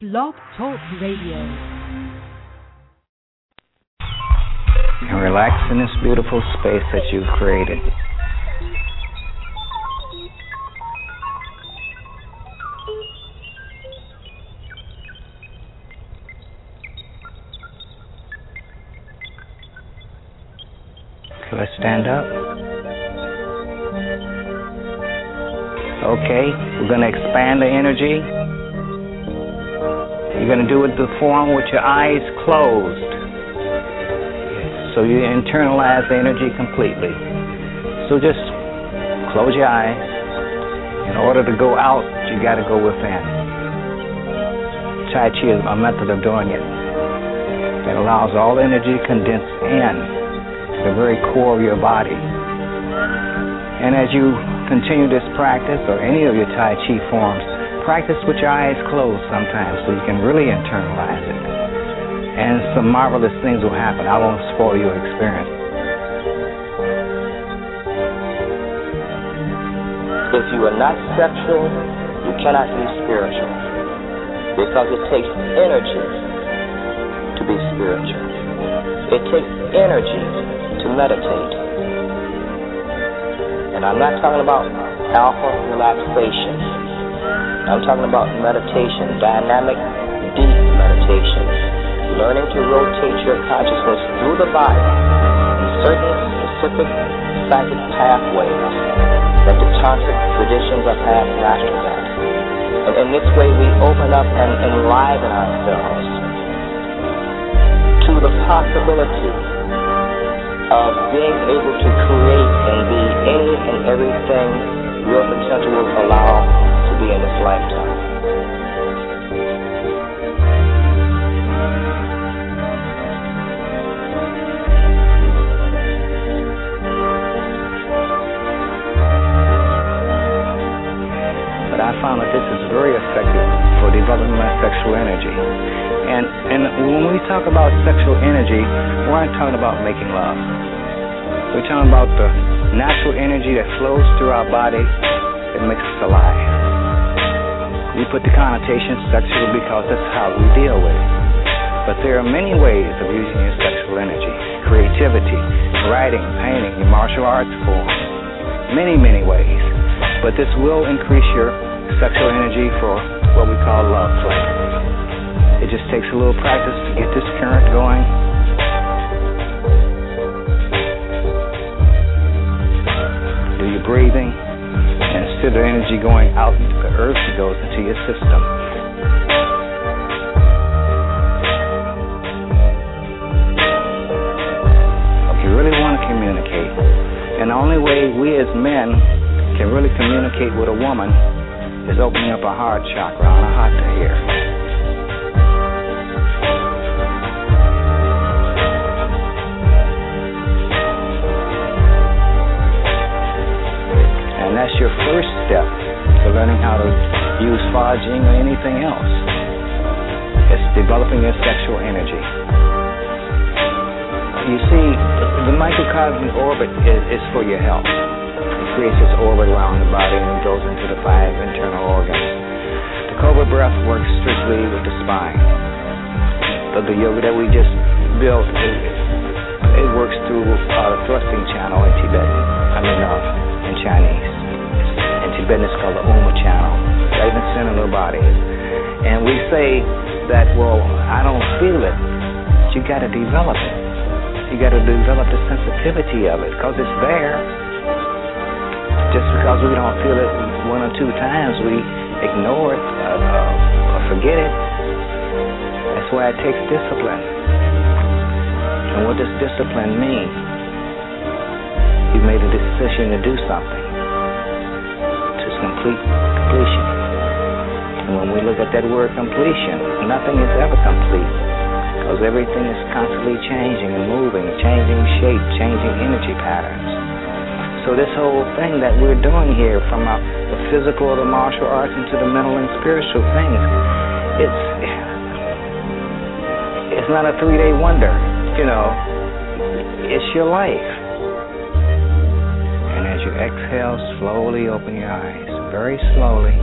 Blog Talk Radio. And relax in this beautiful space that you've created. So let's stand up. Okay, we're going to expand the energy. Going to do it the form with your eyes closed. So you internalize the energy completely. So just close your eyes. In order to go out, you got to go within. Tai Chi is a method of doing it that allows all energy to condense in the very core of your body. And as you continue this practice, or any of your Tai Chi forms, practice with your eyes closed sometimes so you can really internalize it. And some marvelous things will happen. I won't spoil your experience. If you are not sexual, you cannot be spiritual. Because it takes energy to be spiritual. It takes energy to meditate. And I'm not talking about alpha relaxation. I'm talking about meditation, dynamic, deep meditation. Learning to rotate your consciousness through the body in certain specific psychic pathways that the tantric traditions of past masters at. And in this way, we open up and enliven ourselves to the possibility of being able to create and be any and everything your potential will allow be in this lifetime. But I found that this is very effective for developing my sexual energy. And and when we talk about sexual energy, we're not talking about making love. We're talking about the natural energy that flows through our body that makes us alive. We put the connotation sexual because that's how we deal with it. But there are many ways of using your sexual energy. Creativity, writing, painting, your martial arts form. Many, many ways. But this will increase your sexual energy for what we call love play. It just takes a little practice to get this current going. Do your breathing, energy going out into the earth, it goes into your system. If you really want to communicate, and the only way we as men can really communicate with a woman is opening up a heart chakra on a to here. Your first step to learning how to use Fa Jing or anything else. It's developing your sexual energy. You see, the microcosmic orbit is, is for your health. It creates this orbit around the body and goes into the five internal organs. The Cobra breath works strictly with the spine. The, the yoga that we just built, it, it works through uh, the thrusting channel in Tibetan, I mean, uh, in Chinese. It's called the Uma channel, right in the center of the body. And we say that, well, I don't feel it. You got to develop it. You got to develop the sensitivity of it because it's there. Just because we don't feel it one or two times, we ignore it uh, uh, or forget it. That's why it takes discipline. And what does discipline mean? You made a decision to do something complete completion. And when we look at that word completion, nothing is ever complete because everything is constantly changing and moving, changing shape, changing energy patterns. So this whole thing that we're doing here, from uh, the physical, the martial arts, into the mental and spiritual things, it's it's not a three-day wonder, you know. It's your life as you exhale, slowly open your eyes, very slowly.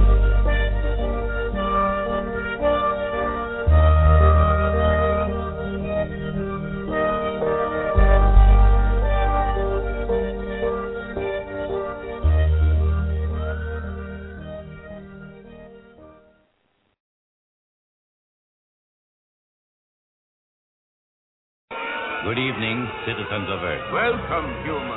Good evening, citizens of Earth. Welcome, humans.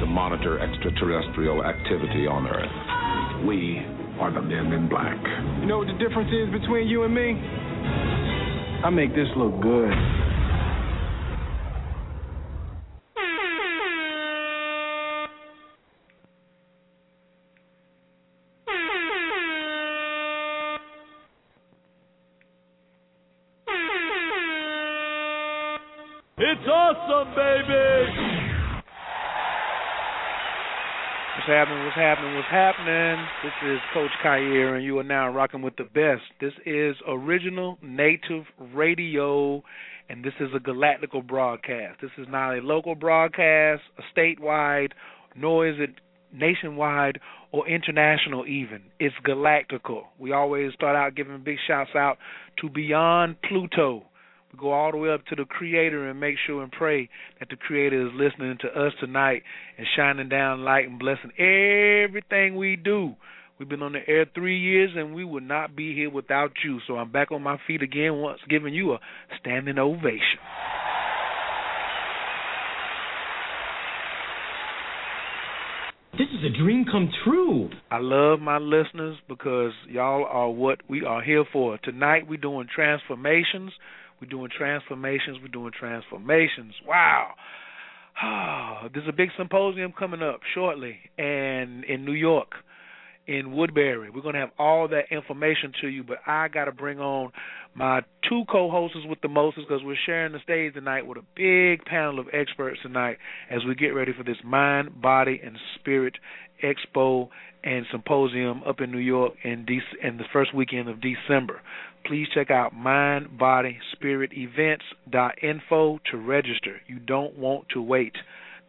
to monitor extraterrestrial activity on Earth. We are the men in black. You know what the difference is between you and me? I make this look good. Happening? What's happening? This is Coach Khayr, and you are now rocking with the best. This is original native radio, and this is a galactical broadcast. This is not a local broadcast, a statewide, nor is it nationwide or international even. It's galactical. We always start out giving big shouts out to Beyond Pluto. We go all the way up to the Creator and make sure and pray that the Creator is listening to us tonight and shining down light and blessing everything we do. We've been on the air three years and we would not be here without you. So I'm back on my feet again once giving you a standing ovation. This is a dream come true. I love my listeners because y'all are what we are here for. Tonight we're doing transformations. We're doing transformations. We're doing transformations. Wow. There's a big symposium coming up shortly, and in New York, in Woodbury. We're going to have all that information to you, but I got to bring on my two co-hosts with the mostest because we're sharing the stage tonight with a big panel of experts tonight as we get ready for this mind, body, and spirit expo and symposium up in New York in, De- in the first weekend of December please check out mindbodyspiritevents.info to register. You don't want to wait.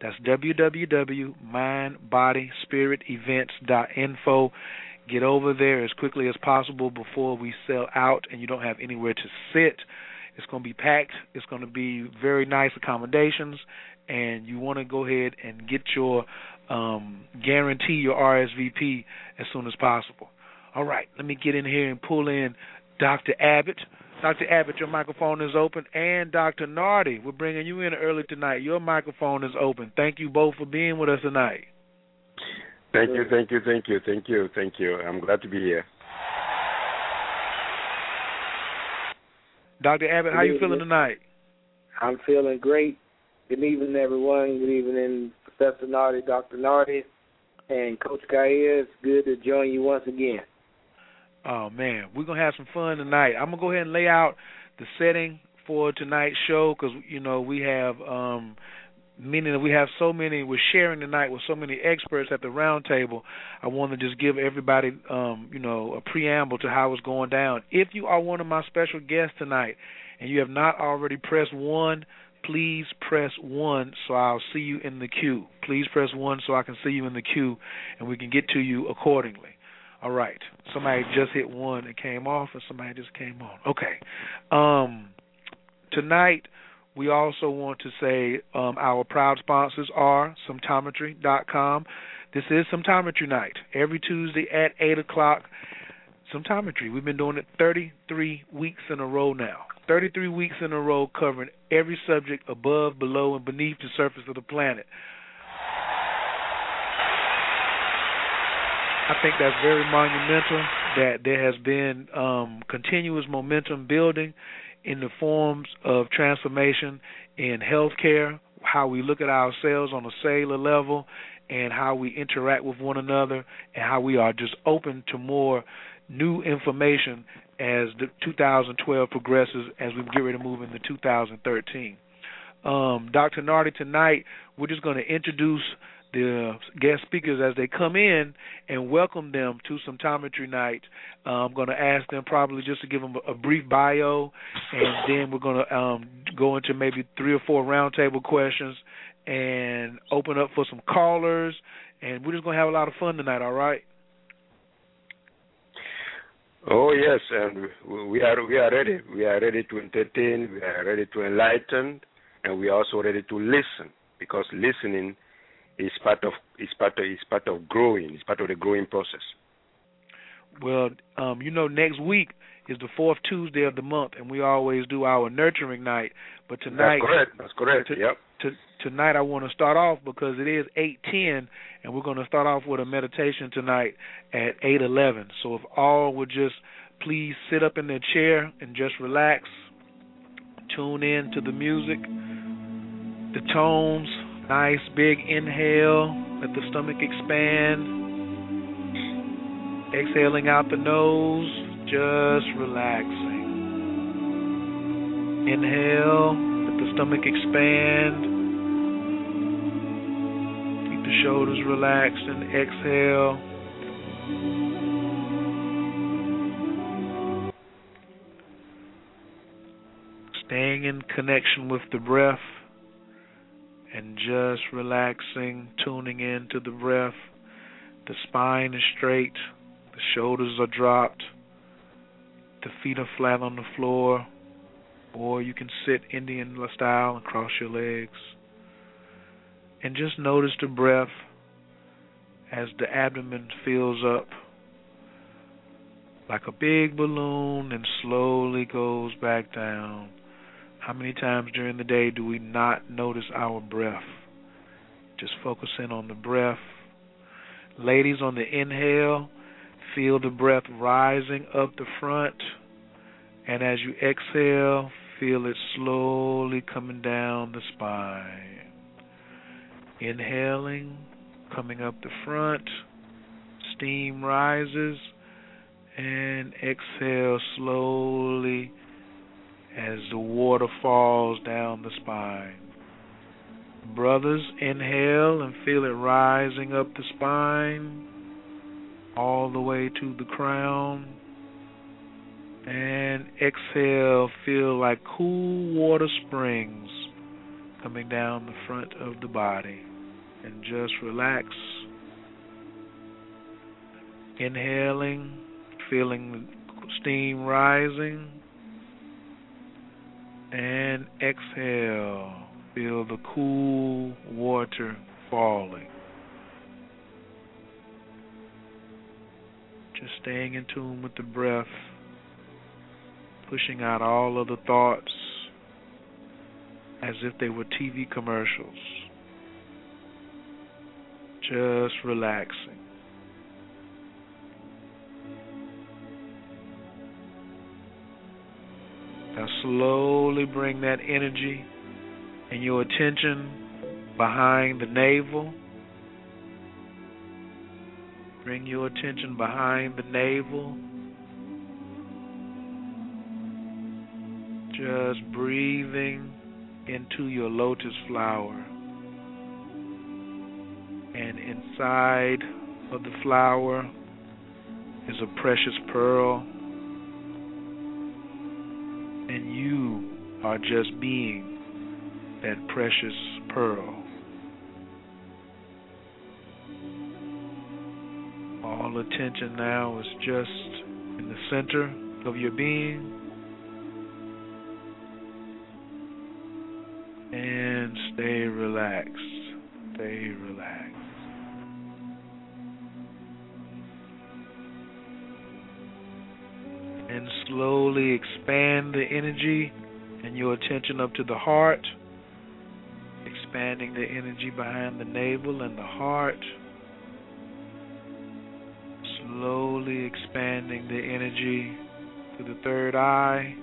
That's www.mindbodyspiritevents.info. Get over there as quickly as possible before we sell out and you don't have anywhere to sit. It's going to be packed. It's going to be very nice accommodations, and you want to go ahead and get your um, guarantee your RSVP as soon as possible. All right, let me get in here and pull in Dr. Abbott. Dr. Abbott, your microphone is open, and Dr. Nartey, we're bringing you in early tonight. Your microphone is open. Thank you both for being with us tonight. Thank you, thank you, thank you, thank you, thank you. I'm glad to be here. Dr. Abbott, how you feeling tonight? I'm feeling great. Good evening, everyone. Good evening, Professor Nartey, Dr. Nartey, and Coach Khayr. It's good to join you once again. Oh man, we're gonna have some fun tonight. I'm gonna go ahead and lay out the setting for tonight's show because you know we have um meaning that we have so many we're sharing tonight with so many experts at the round table. I want to just give everybody um you know a preamble to how it's going down. If you are one of my special guests tonight and you have not already pressed one please press one so i'll see you in the queue. Please press one so i can see you in the queue and we can get to you accordingly all right. Somebody just hit one and came off, and somebody just came on. Okay. Um, tonight, we also want to say um, our proud sponsors are Symptometry.com. This is Symptometry night every Tuesday at 8 o'clock. Symptometry. We've been doing it 33 weeks in a row now. 33 weeks in a row covering every subject above, below, and beneath the surface of the planet. I think that's very monumental that there has been um, continuous momentum building in the forms of transformation in healthcare, how we look at ourselves on a cellular level, and how we interact with one another, and how we are just open to more new information as the 2012 progresses as we get ready to move into 2013. Um, Dr. Nartey, tonight we're just going to introduce the guest speakers as they come in and welcome them to Symptometry night. Uh, I'm going to ask them probably just to give them a, a brief bio, and then we're going to um, go into maybe three or four roundtable questions and open up for some callers. And we're just going to have a lot of fun tonight. All right. Oh yes, and we are we are ready. We are ready to entertain. We are ready to enlighten, and we are also ready to listen because listening is part of is part of is part of growing. It's part of the growing process. Well, um, you know, next week is the fourth Tuesday of the month, and we always do our nurturing night. But tonight, that's correct. That's correct. To, yep. To, tonight, I want to start off because it is eight ten, and we're going to start off with a meditation tonight at eight eleven. So if all would just please sit up in their chair and just relax, tune in to the music, the tones Nice big inhale. Let the stomach expand. Exhaling out the nose. Just relaxing. Inhale. Let the stomach expand. Keep the shoulders relaxed and exhale. Staying in connection with the breath and just relaxing, tuning in to the breath. The spine is straight, the shoulders are dropped, the feet are flat on the floor, or you can sit Indian style and cross your legs. And just notice the breath as the abdomen fills up like a big balloon and slowly goes back down. How many times during the day do we not notice our breath? Just focus in on the breath. Ladies, on the inhale, feel the breath rising up the front. And as you exhale, feel it slowly coming down the spine. Inhaling, coming up the front, steam rises, and exhale slowly as the water falls down the spine. Brothers, inhale and feel it rising up the spine all the way to the crown. And exhale, feel like cool water springs coming down the front of the body. And just relax. Inhaling, feeling the steam rising and exhale. Feel the cool water falling. Just staying in tune with the breath, pushing out all of the thoughts as if they were TV commercials. Just relaxing. Slowly bring that energy and your attention behind the navel. Bring your attention behind the navel. Just breathing into your lotus flower. And inside of the flower is a precious pearl are just being that precious pearl. All attention now is just in the center of your being. And stay relaxed. Stay relaxed. and slowly expand the energy and your attention up to the heart, expanding the energy behind the navel and the heart, slowly expanding the energy to the third eye,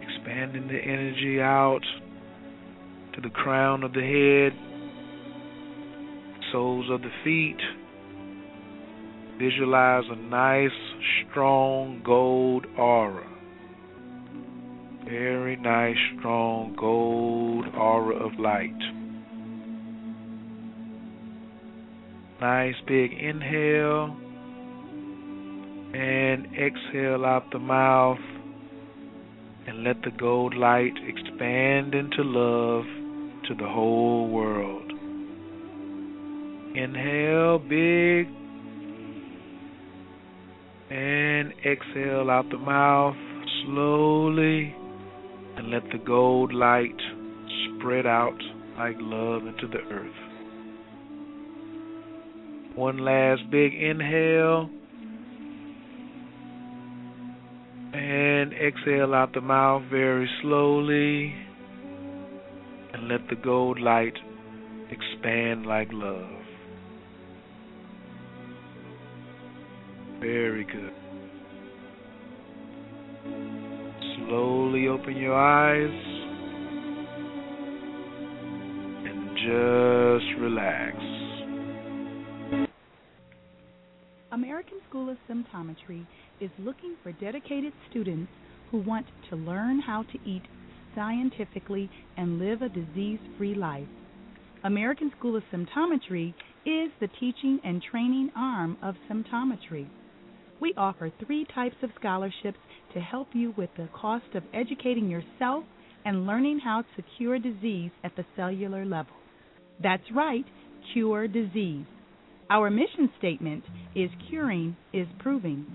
expanding the energy out to the crown of the head, soles of the feet. Visualize a nice strong gold aura. Very nice, strong gold aura of light. Nice big inhale and exhale out the mouth and let the gold light expand into love to the whole world. Inhale big and exhale out the mouth slowly and let the gold light spread out like love into the earth. One last big inhale. And exhale out the mouth very slowly. And let the gold light expand like love. Very good. Slowly open your eyes and just relax. American School of Symptometry is looking for dedicated students who want to learn how to eat scientifically and live a disease free life. American School of Symptometry is the teaching and training arm of symptometry. We offer three types of scholarships to help you with the cost of educating yourself and learning how to cure disease at the cellular level. That's right, cure disease. Our mission statement is Curing is Proving.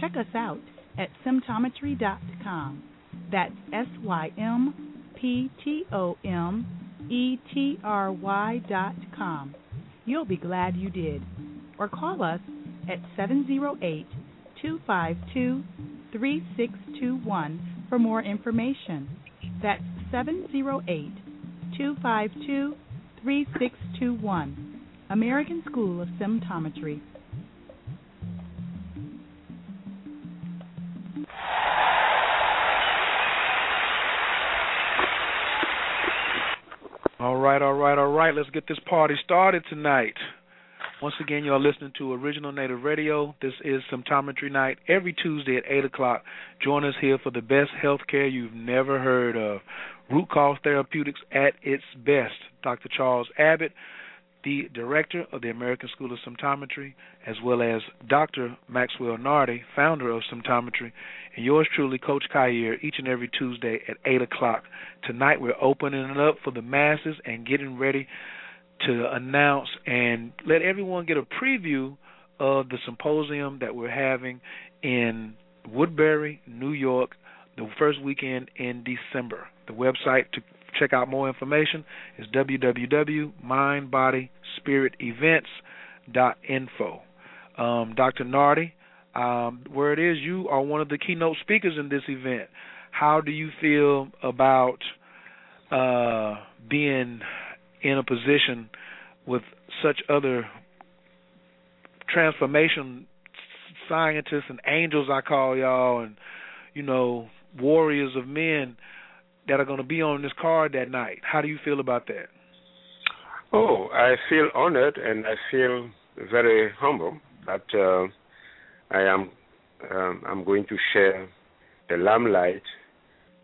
Check us out at symptometry.com. That's S Y M P T O M E T R Y dot com. You'll be glad you did. Or call us at 708 252 3621 for more information. That's 708 252 3621. American School of Symptometry. All right, all right, all right. Let's get this party started tonight. Once again, you are listening to Original Native Radio. This is Symptometry Night every Tuesday at 8 o'clock. Join us here for the best health care you've never heard of. Root Cause Therapeutics at its best. Dr. Charles Abbott, the director of the American School of Symptometry, as well as Dr. Maxwell Nartey, founder of Symptometry, and yours truly, Coach Khayr, each and every Tuesday at 8 o'clock. Tonight we're opening it up for the masses and getting ready to announce and let everyone get a preview of the symposium that we're having in Woodbury, New York, the first weekend in December. The website to check out more information is www.mindbodyspiritevents.info. Um, Dr. Nartey, um, where it is, you are one of the keynote speakers in this event. How do you feel about uh, being in a position with such other transformation scientists and angels, I call y'all, and you know warriors of men that are going to be on this card that night. How do you feel about that? Oh, I feel honored and I feel very humble that uh, I am um, I'm going to share the limelight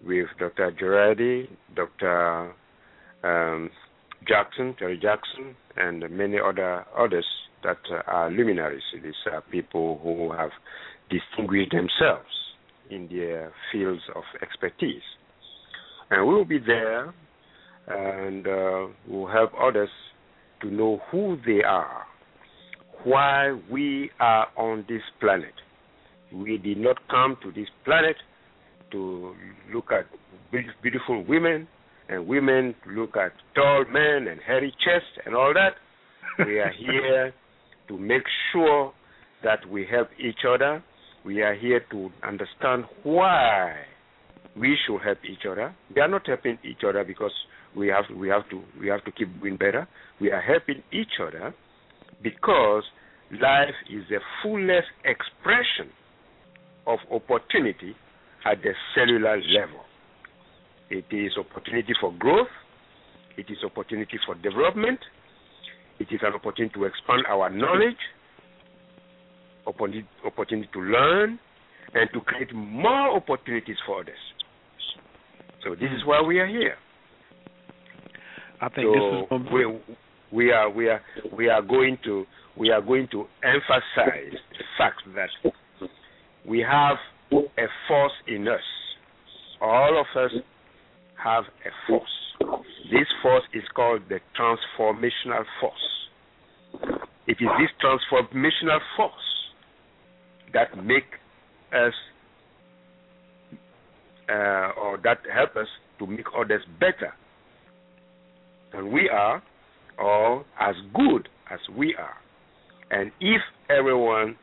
with Dr. Girardin, Dr. Um, Jackson, Terry Jackson, and many other others that uh, are luminaries. These are people who have distinguished themselves in their fields of expertise. And we will be there and uh, will help others to know who they are, why we are on this planet. We did not come to this planet to look at beautiful women and women look at tall men and hairy chests and all that. We are here to make sure that we help each other. We are here to understand why we should help each other. We are not helping each other because we have we have to we have to keep doing better. We are helping each other because life is a fullest expression of opportunity at the cellular level. It is opportunity for growth. It is opportunity for development. It is an opportunity to expand our knowledge, opportunity, opportunity to learn, and to create more opportunities for others. So this is why we are here. I think so this is we, we are we are we are going to we are going to emphasize the fact that we have a force in us. All of us have a force. This force is called the transformational force. It is this transformational force that make us uh, or that help us to make others better than we are or as good as we are. And if everyone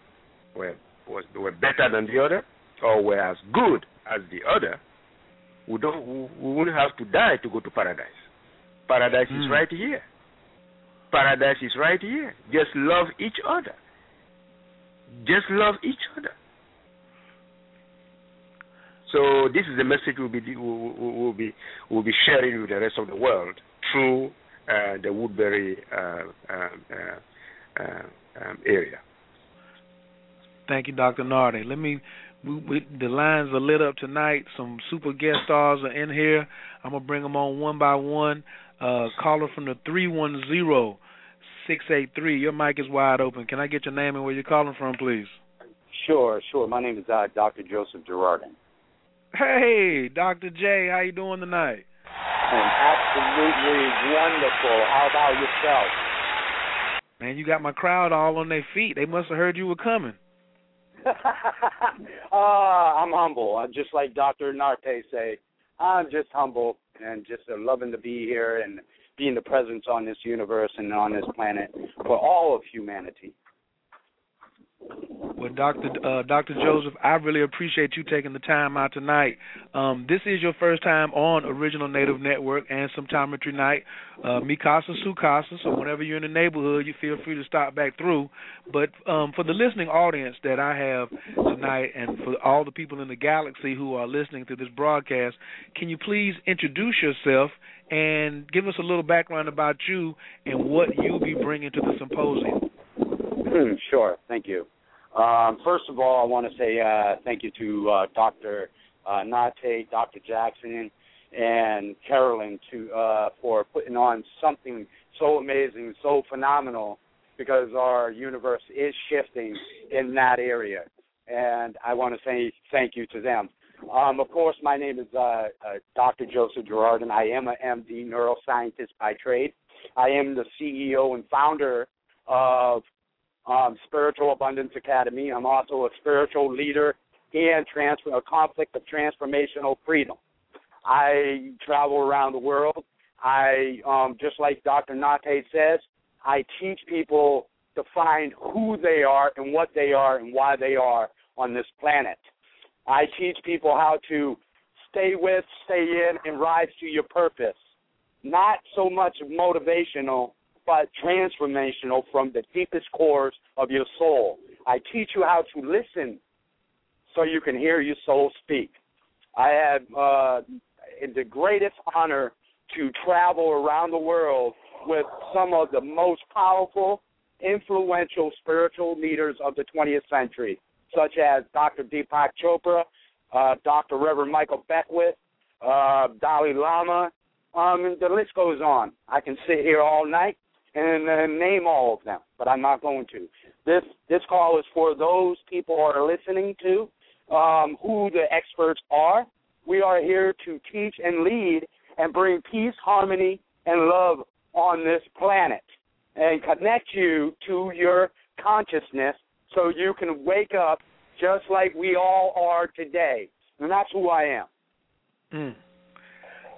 were, was, were better than the other or were as good as the other, we, don't, we wouldn't have to die to go to paradise. Paradise mm. is hmm. right here. Paradise is right here. Just love each other. Just love each other. So this is the message we'll be we'll, we'll be we'll be sharing with the rest of the world through uh, the Woodbury uh, uh, uh, um, area. Thank you, Dr. Nartey. Let me. We, we, the lines are lit up tonight. Some super guest stars are in here. I'm gonna bring them on one by one. Uh, caller from the three one zero six eight three. Your mic is wide open. Can I get your name and where you're calling from, please? Sure, sure. My name is uh, Dr. Joseph Girardin. Hey, Dr. J, how you doing tonight? I'm absolutely wonderful. How about yourself? Man, you got my crowd all on their feet. They must have heard you were coming. Uh, I'm humble. I'm just like Dr. Nartey say. I'm just humble and just uh, loving to be here and being the presence on this universe and on this planet for all of humanity. Well, Doctor uh, Doctor Joseph, I really appreciate you taking the time out tonight. Um, this is your first time on Original Native Network and Symptometry Night, uh, Mikasa Sukasa. So whenever you're in the neighborhood, you feel free to stop back through. But um, for the listening audience that I have tonight, and for all the people in the galaxy who are listening to this broadcast, can you please introduce yourself and give us a little background about you and what you'll be bringing to the symposium? sure. Thank you. Um, first of all, I want to say uh, thank you to uh, Dr. Uh, Nate, Dr. Jackson, and Carolyn to uh, for putting on something so amazing, so phenomenal, because our universe is shifting in that area, and I want to say thank you to them. Um, of course, my name is uh, uh, Dr. Joseph Girardin. I am an MD neuroscientist by trade. I am the CEO and founder of um, Spiritual Abundance Academy. I'm also a spiritual leader and transfer, a conflict of transformational freedom. I travel around the world. I, um, just like Dr. Nate says, I teach people to find who they are and what they are and why they are on this planet. I teach people how to stay with, stay in, and rise to your purpose. Not so much motivational, but transformational from the deepest cores of your soul. I teach you how to listen so you can hear your soul speak. I have uh, the greatest honor to travel around the world with some of the most powerful, influential spiritual leaders of the 20th century, such as Dr. Deepak Chopra, uh, Dr. Reverend Michael Beckwith, uh, Dalai Lama, um, the list goes on. I can sit here all night and uh, name all of them, but I'm not going to. This this call is for those people who are listening to um, who the experts are. We are here to teach and lead and bring peace, harmony, and love on this planet, and connect you to your consciousness so you can wake up just like we all are today. And that's who I am. Mm.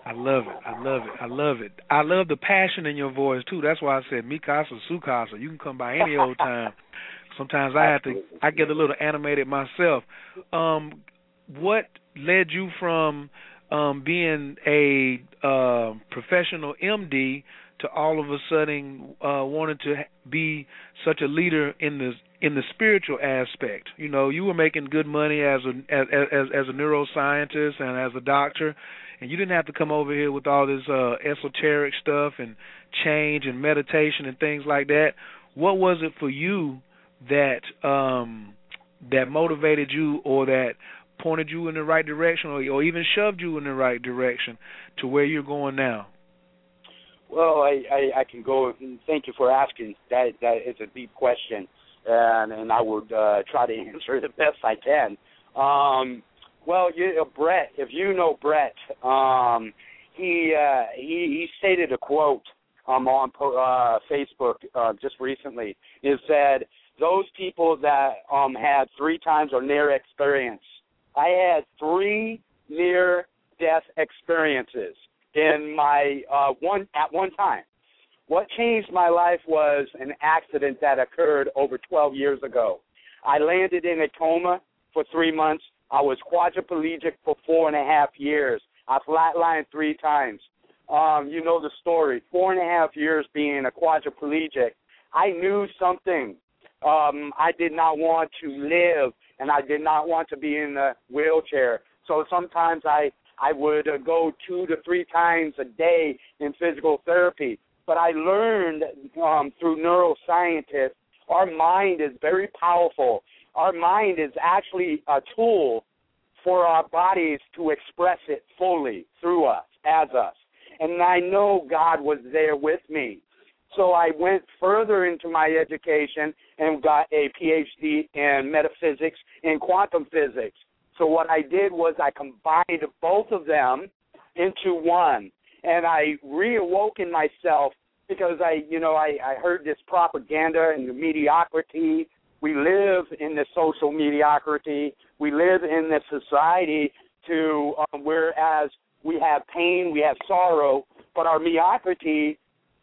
I love it. I love it. I love it. I love the passion in your voice too. That's why I said Mikasa Sukasa. You can come by any old time. Sometimes I have to I get a little animated myself. Um what led you from um being a uh professional MD to all of a sudden uh wanting to be such a leader in the in the spiritual aspect. You know, you were making good money as a as as, as a neuroscientist and as a doctor and you didn't have to come over here with all this uh esoteric stuff and change and meditation and things like that what was it for you that um that motivated you or that pointed you in the right direction or, or even shoved you in the right direction to where you're going now Well, I, I, I can go. Thank you for asking. That that is a deep question, and and I would uh, try to answer the best I can. Um, well, you, uh, Brett, if you know Brett, um, he uh, he he stated a quote um, on uh, Facebook uh, just recently. Is said those people that um, had three times or near experience. I had three near death experiences in my uh, one at one time. What changed my life was an accident that occurred over 12 years ago. I landed in a coma for three months. I was quadriplegic for four and a half years. I flatlined three times. Um, you know the story. Four and a half years being a quadriplegic. I knew something. Um, I did not want to live, and I did not want to be in a wheelchair. So sometimes I I would uh, go two to three times a day in physical therapy. But I learned um, through neuroscientists, our mind is very powerful. Our mind is actually a tool for our bodies to express it fully through us, as us. And I know God was there with me. So I went further into my education and got a PhD in metaphysics and quantum physics. So what I did was I combined both of them into one, and I reawoke in myself because I, you know, I, I heard this propaganda and the mediocrity. We live in this social mediocrity. We live in this society to um, whereas we have pain, we have sorrow, but our mediocrity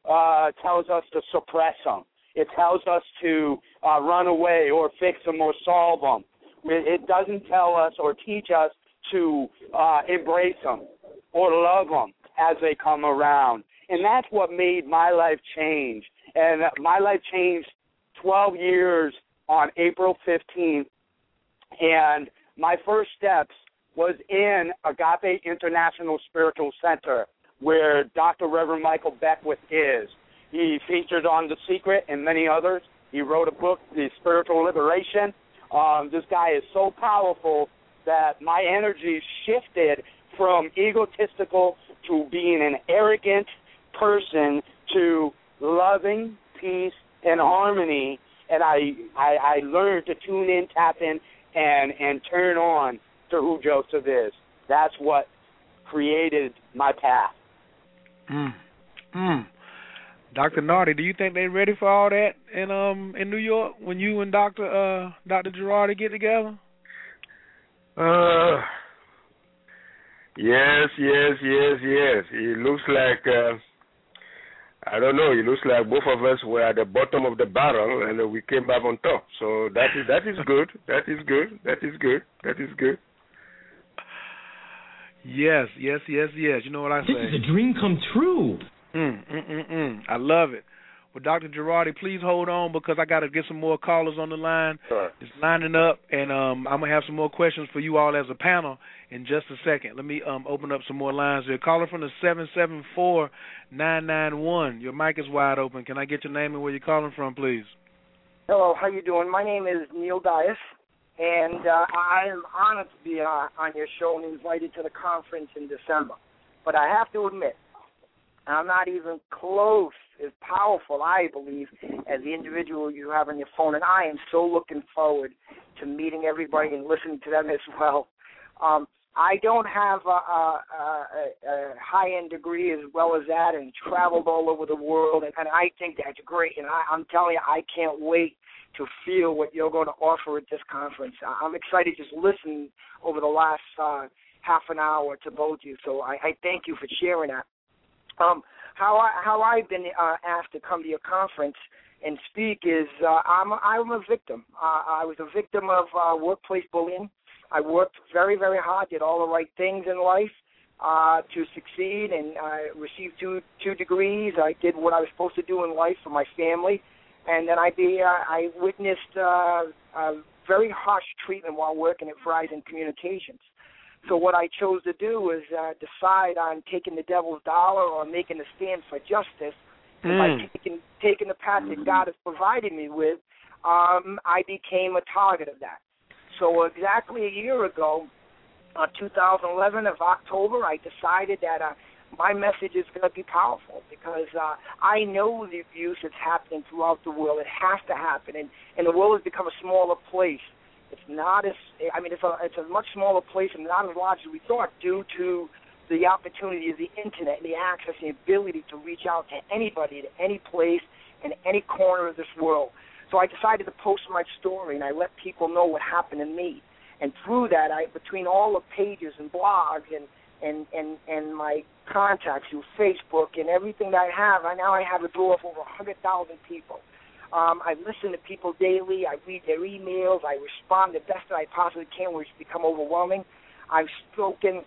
uh, tells us to suppress them. It tells us to uh, run away or fix them or solve them. It doesn't tell us or teach us to uh, embrace them or love them as they come around. And that's what made my life change. And my life changed 12 years on April 15th. And my first steps was in Agape International Spiritual Center, where Dr. Reverend Michael Beckwith is. He featured on The Secret and many others. He wrote a book, The Spiritual Liberation, um, this guy is so powerful that my energy shifted from egotistical to being an arrogant person to loving peace and harmony and I, I I learned to tune in, tap in and and turn on to who Joseph is. That's what created my path. Mm. Mm. Doctor Nartey, do you think they're ready for all that in um in New York when you and Doctor uh Doctor Girardin get together? Uh yes, yes, yes, yes. It looks like uh I don't know. It looks like both of us were at the bottom of the barrel, and we came back on top. So that is that is good. That is good. That is good. That is good. Yes, yes, yes, yes. You know what I say? This is a dream come true. Mm, mm, mm, mm. I love it. Well, Dr. Girardin, please hold on because I got to get some more callers on the line. Sure. It's lining up, and um, I'm gonna have some more questions for you all as a panel in just a second. Let me um, open up some more lines here. Caller from the seven seven four nine nine one. Your mic is wide open. Can I get your name and where you're calling from, please? Hello, how you doing? My name is Neil Dias, and uh, I am honored to be uh, on your show and invited to the conference in December. But I have to admit, I'm not even close as powerful, I believe, as the individual you have on your phone. And I am so looking forward to meeting everybody and listening to them as well. Um, I don't have a, a, a, a high-end degree as well as that, and traveled all over the world, and, and I think that's great. And I, I'm telling you, I can't wait to feel what you're going to offer at this conference. I'm excited just listening over the last uh, half an hour to both you. So I, I thank you for sharing that. Um, how I how I've been uh, asked to come to your conference and speak is uh, I'm I'm a victim. Uh, I was a victim of uh, workplace bullying. I worked very very hard, did all the right things in life uh, to succeed, and I received two two degrees. I did what I was supposed to do in life for my family, and then I be uh, I witnessed uh, uh, very harsh treatment while working at Verizon Communications. So what I chose to do was uh, decide on taking the devil's dollar or making a stand for justice. Mm. By hmm. taking taking the path that God has provided me with, um, I became a target of that. So exactly a year ago, uh, 2011 of October, I decided that uh, my message is going to be powerful because uh, I know the abuse that's happening throughout the world. It has to happen, and and the world has become a smaller place. It's not as I mean, it's a it's a much smaller place and not as large as we thought due to the opportunity of the internet and the access and the ability to reach out to anybody at any place in any corner of this world. So I decided to post my story and I let people know what happened to me. And through that, I between all the pages and blogs and and and and my contacts through Facebook and everything that I have, I now I have a draw of over a hundred thousand people. Um, I listen to people daily. I read their emails. I respond the best that I possibly can, which become overwhelming. I've spoken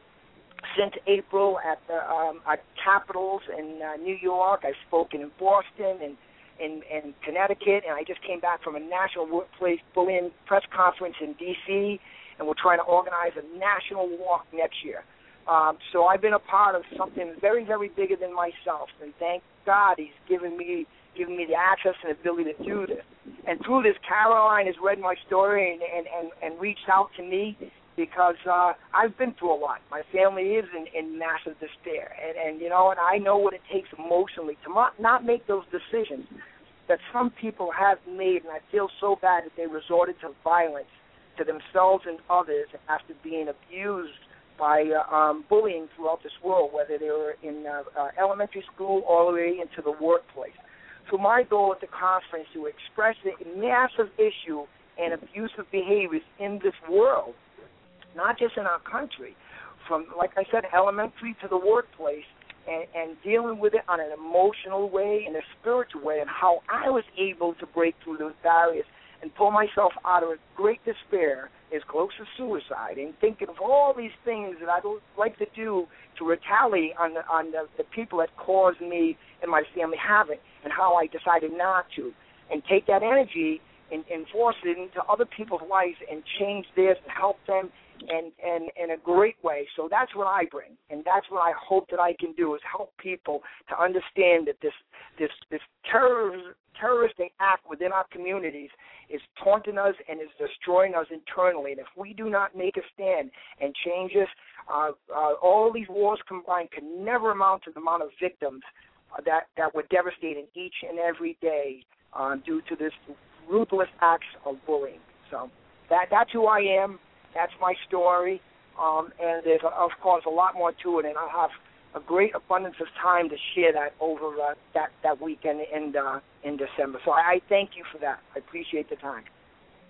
since April at the um, at Capitals in uh, New York. I've spoken in Boston and in, in Connecticut, and I just came back from a national workplace bullying press conference in D.C. And we're trying to organize a national walk next year. Um, so I've been a part of something very, very bigger than myself, and thank God He's given me given me the access and ability to do this. And through this, Caroline has read my story and and and, and reached out to me because uh, I've been through a lot. My family is in, in massive despair, and and you know, and I know what it takes emotionally to not not make those decisions that some people have made, and I feel so bad that they resorted to violence to themselves and others after being abused by uh, um, bullying throughout this world, whether they were in uh, uh, elementary school all the way into the workplace. So my goal at the conference to express the massive issue and abusive behaviors in this world, not just in our country, from like I said, elementary to the workplace, and, and dealing with it on an emotional way and a spiritual way, and how I was able to break through those barriers and pull myself out of a great despair as close to suicide and thinking of all these things that I'd like to do to retaliate on the, on the, the people that caused me and my family havoc and how I decided not to and take that energy and, and force it into other people's lives and change theirs and help them and and in a great way. So that's what I bring, and that's what I hope that I can do is help people to understand that this this this terror terroristic act within our communities is taunting us and is destroying us internally. And if we do not make a stand and change this, uh, uh, all these wars combined can never amount to the amount of victims uh, that that were devastating each and every day uh, due to this ruthless acts of bullying. So that that's who I am. That's my story. Um, and there's, of course, a lot more to it, and I'll have a great abundance of time to share that over uh, that that weekend in uh, in December. So I, I thank you for that. I appreciate the time.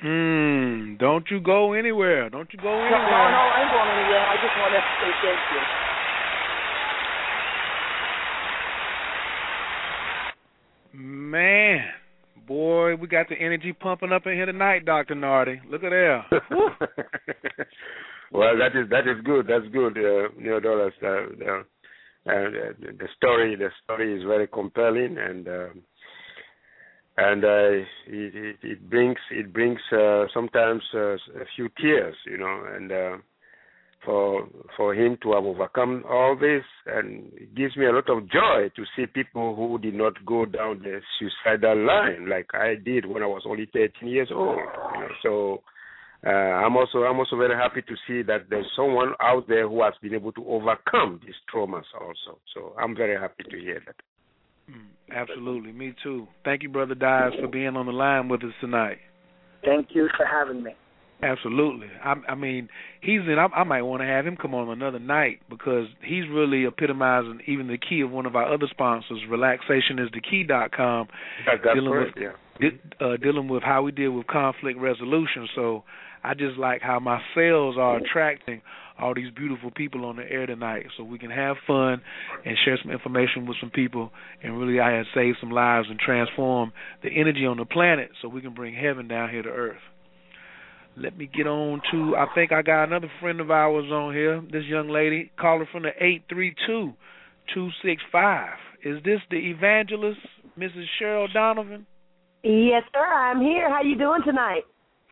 Mm, don't you go anywhere. Don't you go anywhere. No, no, no, I ain't going anywhere. I just want to say thank you. Man, boy, we got the energy pumping up in here tonight, Doctor Nartey. Look at there. well, that is that is good. That's good, uh, Neil Dollars. Uh, uh, uh, the story the story is very compelling and uh, and uh, it, it, it brings it brings uh, sometimes uh, a few tears, you know, and uh, for for him to have overcome all this, and it gives me a lot of joy to see people who did not go down the suicidal line like I did when I was only 13 years old. You know, so uh, I'm also I'm also very happy to see that there's someone out there who has been able to overcome these traumas also. So I'm very happy to hear that. Mm, absolutely, me too. Thank you, brother Dias, for being on the line with us tonight. Thank you for having me. Absolutely. I, I mean, he's in. I, I might want to have him come on another night because he's really epitomizing even the key of one of our other sponsors, relaxationisthekey.com, that, that's dealing right, with yeah. uh, dealing with how we deal with conflict resolution. So I just like how my sales are attracting all these beautiful people on the air tonight, so we can have fun and share some information with some people, and really I have saved some lives and transform the energy on the planet, so we can bring heaven down here to earth. Let me get on to. I think I got another friend of ours on here. This young lady, caller from the eight three two two six five. Is this the evangelist, Mrs. Cheryl Donovan? Yes, sir. I'm here. How you doing tonight?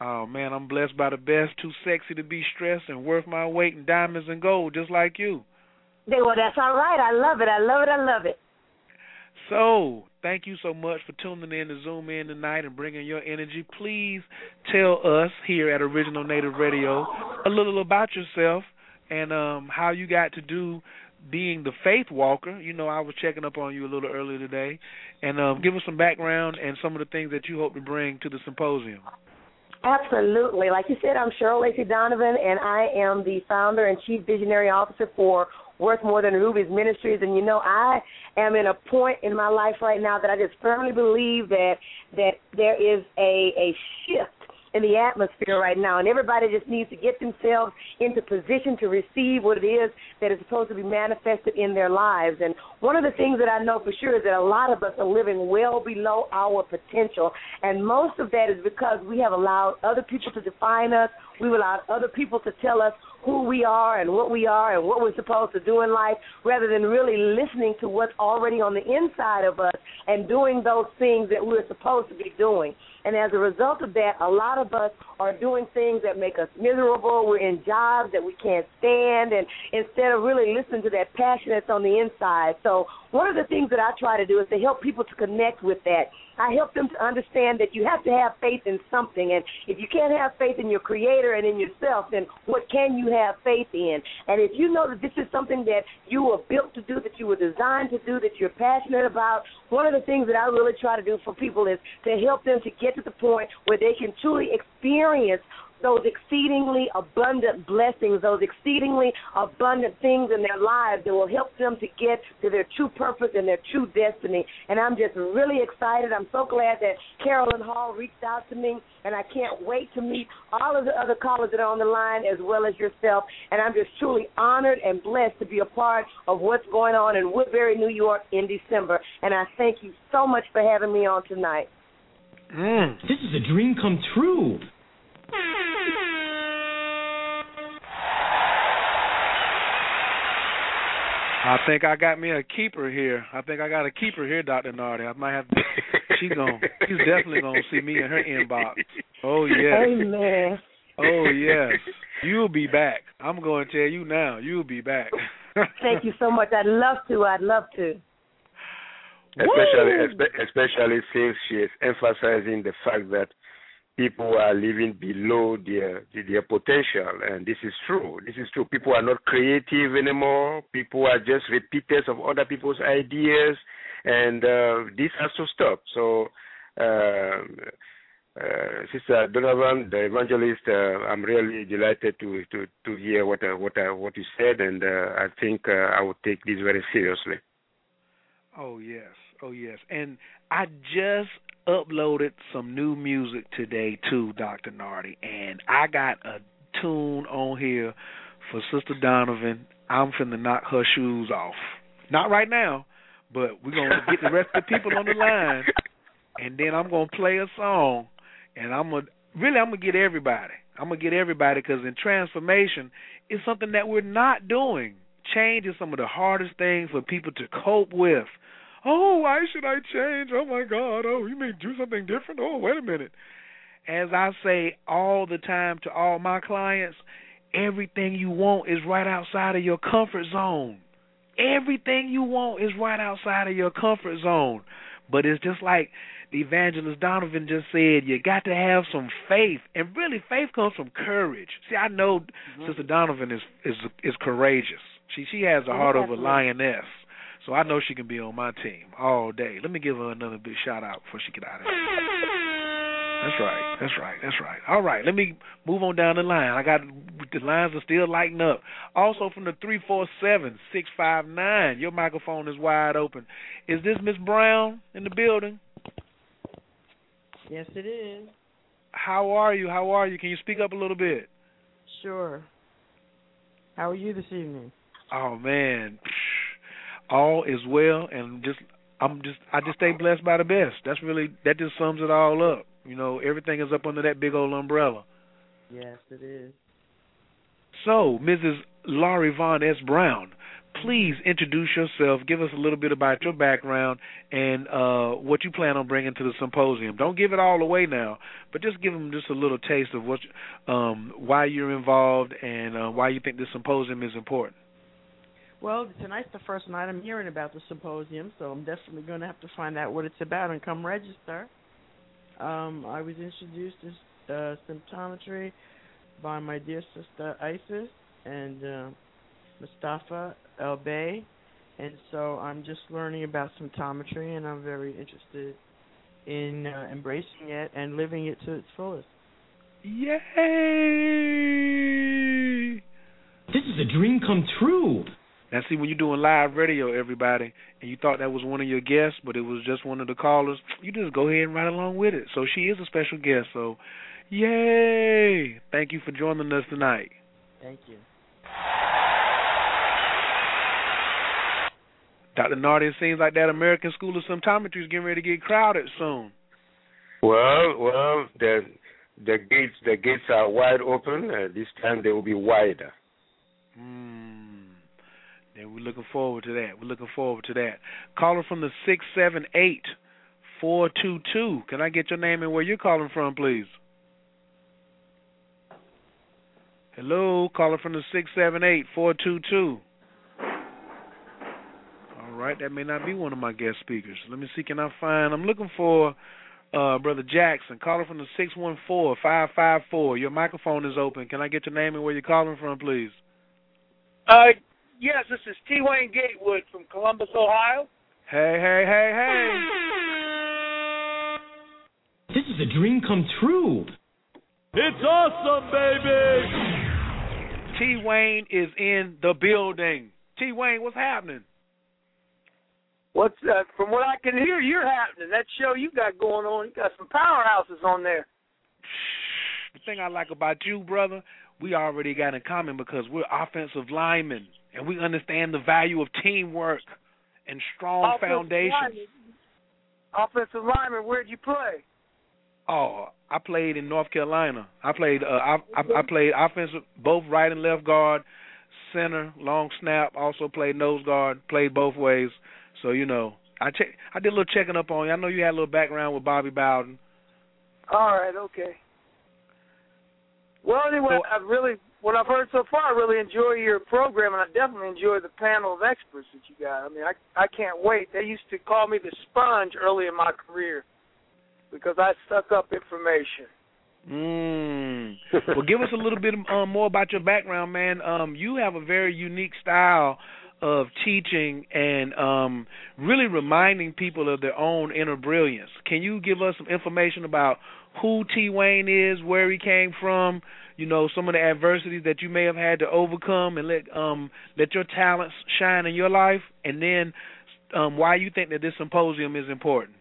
Oh man, I'm blessed by the best. Too sexy to be stressed and worth my weight in diamonds and gold, just like you. Well, that's all right. I love it. I love it. I love it. So, thank you so much for tuning in to Zoom in tonight and bringing your energy. Please tell us here at Original Native Radio a little about yourself and um, how you got to do being the faith walker. You know, I was checking up on you a little earlier today, and um, give us some background and some of the things that you hope to bring to the symposium. Absolutely. Like you said, I'm Cheryl Lacey Donovan, and I am the founder and chief visionary officer for Worth More Than Rubies Ministries. And you know, I am in a point in my life right now that I just firmly believe that that there is a a shift in the atmosphere right now, and everybody just needs to get themselves into position to receive what it is that is supposed to be manifested in their lives. And one of the things that I know for sure is that a lot of us are living well below our potential, and most of that is because we have allowed other people to define us. We've allowed other people to tell us who we are and what we are and what we're supposed to do in life rather than really listening to what's already on the inside of us and doing those things that we're supposed to be doing. And as a result of that, a lot of us are doing things that make us miserable. We're in jobs that we can't stand, and instead of really listening to that passion that's on the inside. So, one of the things that I try to do is to help people to connect with that I help them to understand that you have to have faith in something. And if you can't have faith in your creator and in yourself, then what can you have faith in? And if you know that this is something that you were built to do, that you were designed to do, that you're passionate about, one of the things that I really try to do for people is to help them to get to the point where they can truly experience those exceedingly abundant blessings, those exceedingly abundant things in their lives that will help them to get to their true purpose and their true destiny. And I'm just really excited. I'm so glad that Carolyn Hall reached out to me, and I can't wait to meet all of the other callers that are on the line as well as yourself. And I'm just truly honored and blessed to be a part of what's going on in Woodbury, New York in December. And I thank you so much for having me on tonight. Mm. This is a dream come true. I think I got me a keeper here. I think I got a keeper here, Doctor Nartey. I might have. To, she's going. She's definitely gonna see me in her inbox. Oh yes. Amen. Oh yes. You'll be back. I'm going to tell you now. You'll be back. Thank you so much. I'd love to. I'd love to. Especially, especially since she is emphasizing the fact that people are living below their their potential and this is true. This is true. People are not creative anymore. People are just repeaters of other people's ideas and uh, this has to stop. So uh, uh, Sister Donovan, the evangelist, uh, I'm really delighted to to to hear what uh, what uh, what you said, and uh, I think uh, I will take this very seriously. Oh yes, oh yes, and I just uploaded some new music today too, Dr. Nartey, and I got a tune on here for Sister Donovan. I'm finna knock her shoes off. Not right now, but we're gonna get the rest of the people on the line, and then I'm gonna play a song, and I'm gonna really I'm gonna get everybody. I'm gonna get everybody because in transformation, it's something that we're not doing. Change is some of the hardest things for people to cope with oh, why should I change? Oh my God, oh, you may do something different. Oh, wait a minute. As I say all the time to all my clients, everything you want is right outside of your comfort zone. Everything you want is right outside of your comfort zone. But it's just like the evangelist Donovan just said, you got to have some faith. And really faith comes from courage. See, I know mm-hmm. Sister Donovan is is is courageous. She she has the heart of a lioness. So I know she can be on my team all day. Let me give her another big shout out before she get out of here. That's right. That's right. That's right. All right. Let me move on down the line. I got the lines are still lighting up. Also from the three four seven six five nine. Your microphone is wide open. Is this Miss Brown in the building? Yes, it is. How are you? How are you? Can you speak up a little bit? Sure. How are you this evening? Oh man, all is well and just I'm just I just stay blessed by the best. That's really that just sums it all up. You know, everything is up under that big old umbrella. Yes, it is. So, Mrs. Laurie Von S. Brown, please introduce yourself. Give us a little bit about your background and uh, what you plan on bringing to the symposium. Don't give it all away now, but just give them just a little taste of what, um, why you're involved and uh, why you think this symposium is important. Well, tonight's the first night I'm hearing about the symposium, so I'm definitely going to have to find out what it's about and come register. Um, I was introduced to uh, symptometry by my dear sister Isis, and uh, Mustafa El Bay, and so I'm just learning about symptometry, and I'm very interested in uh, embracing it and living it to its fullest. Yay! This is a dream come true. Now, see, when you're doing live radio, everybody, and you thought that was one of your guests, but it was just one of the callers, you just go ahead and ride along with it. So she is a special guest. So, yay! Thank you for joining us tonight. Thank you. Dr. Nartey, it seems like that American School of Symptometry is getting ready to get crowded soon. Well, well, the the gates the gates are wide open. Uh, this time they will be wider. Hmm. Then we're looking forward to that. We're looking forward to that. Caller from the six seven eight four two two. Can I get your name and where you're calling from, please? Hello, caller from the six seven eight four two two. All right, that may not be one of my guest speakers. Let me see. Can I find? I'm looking for uh, Brother Jackson. Caller from the six one four five five four. Your microphone is open. Can I get your name and where you're calling from, please? Uh, yes, this is T. Wayne Gatewood from Columbus, Ohio. Hey, hey, hey, hey. This is a dream come true. It's awesome, baby. T. Wayne is in the building. T. Wayne, what's happening? What's uh, from what I can hear, you're happening. That show you got going on, you got some powerhouses on there. The thing I like about you, brother, we already got in common because we're offensive linemen and we understand the value of teamwork and strong Offensive foundations. lineman. Offensive lineman, where'd you play? Oh, I played in North Carolina. I played uh, I, I I played offensive both right and left guard, center, long snap, also played nose guard, played both ways. So, you know, I check I did a little checking up on you. I know you had a little background with Bobby Bowden. All right, okay. Well, anyway, I've really what I've heard so far, I really enjoy your program, and I definitely enjoy the panel of experts that you got. I mean, I I can't wait. They used to call me the sponge early in my career because I suck up information. Mm. well, give us a little bit um, more about your background, man. Um, you have a very unique style of teaching and um, really reminding people of their own inner brilliance. Can you give us some information about who T. Wayne is, where he came from, you know, some of the adversities that you may have had to overcome, and let um, let your talents shine in your life, and then um, why you think that this symposium is important?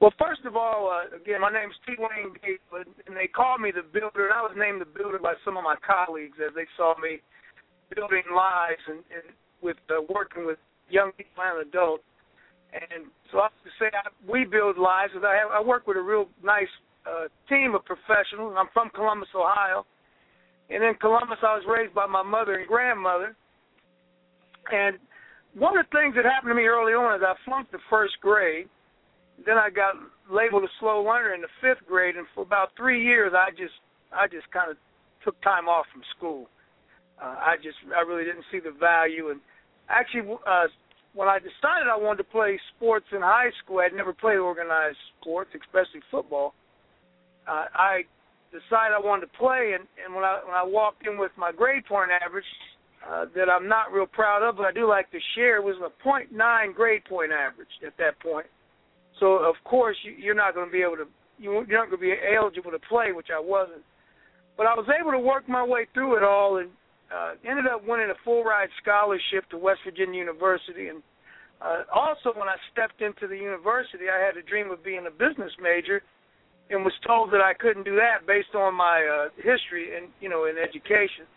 Well, first of all, uh, again, my name's T. Wayne Gatewood, and they call me the builder, and I was named the builder by some of my colleagues as they saw me building lives and, and with uh, working with young people and adults. And so I have to say, I, we build lives. I, have, I work with a real nice uh, team of professionals. I'm from Columbus, Ohio. And in Columbus, I was raised by my mother and grandmother. And one of the things that happened to me early on is I flunked the first grade. Then I got labeled a slow learner in the fifth grade, and for about three years, I just I just kind of took time off from school. Uh, I just I really didn't see the value, and actually, uh, when I decided I wanted to play sports in high school, I'd never played organized sports, especially football. Uh, I decided I wanted to play, and, and when I when I walked in with my grade point average uh, that I'm not real proud of, but I do like to share, it was a .9 grade point average at that point. So of course you, you're not going to be able to you, you're not going to be eligible to play, which I wasn't. But I was able to work my way through it all, and uh, ended up winning a full ride scholarship to West Virginia University. And uh, also, when I stepped into the university, I had a dream of being a business major, and was told that I couldn't do that based on my uh, history and you know in education.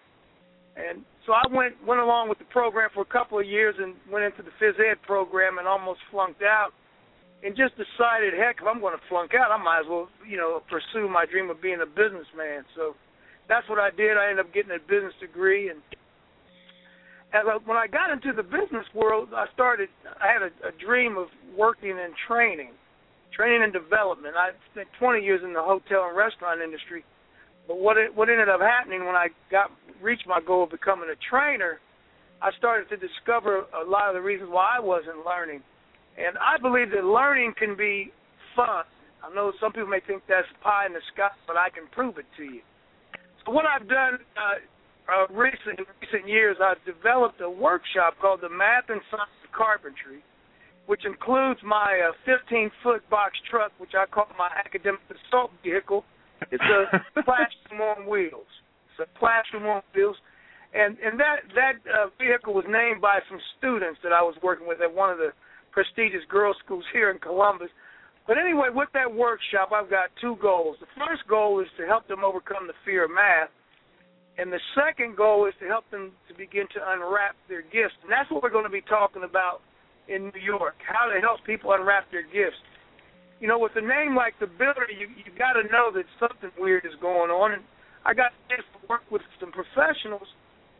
And so I went went along with the program for a couple of years and went into the phys ed program and almost flunked out. And just decided, heck, if I'm going to flunk out, I might as well, you know, pursue my dream of being a businessman. So that's what I did. I ended up getting a business degree, and as I, when I got into the business world, I started. I had a, a dream of working in training, training and development. I spent 20 years in the hotel and restaurant industry, but what it, what ended up happening when I got reached my goal of becoming a trainer, I started to discover a lot of the reasons why I wasn't learning, and I believe that learning can be fun. I know some people may think that's pie in the sky, but I can prove it to you So what I've done uh, uh, recent in recent years, I've developed a workshop called the Math and Science of Carpentry, which includes my uh, 15 foot box truck, which I call my academic assault vehicle. It's a classroom on wheels. It's a classroom on wheels, and and that that uh, vehicle was named by some students that I was working with at one of the prestigious girls' schools here in Columbus. But anyway, with that workshop, I've got two goals. The first goal is to help them overcome the fear of math. And the second goal is to help them to begin to unwrap their gifts. And that's what we're going to be talking about in New York, how to help people unwrap their gifts. You know, with a name like the Builder, you you got to know that something weird is going on. And I got to work with some professionals.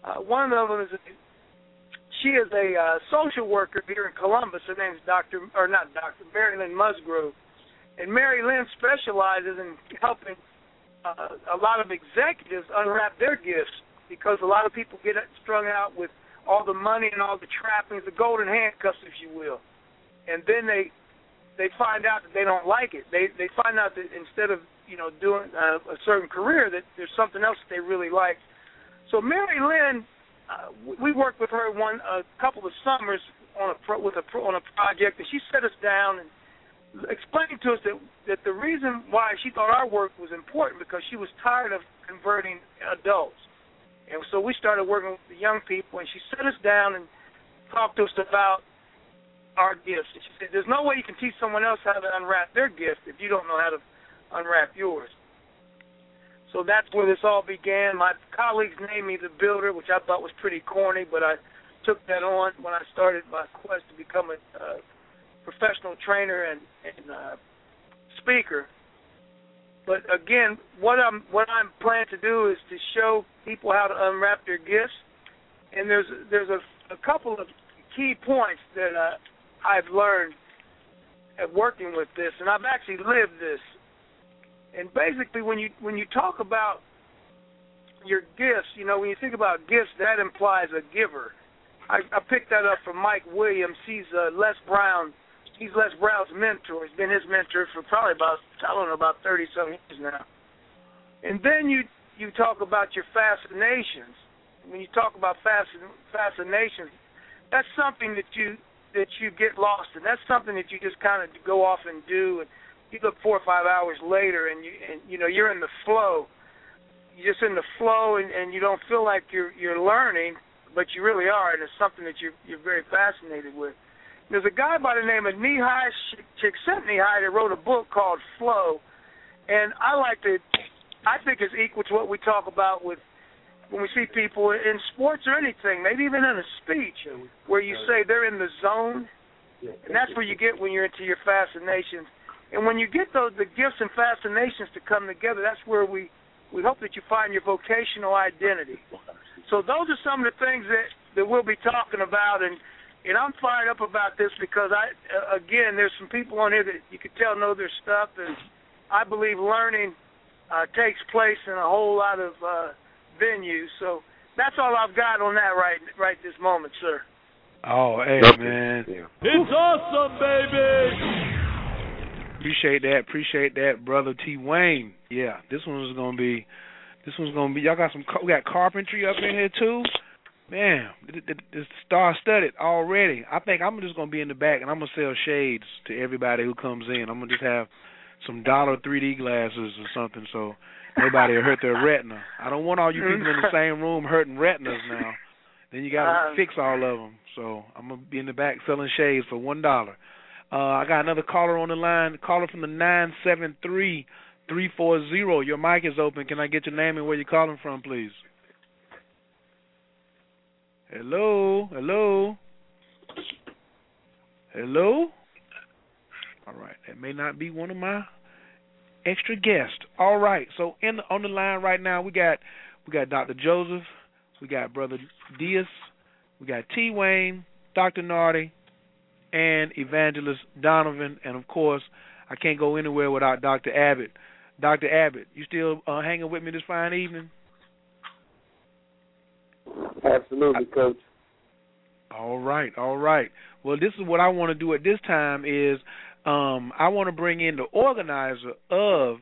Uh, one of them is a, she is a uh, social worker here in Columbus. Her name is Dr. or not Dr. Mary Lynn Musgrove, and Mary Lynn specializes in helping uh, a lot of executives unwrap their gifts because a lot of people get strung out with all the money and all the trappings, the golden handcuffs, if you will, and then they they find out that they don't like it. They they find out that instead of you know doing uh, a certain career, that there's something else that they really like. So Mary Lynn, uh, we worked with her one a couple of summers on a pro, with a pro, on a project, and she set us down and explained to us that that the reason why she thought our work was important because she was tired of converting adults and so we started working with the young people, and she sat us down and talked to us about our gifts. And she said, "There's no way you can teach someone else how to unwrap their gift if you don't know how to unwrap yours." So that's where this all began. My colleagues named me the Builder, which I thought was pretty corny, but I took that on when I started my quest to become a uh, professional trainer and, and uh, speaker. But again, what I'm what I'm planning to do is to show people how to unwrap their gifts, and there's there's a, a couple of key points that uh, I've learned at working with this, and I've actually lived this. And basically, when you when you talk about your gifts, you know, when you think about gifts, that implies a giver. I, I picked that up from Mike Williams. He's uh, Les Brown he's Les Brown's mentor. He's been his mentor for probably about I don't know about thirty some years now. And then you you talk about your fascinations. When you talk about fascin, fascinations, that's something that you that you get lost in. That's something that you just kind of go off and do, and you look four or five hours later, and you and you know you're in the flow. You're just in the flow, and, and you don't feel like you're you're learning, but you really are, and it's something that you're you're very fascinated with. There's a guy by the name of Mihaly Csikszentmihalyi that wrote a book called Flow, and I like to, I think it's equal to what we talk about with when we see people in sports or anything, maybe even in a speech, where you say they're in the zone, and that's where you get when you're into your fascinations. And when you get those the gifts and fascinations to come together, that's where we we hope that you find your vocational identity. So those are some of the things that that we'll be talking about and and I'm fired up about this because I, uh, again, there's some people on here that you can tell know their stuff, and I believe learning uh, takes place in a whole lot of uh, venues. So that's all I've got on that right right this moment, sir. Oh, hey man, it's awesome, baby. Appreciate that, appreciate that, brother T Wayne. Yeah, this one's gonna be, this one's gonna be. Y'all got some, we got carpentry up in here too. Man, it's star studded already. I think I'm just gonna be in the back and I'm gonna sell shades to everybody who comes in. I'm gonna just have some dollar 3D glasses or something so nobody will hurt their retina. I don't want all you people in the same room hurting retinas now. Then you gotta um, fix all of them. So I'm gonna be in the back selling shades for one dollar. Uh, I got another caller on the line. Caller from the nine seven three three four zero. Your mic is open. Can I get your name and where you're calling from, please? Hello, hello, hello. All right, that may not be one of my extra guests. All right, so in the, on the line right now we got we got Dr. Joseph, we got Brother Dias, we got T. Wayne, Dr. Nartey, and Evangelist Donovan, and of course I can't go anywhere without Dr. Abbott. Dr. Abbott, you still uh, hanging with me this fine evening? Absolutely, coach. All right, all right. Well, this is what I want to do at this time is um, I want to bring in the organizer of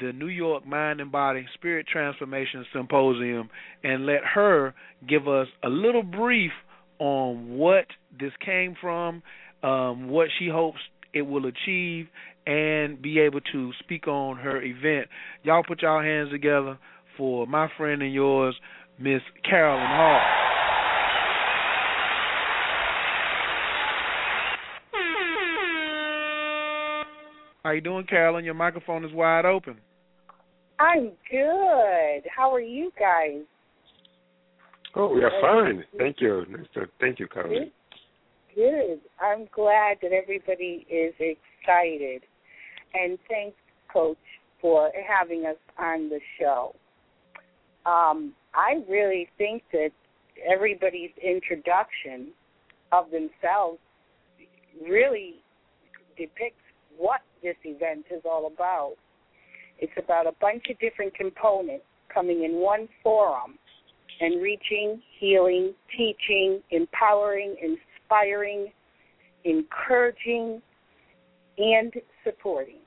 the New York Mind and Body Spirit Transformation Symposium and let her give us a little brief on what this came from, um, what she hopes it will achieve, and be able to speak on her event. Y'all put y'all hands together for my friend and yours, Miss Carolyn Hall. How you doing, Carolyn? Your microphone is wide open. I'm good. How are you guys? Oh, we are fine. Thank you. Mr. Thank you, Carolyn. Good. good. I'm glad that everybody is excited. And thanks, Coach, for having us on the show. Um, I really think that everybody's introduction of themselves really depicts what this event is all about. It's about a bunch of different components coming in one forum and reaching, healing, teaching, empowering, inspiring, encouraging, and supporting.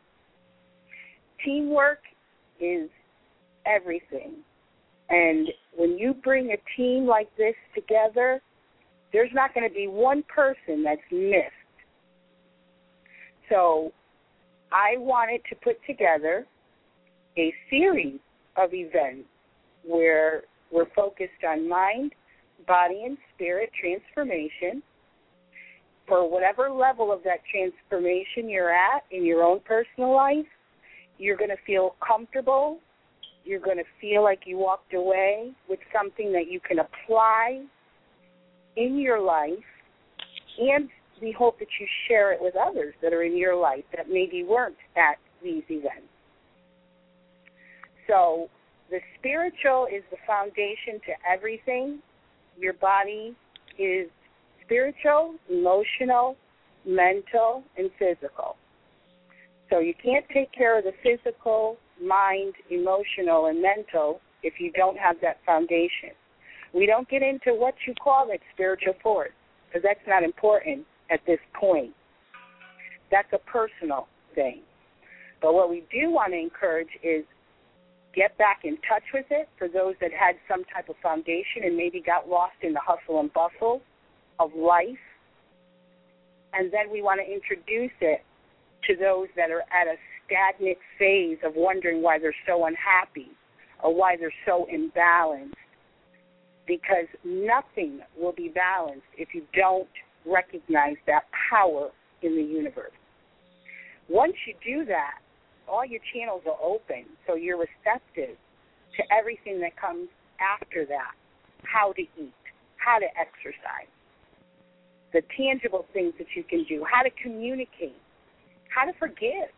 Teamwork is everything. And when you bring a team like this together, there's not going to be one person that's missed. So I wanted to put together a series of events where we're focused on mind, body, and spirit transformation. For whatever level of that transformation you're at in your own personal life, you're going to feel comfortable. You're going to feel like you walked away with something that you can apply in your life and we hope that you share it with others that are in your life that maybe weren't at these events. So, the spiritual is the foundation to everything. Your body is spiritual, emotional, mental, and physical. So, you can't take care of the physical, mind, emotional, and mental if you don't have that foundation. We don't get into what you call it spiritual force because that's not important at this point. That's a personal thing. But what we do want to encourage is get back in touch with it for those that had some type of foundation and maybe got lost in the hustle and bustle of life. And then we want to introduce it to those that are at a stagnant phase of wondering why they're so unhappy or why they're so imbalanced. Because nothing will be balanced if you don't recognize that power in the universe. Once you do that, all your channels are open, so you're receptive to everything that comes after that how to eat, how to exercise, the tangible things that you can do, how to communicate, how to forgive,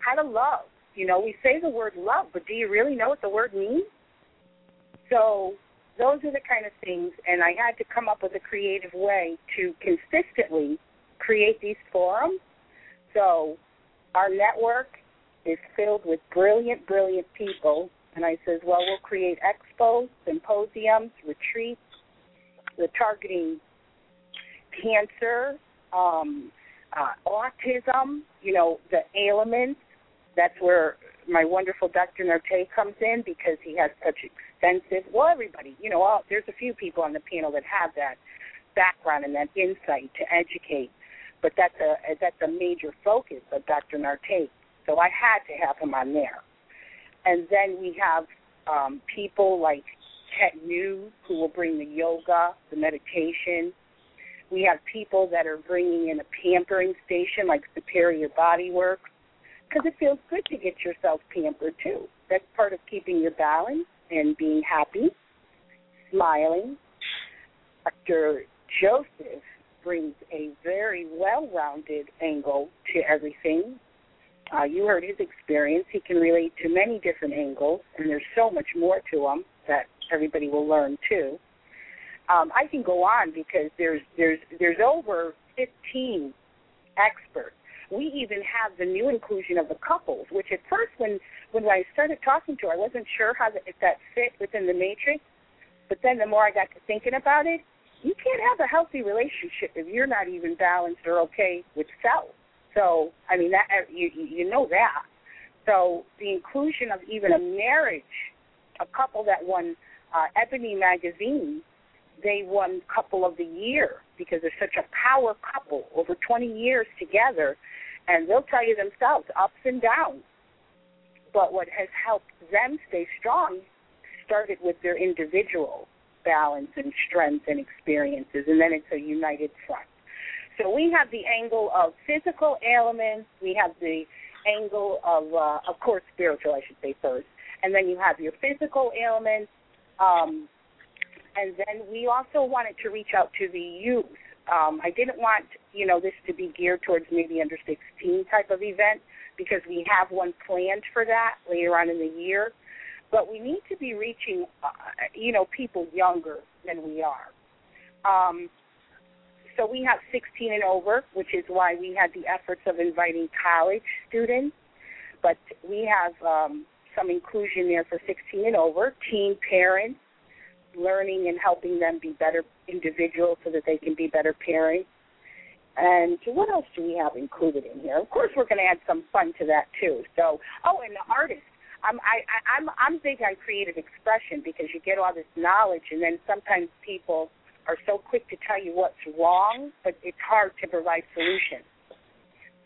how to love. You know, we say the word love, but do you really know what the word means? So those are the kind of things, and I had to come up with a creative way to consistently create these forums. So our network is filled with brilliant, brilliant people. And I says, well, we'll create expos, symposiums, retreats. We're targeting cancer, um, uh, autism, you know, the ailments. That's where my wonderful Dr. Nartey comes in because he has such extensive. Well, everybody, you know, all, there's a few people on the panel that have that background and that insight to educate, but that's a that's a major focus of Dr. Nartey. So I had to have him on there, and then we have um, people like Tet New who will bring the yoga, the meditation. We have people that are bringing in a pampering station like Superior Body Works because it feels good to get yourself pampered too. That's part of keeping your balance and being happy, smiling. Dr. Joseph brings a very well rounded angle to everything. Uh, you heard his experience. He can relate to many different angles, and there's so much more to him that everybody will learn too. Um, I can go on because there's there's there's over 15 experts we even have the new inclusion of the couples, which at first, when when I started talking to her, I wasn't sure how the, if that fit within the matrix. But then the more I got to thinking about it, you can't have a healthy relationship if you're not even balanced or okay with self. So I mean that you you know that. So the inclusion of even a marriage, a couple that won uh, Ebony magazine, they won couple of the year because they're such a power couple over 20 years together, and they'll tell you themselves ups and downs. But what has helped them stay strong started with their individual balance and strength and experiences, and then it's a united front. So we have the angle of physical ailments, we have the angle of, uh, of course, spiritual, I should say first, and then you have your physical ailments, um, and then we also wanted to reach out to the youth. Um, I didn't want, you know, this to be geared towards maybe under 16 type of event because we have one planned for that later on in the year but we need to be reaching, uh, you know, people younger than we are. Um, so we have 16 and over, which is why we had the efforts of inviting college students, but we have um, some inclusion there for 16 and over, teen parents, learning and helping them be better individuals so that they can be better parents. And what else do we have included in here? Of course, we're going to add some fun to that too. So, oh, and the artist. I'm I, I'm I'm big on creative expression because you get all this knowledge and then sometimes people are so quick to tell you what's wrong, but it's hard to provide solutions.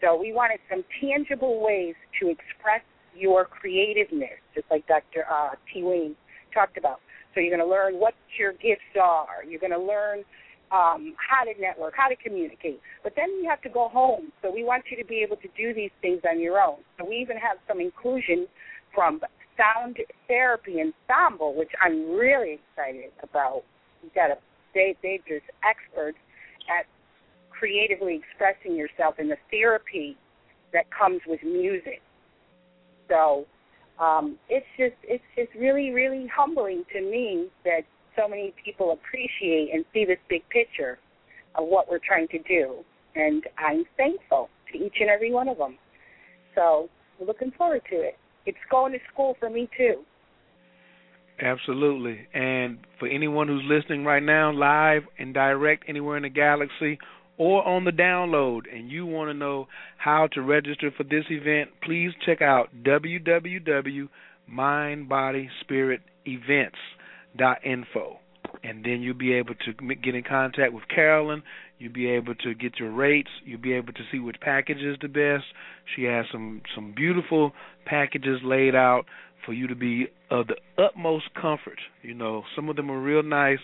So we wanted some tangible ways to express your creativeness, just like Dr. Uh, T. Wayne talked about. So you're going to learn what your gifts are. You're going to learn um, how to network, how to communicate. But then you have to go home. So we want you to be able to do these things on your own. So we even have some inclusion from Sound Therapy Ensemble, which I'm really excited about. We've got a they they just experts at creatively expressing yourself in the therapy that comes with music. So um, it's just it's just really really humbling to me that so many people appreciate and see this big picture of what we're trying to do, and I'm thankful to each and every one of them. So looking forward to it it's going to school for me too. Absolutely. And for anyone who's listening right now, live and direct anywhere in the galaxy or on the download, and you want to know how to register for this event, please check out www.mindbodyspiritevents.info. And then you'll be able to get in contact with Carolyn. You'll be able to get your rates. You'll be able to see which package is the best. She has some some beautiful packages laid out for you to be of the utmost comfort. You know, some of them are real nice.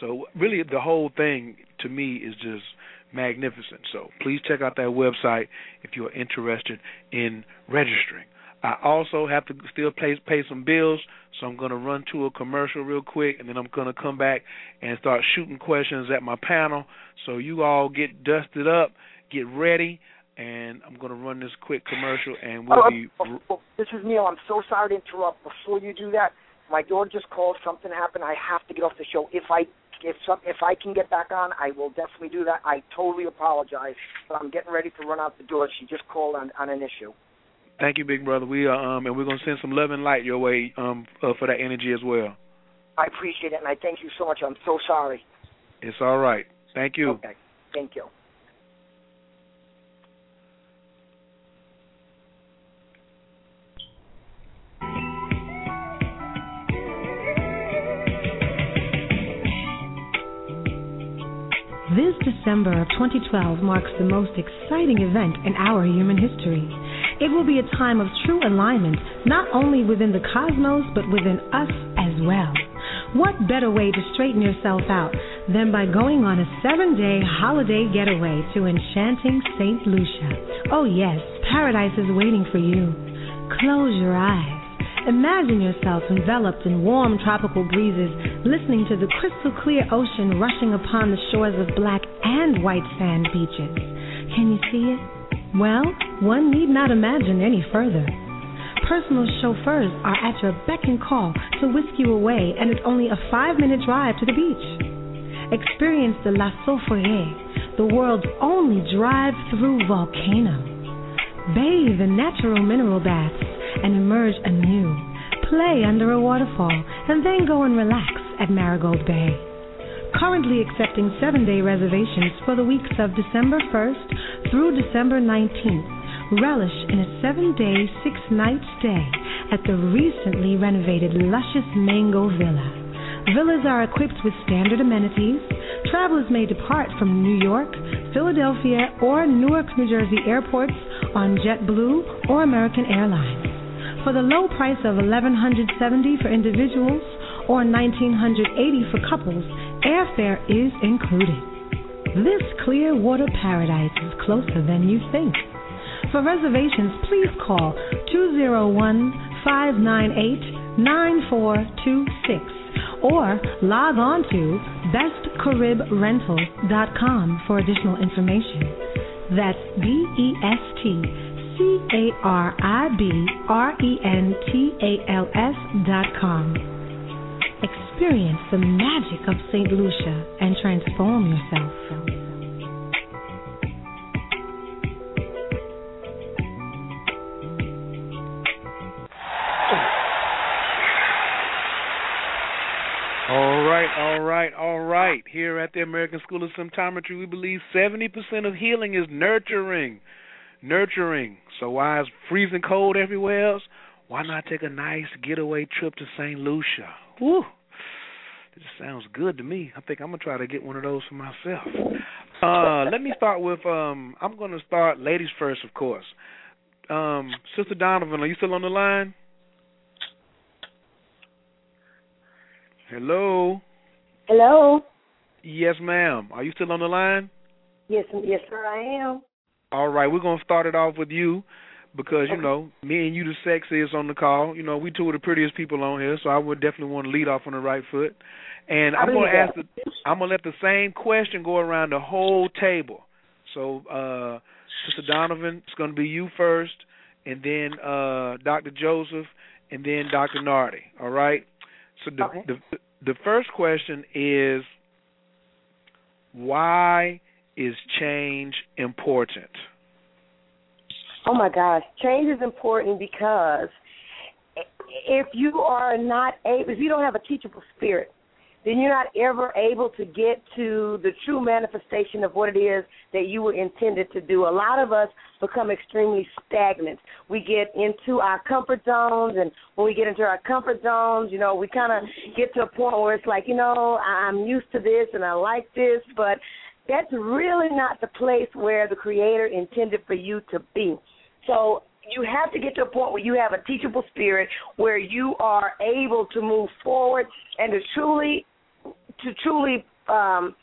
So really, the whole thing to me is just magnificent. So please check out that website if you are interested in registering. I also have to still pay pay some bills, so I'm going to run to a commercial real quick, and then I'm going to come back and start shooting questions at my panel. So you all get dusted up, get ready, and I'm going to run this quick commercial, and we'll oh, be. Oh, oh, oh, this is Neil. I'm so sorry to interrupt. Before you do that, my daughter just called. Something happened. I have to get off the show. If I if some if I can get back on, I will definitely do that. I totally apologize, but I'm getting ready to run out the door. She just called on on an issue. Thank you, big brother. We are um and we're gonna send some love and light your way um uh, for that energy as well. I appreciate it, and I thank you so much. I'm so sorry. It's all right. Thank you. Okay. Thank you. This December of 2012 marks the most exciting event in our human history. It will be a time of true alignment, not only within the cosmos, but within us as well. What better way to straighten yourself out than by going on a seven day holiday getaway to enchanting St. Lucia? Oh, yes, paradise is waiting for you. Close your eyes Imagine yourself enveloped in warm tropical breezes, listening to the crystal clear ocean rushing upon the shores of black and white sand beaches. Can you see it? Well, one need not imagine any further. Personal chauffeurs are at your beck and call to whisk you away, and it's only a five minute drive to the beach. Experience the La Soufriere, the world's only drive through volcano. Bathe in natural mineral baths and emerge anew. Play under a waterfall and then go and relax at Marigot Bay. Currently accepting seven day reservations for the weeks of December 1st through December 19th Relish in a seven day, six night stay at the recently renovated luscious Mango Villa. Villas are equipped with standard amenities. Travelers may depart from New York, Philadelphia, or Newark, New Jersey airports on JetBlue or American Airlines. For the low price of 1,170 for individuals or 1,980 for couples, airfare is included. This clear water paradise is closer than you think. For reservations, please call 201 598 9426 or log on to bestcaribrentals.com for additional information. That's B E S T C A R I B R E N T A L S dot com. Experience the magic of St. Lucia and transform yourself. All right, all right, all right. Here at the American School of Symptometry, we believe 70% of healing is nurturing. Nurturing. So why is freezing cold everywhere else? Why not take a nice getaway trip to St. Lucia? Woo! This sounds good to me. I think I'm gonna try to get one of those for myself. Uh, let me start with um I'm gonna start ladies first, of course. Um, Sister Donovan, are you still on the line? Hello. Hello. Yes, ma'am. Are you still on the line? Yes, yes, sir, I am. All right, we're gonna start it off with you because you know me and you the sexiest on the call. You know we two of the prettiest people on here, so I would definitely want to lead off on the right foot. And I I'm gonna ask the I'm gonna let the same question go around the whole table. So uh Sister Donovan, it's gonna be you first, and then uh Dr. Joseph, and then Dr. Nartey. All right. So the Okay. the the first question is why is change important? Oh my gosh, change is important because if you are not able, if you don't have a teachable spirit, then you're not ever able to get to the true manifestation of what it is that you were intended to do. A lot of us become extremely stagnant. We get into our comfort zones, and when we get into our comfort zones, you know, we kind of get to a point where it's like, you know, I'm used to this and I like this, but that's really not the place where the Creator intended for you to be. So you have to get to a point where you have a teachable spirit, where you are able to move forward and to truly, to truly um,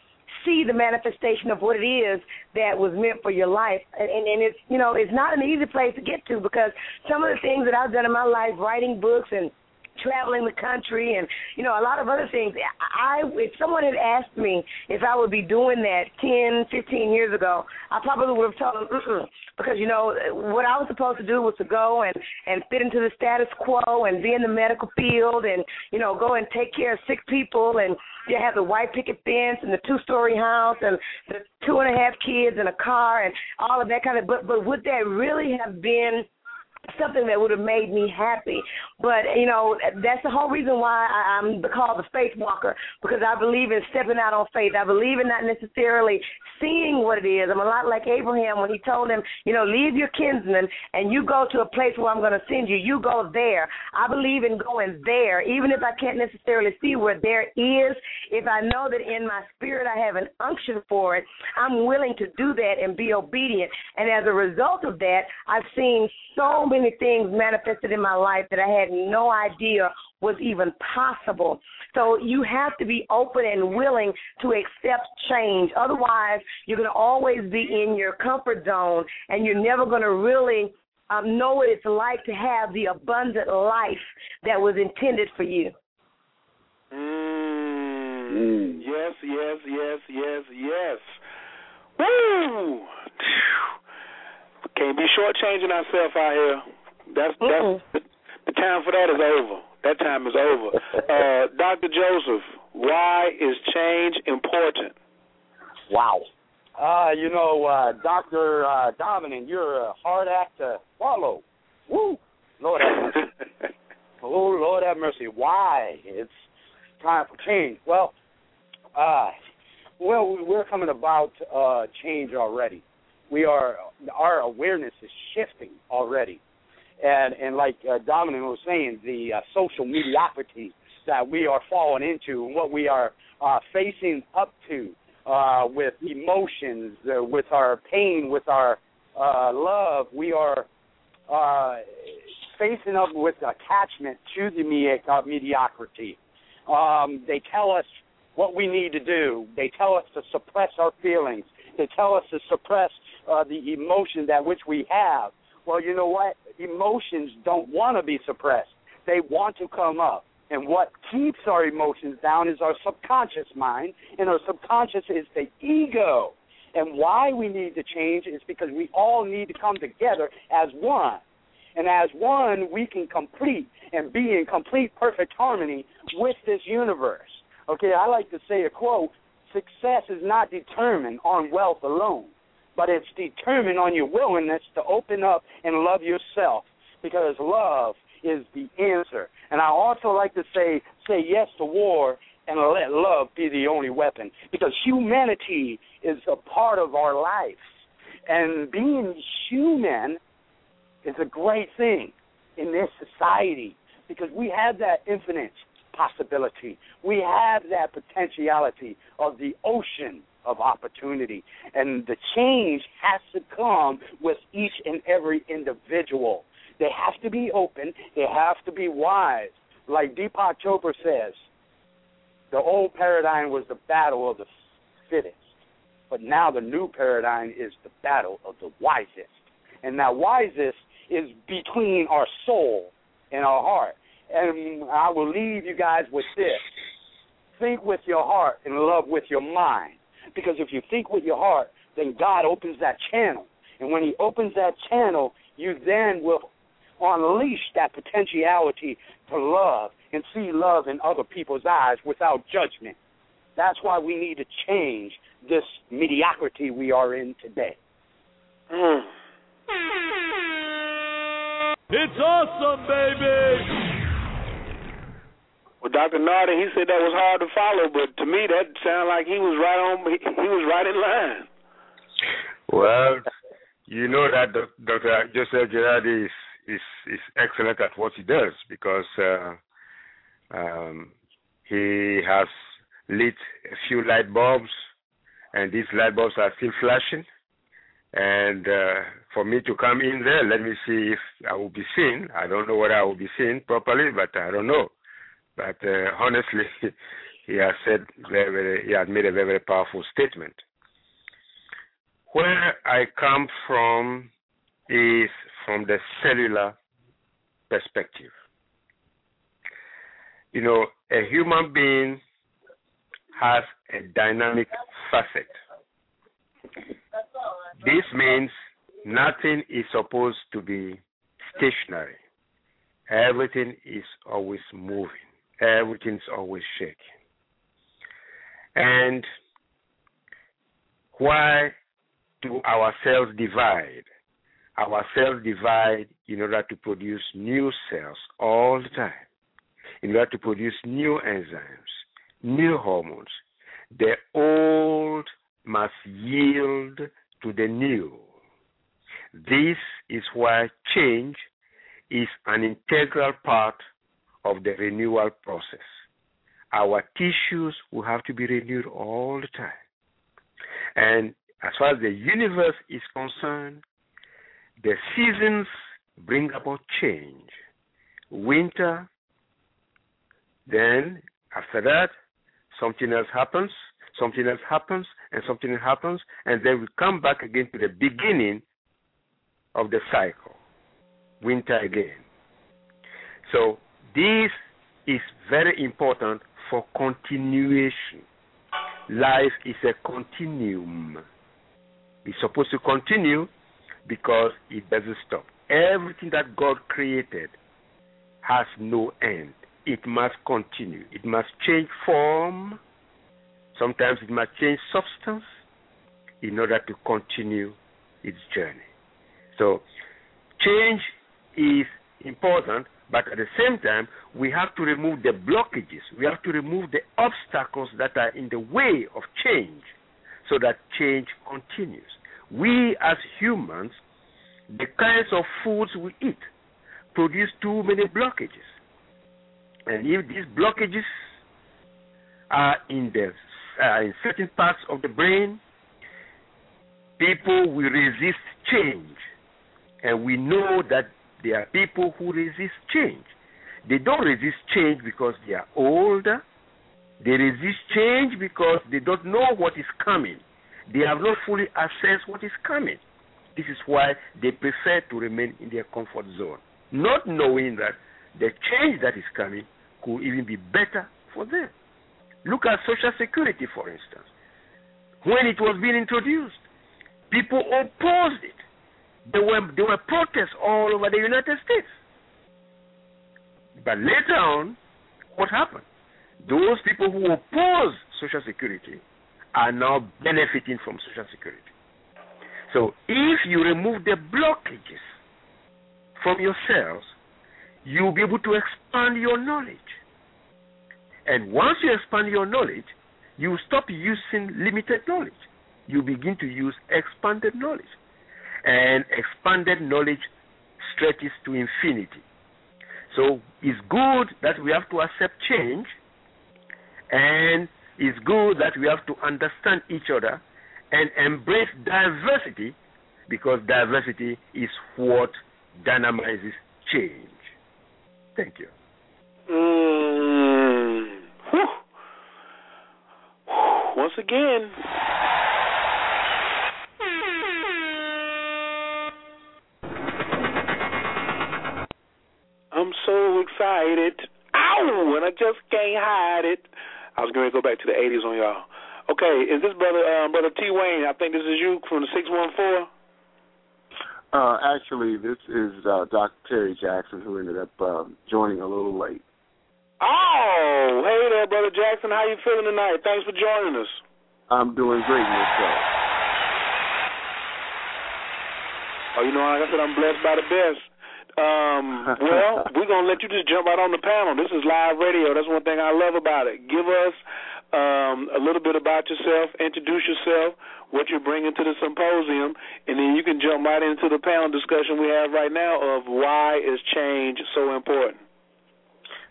see the manifestation of what it is that was meant for your life. And, and, and it's you know it's not an easy place to get to because some of the things that I've done in my life, writing books and traveling the country and you know a lot of other things. I if someone had asked me if i would be doing that ten fifteen years ago i probably would have told them Mm-mm, because you know what i was supposed to do was to go and and fit into the status quo and be in the medical field and you know go and take care of sick people and you have the white picket fence and the two story house and the two and a half kids and a car and all of that kind of but but would that really have been something that would have made me happy. But you know, that's the whole reason why I'm called the faith walker because I believe in stepping out on faith. I believe in not necessarily seeing what it is. I'm a lot like Abraham when he told him, you know, leave your kinsmen and you go to a place where I'm going to send you. You go there. I believe in going there, even if I can't necessarily see where there is. If I know that in my spirit I have an unction for it, I'm willing to do that and be obedient. And as a result of that, I've seen so many things manifested in my life that I had no idea was even possible. So you have to be open and willing to accept change. Otherwise, you're going to always be in your comfort zone and you're never going to really um, know what it's like to have the abundant life that was intended for you. Mm. Yes, yes, yes, yes, yes. Woo! Can't be shortchanging ourselves out here. That's that's the, the time for that is over. That time is over. Uh, Dr. Joseph, why is change important? Wow. Uh, you know, uh, Dr. Uh, Dominic, you're a hard act to follow. Woo! Lord have mercy. oh, Lord have mercy. Why? It's time for change. Well, uh, well, we're coming about uh, change already. We are, our awareness is shifting. Already, and and like uh, Dominic was saying, the uh, social mediocrity that we are falling into, and what we are uh, facing up to uh, with emotions, uh, with our pain, with our uh, love, we are uh, facing up with attachment to the uh, mediocrity. Um, they tell us what we need to do. They tell us to suppress our feelings. They tell us to suppress uh, the emotion that which we have. Well, you know what? Emotions don't want to be suppressed. They want to come up. And what keeps our emotions down is our subconscious mind, and our subconscious is the ego. And why we need to change is because we all need to come together as one. And as one, we can complete and be in complete perfect harmony with this universe. Okay, I like to say a quote success is not determined on wealth alone, but it's determined on your willingness to open up and love yourself because love is the answer. And I also like to say say yes to war and let love be the only weapon because humanity is a part of our life. And being human is a great thing in this society because we have that infinite possibility. We have that potentiality of the ocean of opportunity. And the change has to come with each and every individual. They have to be open, they have to be wise. Like Deepak Chopra says, the old paradigm was the battle of the fittest. But now the new paradigm is the battle of the wisest. And that wisest is between our soul and our heart. And I will leave you guys with this. Think with your heart and love with your mind. Because if you think with your heart, then God opens that channel. And when He opens that channel, you then will unleash that potentiality to love and see love in other people's eyes without judgment. That's why we need to change this mediocrity we are in today. Mm. It's awesome, baby. Well, Dr. Nartey, he said that was hard to follow, but to me that sounded like he was right on. He, was right in line. Well, you know that Dr. Joseph Girardin is is is excellent at what he does because uh, um, he has lit a few light bulbs, and these light bulbs are still flashing. And uh, for me to come in there, let me see if I will be seen. I don't know whether I will be seen properly, but I don't know. But uh, honestly, he has said very, very, he has made a very, very powerful statement. Where I come from is from the cellular perspective. You know, a human being has a dynamic facet. This means nothing is supposed to be stationary. Everything is always moving. Everything's always shaking. And why do our cells divide? Our cells divide in order to produce new cells all the time, in order to produce new enzymes, new hormones. The old must yield to the new. This is why change is an integral part of the renewal process. Our tissues will have to be renewed all the time. And as far as the universe is concerned, the seasons bring about change. Winter, then after that, something else happens, something else happens, and something else happens, and then we come back again to the beginning of the cycle, winter again. So this is very important for continuation. Life is a continuum. It's supposed to continue because it doesn't stop. Everything that God created has no end. It must continue. It must change form. Sometimes it must change substance in order to continue its journey. So, change is important, but at the same time, we have to remove the blockages. We have to remove the obstacles that are in the way of change so that change continues. We as humans, the kinds of foods we eat produce too many blockages. And if these blockages are in the uh, in certain parts of the brain, people will resist change. And we know that there are people who resist change. They don't resist change because they are older. They resist change because they don't know what is coming. They have not fully assessed what is coming. This is why they prefer to remain in their comfort zone, not knowing that the change that is coming could even be better for them. Look at Social Security, for instance. When it was being introduced, people opposed it. There were, there were protests all over the United States. But later on, what happened? Those people who oppose Social Security are now benefiting from Social Security. So if you remove the blockages from yourselves, you'll be able to expand your knowledge. And once you expand your knowledge, you stop using limited knowledge. You begin to use expanded knowledge. And expanded knowledge stretches to infinity. So it's good that we have to accept change, and it's good that we have to understand each other and embrace diversity because diversity is what dynamizes change. Thank you. Mm. Once again, so excited. Ow! And I just can't hide it. I was going to go back to the 80s on y'all. Okay, is this brother uh, brother T Wayne? I think this is you from the 614. Uh, actually, this is uh, Dr. Terry Jackson, who ended up uh, joining a little late. Oh, hey there, brother Jackson. How you feeling tonight? Thanks for joining us. I'm doing great myself. Oh, you know, like I said, I'm blessed by the best. Um, well, we're gonna let you just jump right on the panel. This is live radio. That's one thing I love about it. Give us um, a little bit about yourself, introduce yourself, what you're bringing to the symposium, and then you can jump right into the panel discussion we have right now of why is change so important.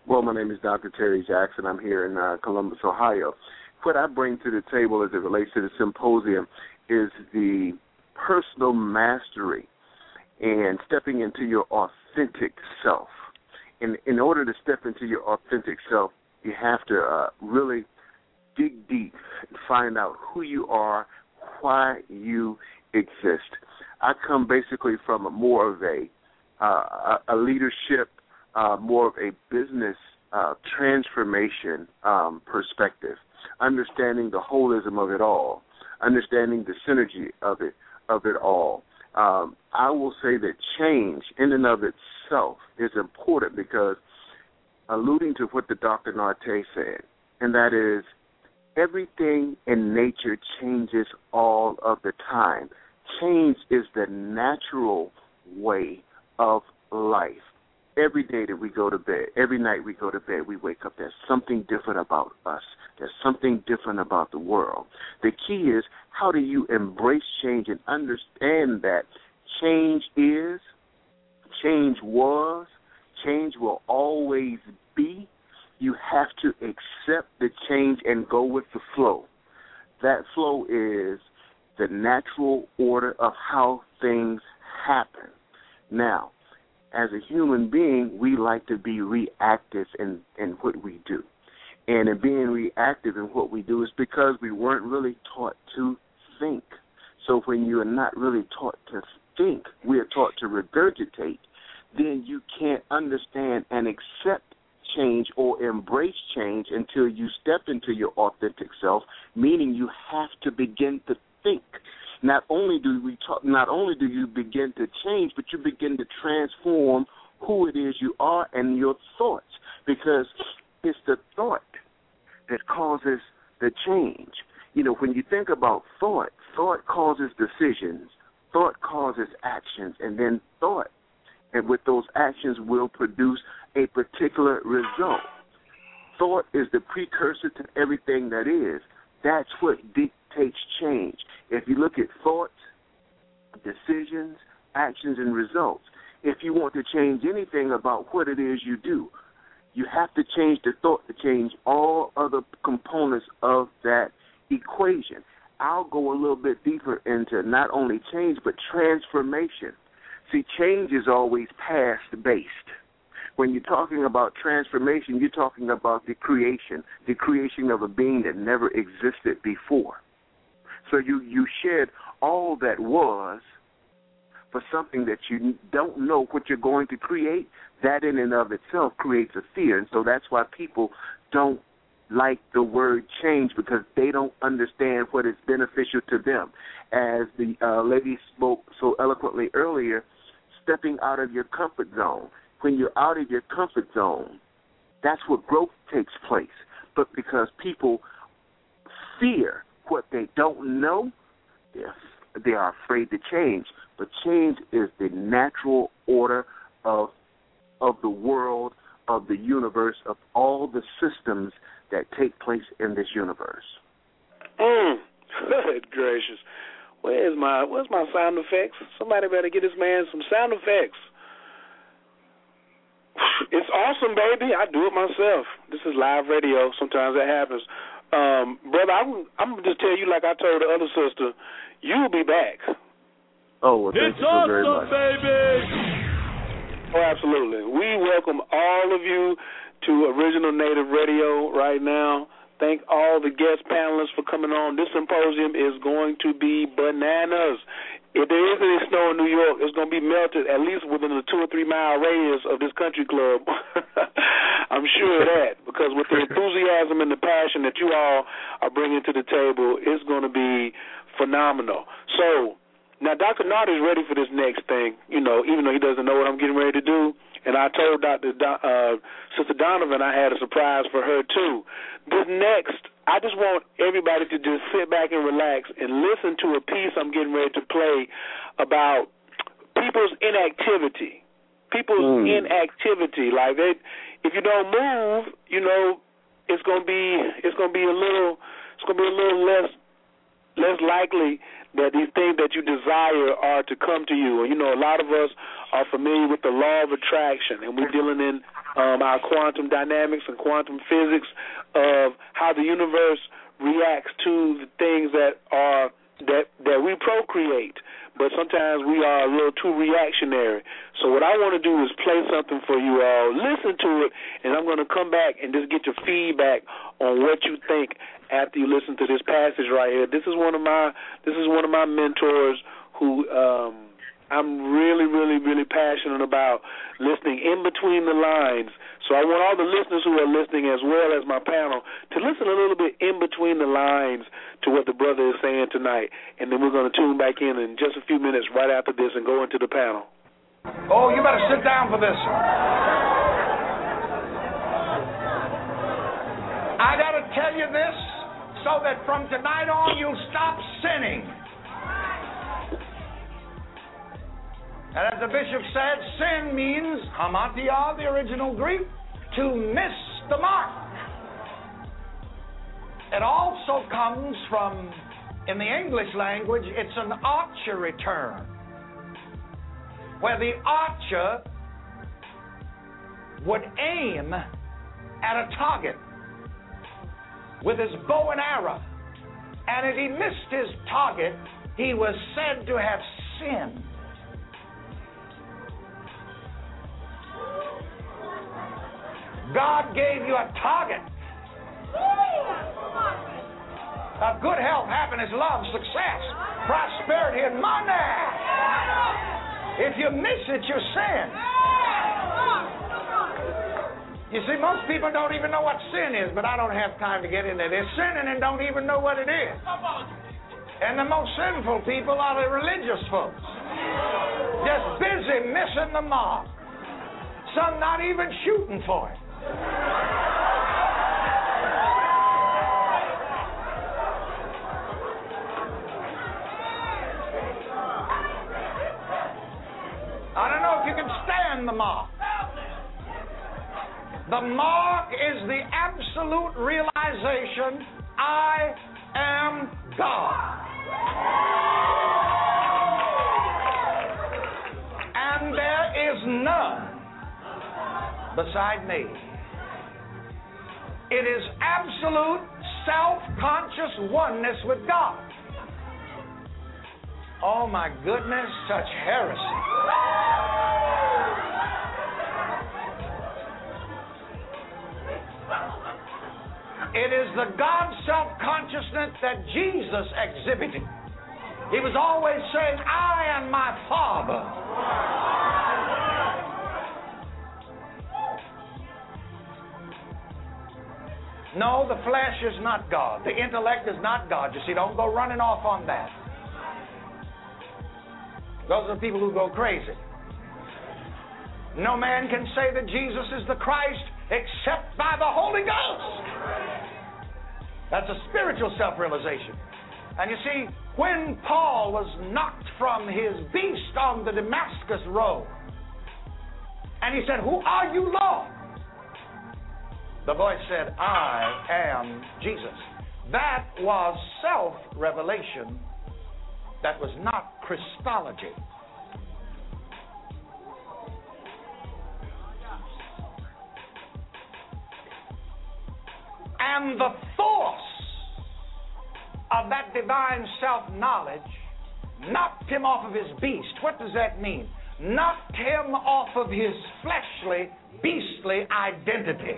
Well, my name is Dr. Terry Jackson. I'm here in uh, Columbus, Ohio. What I bring to the table as it relates to the symposium is the personal mastery and stepping into your authentic self. And in order to step into your authentic self, you have to uh, really dig deep and find out who you are, why you exist. I come basically from a more of a uh, a leadership, uh, more of a business uh, transformation um, perspective, understanding the holism of it all, understanding the synergy of it of it all. Um, I will say that change in and of itself is important because alluding to what the Dr. Nartey said, and that is everything in nature changes all of the time. Change is the natural way of life. Every day that we go to bed, every night we go to bed, we wake up. There's something different about us. There's something different about the world. The key is how do you embrace change and understand that change is, change was, change will always be. You have to accept the change and go with the flow. That flow is the natural order of how things happen. Now, as a human being, we like to be reactive in, in what we do. And in being reactive in what we do is because we weren't really taught to think. So when you are not really taught to think, we are taught to regurgitate, then you can't understand and accept change or embrace change until you step into your authentic self, meaning you have to begin to think. Not only do we talk, not only do you begin to change, but you begin to transform who it is you are and your thoughts, because it's the thought that causes the change. You know, when you think about thought, thought causes decisions, thought causes actions, and then thought, and with those actions will produce a particular result. Thought is the precursor to everything that is. That's what dictates change. If you look at thoughts, decisions, actions, and results, if you want to change anything about what it is you do, you have to change the thought to change all other components of that equation. I'll go a little bit deeper into not only change but transformation. See, change is always past based. When you're talking about transformation, you're talking about the creation, the creation of a being that never existed before. So you you shed all that was for something that you don't know what you're going to create. That in and of itself creates a fear, and so that's why people don't like the word change because they don't understand what is beneficial to them. As the uh, lady spoke so eloquently earlier, stepping out of your comfort zone. When you're out of your comfort zone, that's where growth takes place. But because people fear what they don't know, they're, they are afraid to change. But change is the natural order of of the world, of the universe, of all the systems that take place in this universe. Mm. Good gracious. Where's my where's my sound effects? Somebody better get this man some sound effects. It's awesome, baby. I do it myself. This is live radio. Sometimes that happens. Um, brother, I'm I'm gonna just tell you like I told the other sister, you'll be back. Oh, well, thank it's you so awesome, very much. baby. Oh, absolutely. We welcome all of you to Original Native Radio right now. Thank all the guest panelists for coming on. This symposium is going to be bananas. If there is any snow in New York, it's going to be melted at least within a two or three mile radius of this country club. I'm sure of that because with the enthusiasm and the passion that you all are bringing to the table, it's going to be phenomenal. So now Dr. Nartey is ready for this next thing, you know, even though he doesn't know what I'm getting ready to do. And I told Dr. Do- uh, Sister Donovan I had a surprise for her too. This next, I just want everybody to just sit back and relax and listen to a piece I'm getting ready to play about people's inactivity. People's Mm. inactivity. Like they, if you don't move, you know, it's gonna be it's gonna be a little it's gonna be a little less less likely that these things that you desire are to come to you. And you know, a lot of us are familiar with the law of attraction, and we're dealing in um, our quantum dynamics and quantum physics of how the universe reacts to the things that are that that we procreate. But sometimes we are a little too reactionary. So what I want to do is play something for you all. Listen to it, and I'm going to come back and just get your feedback on what you think after you listen to this passage right here. This is one of my this is one of my mentors who um I'm really, really, really passionate about listening in between the lines. So I want all the listeners who are listening as well as my panel to listen a little bit in between the lines to what the brother is saying tonight. And then we're going to tune back in in just a few minutes right after this and go into the panel. Oh, you better sit down for this. I got to tell you this so that from tonight on you'll stop sinning. And as the bishop said, sin means hamartia, the original Greek, to miss the mark. It also comes from, in the English language, it's an archery term, where the archer would aim at a target with his bow and arrow. And if he missed his target, he was said to have sinned. God gave you a target of good health, happiness, love, success, prosperity, and money. If you miss it, you sin. You see, most people don't even know what sin is, but I don't have time to get into this. They're sinning and don't even know what it is. And the most sinful people are the religious folks. Just busy missing the mark. Some not even shooting for it. I don't know if you can stand the mark. The mark is the absolute realization I am God. And there is none beside me. It is absolute self conscious oneness with God. Oh my goodness, such heresy. It is the God self consciousness that Jesus exhibited. He was always saying, I and my Father. No, the flesh is not God. The intellect is not God. You see, don't go running off on that. Those are the people who go crazy. No man can say that Jesus is the Christ except by the Holy Ghost. That's a spiritual self realization. And you see, when Paul was knocked from his beast on the Damascus road, and he said, Who are you, Lord? The voice said, I am Jesus. That was self revelation, that was not Christology. And the force of that divine self knowledge knocked him off of his beast. What does that mean? Knocked him off of his fleshly, beastly identity.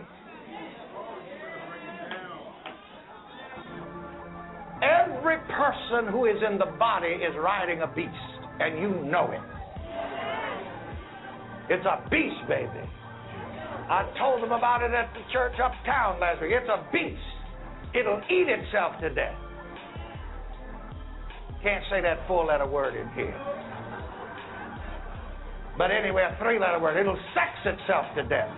Every person who is in the body is riding a beast, and you know it. It's a beast, baby. I told them about it at the church uptown last week. It's a beast. It'll eat itself to death. Can't say that four letter word in here. But anyway, a three letter word. It'll sex itself to death.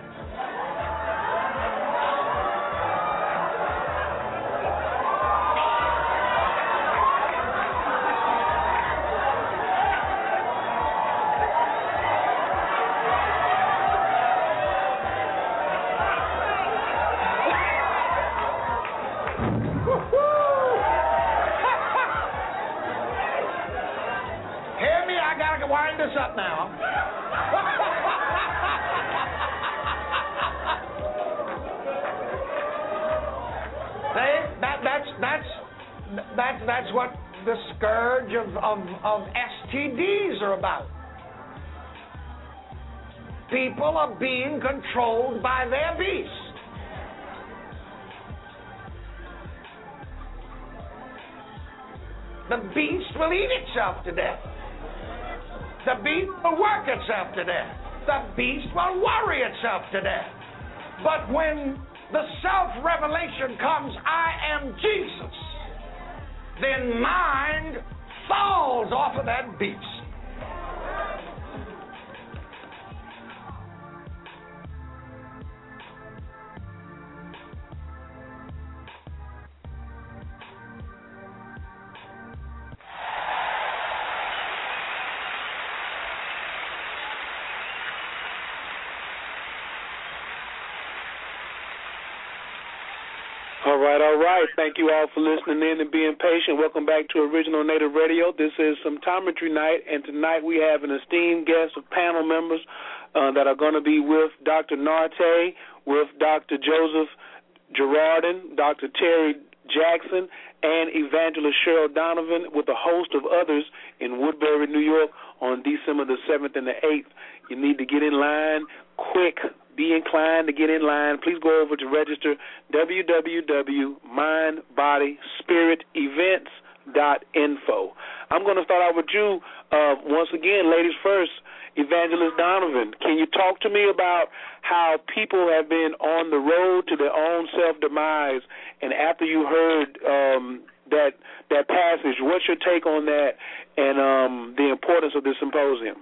Will eat itself to death. The beast will work itself to death. The beast will worry itself to death. But when the self revelation comes, I am Jesus, then mind falls off of that beast. Right, all right. Thank you all for listening in and being patient. Welcome back to Original Native Radio. This is Symptometry Night, and tonight we have an esteemed guest of panel members uh, that are going to be with Dr. Nartey, with Dr. Joseph Girardin, Dr. Terry Jackson, and Evangelist Cheryl Donovan, with a host of others in Woodbury, New York, on December the 7th and the 8th. You need to get in line quick. Be inclined to get in line. Please go over to register www.mindbodyspiritevents.info. I'm going to start out with you uh, once again, ladies first. Evangelist Donovan, can you talk to me about how people have been on the road to their own self demise, and after you heard um, that that passage, what's your take on that and um, the importance of this symposium?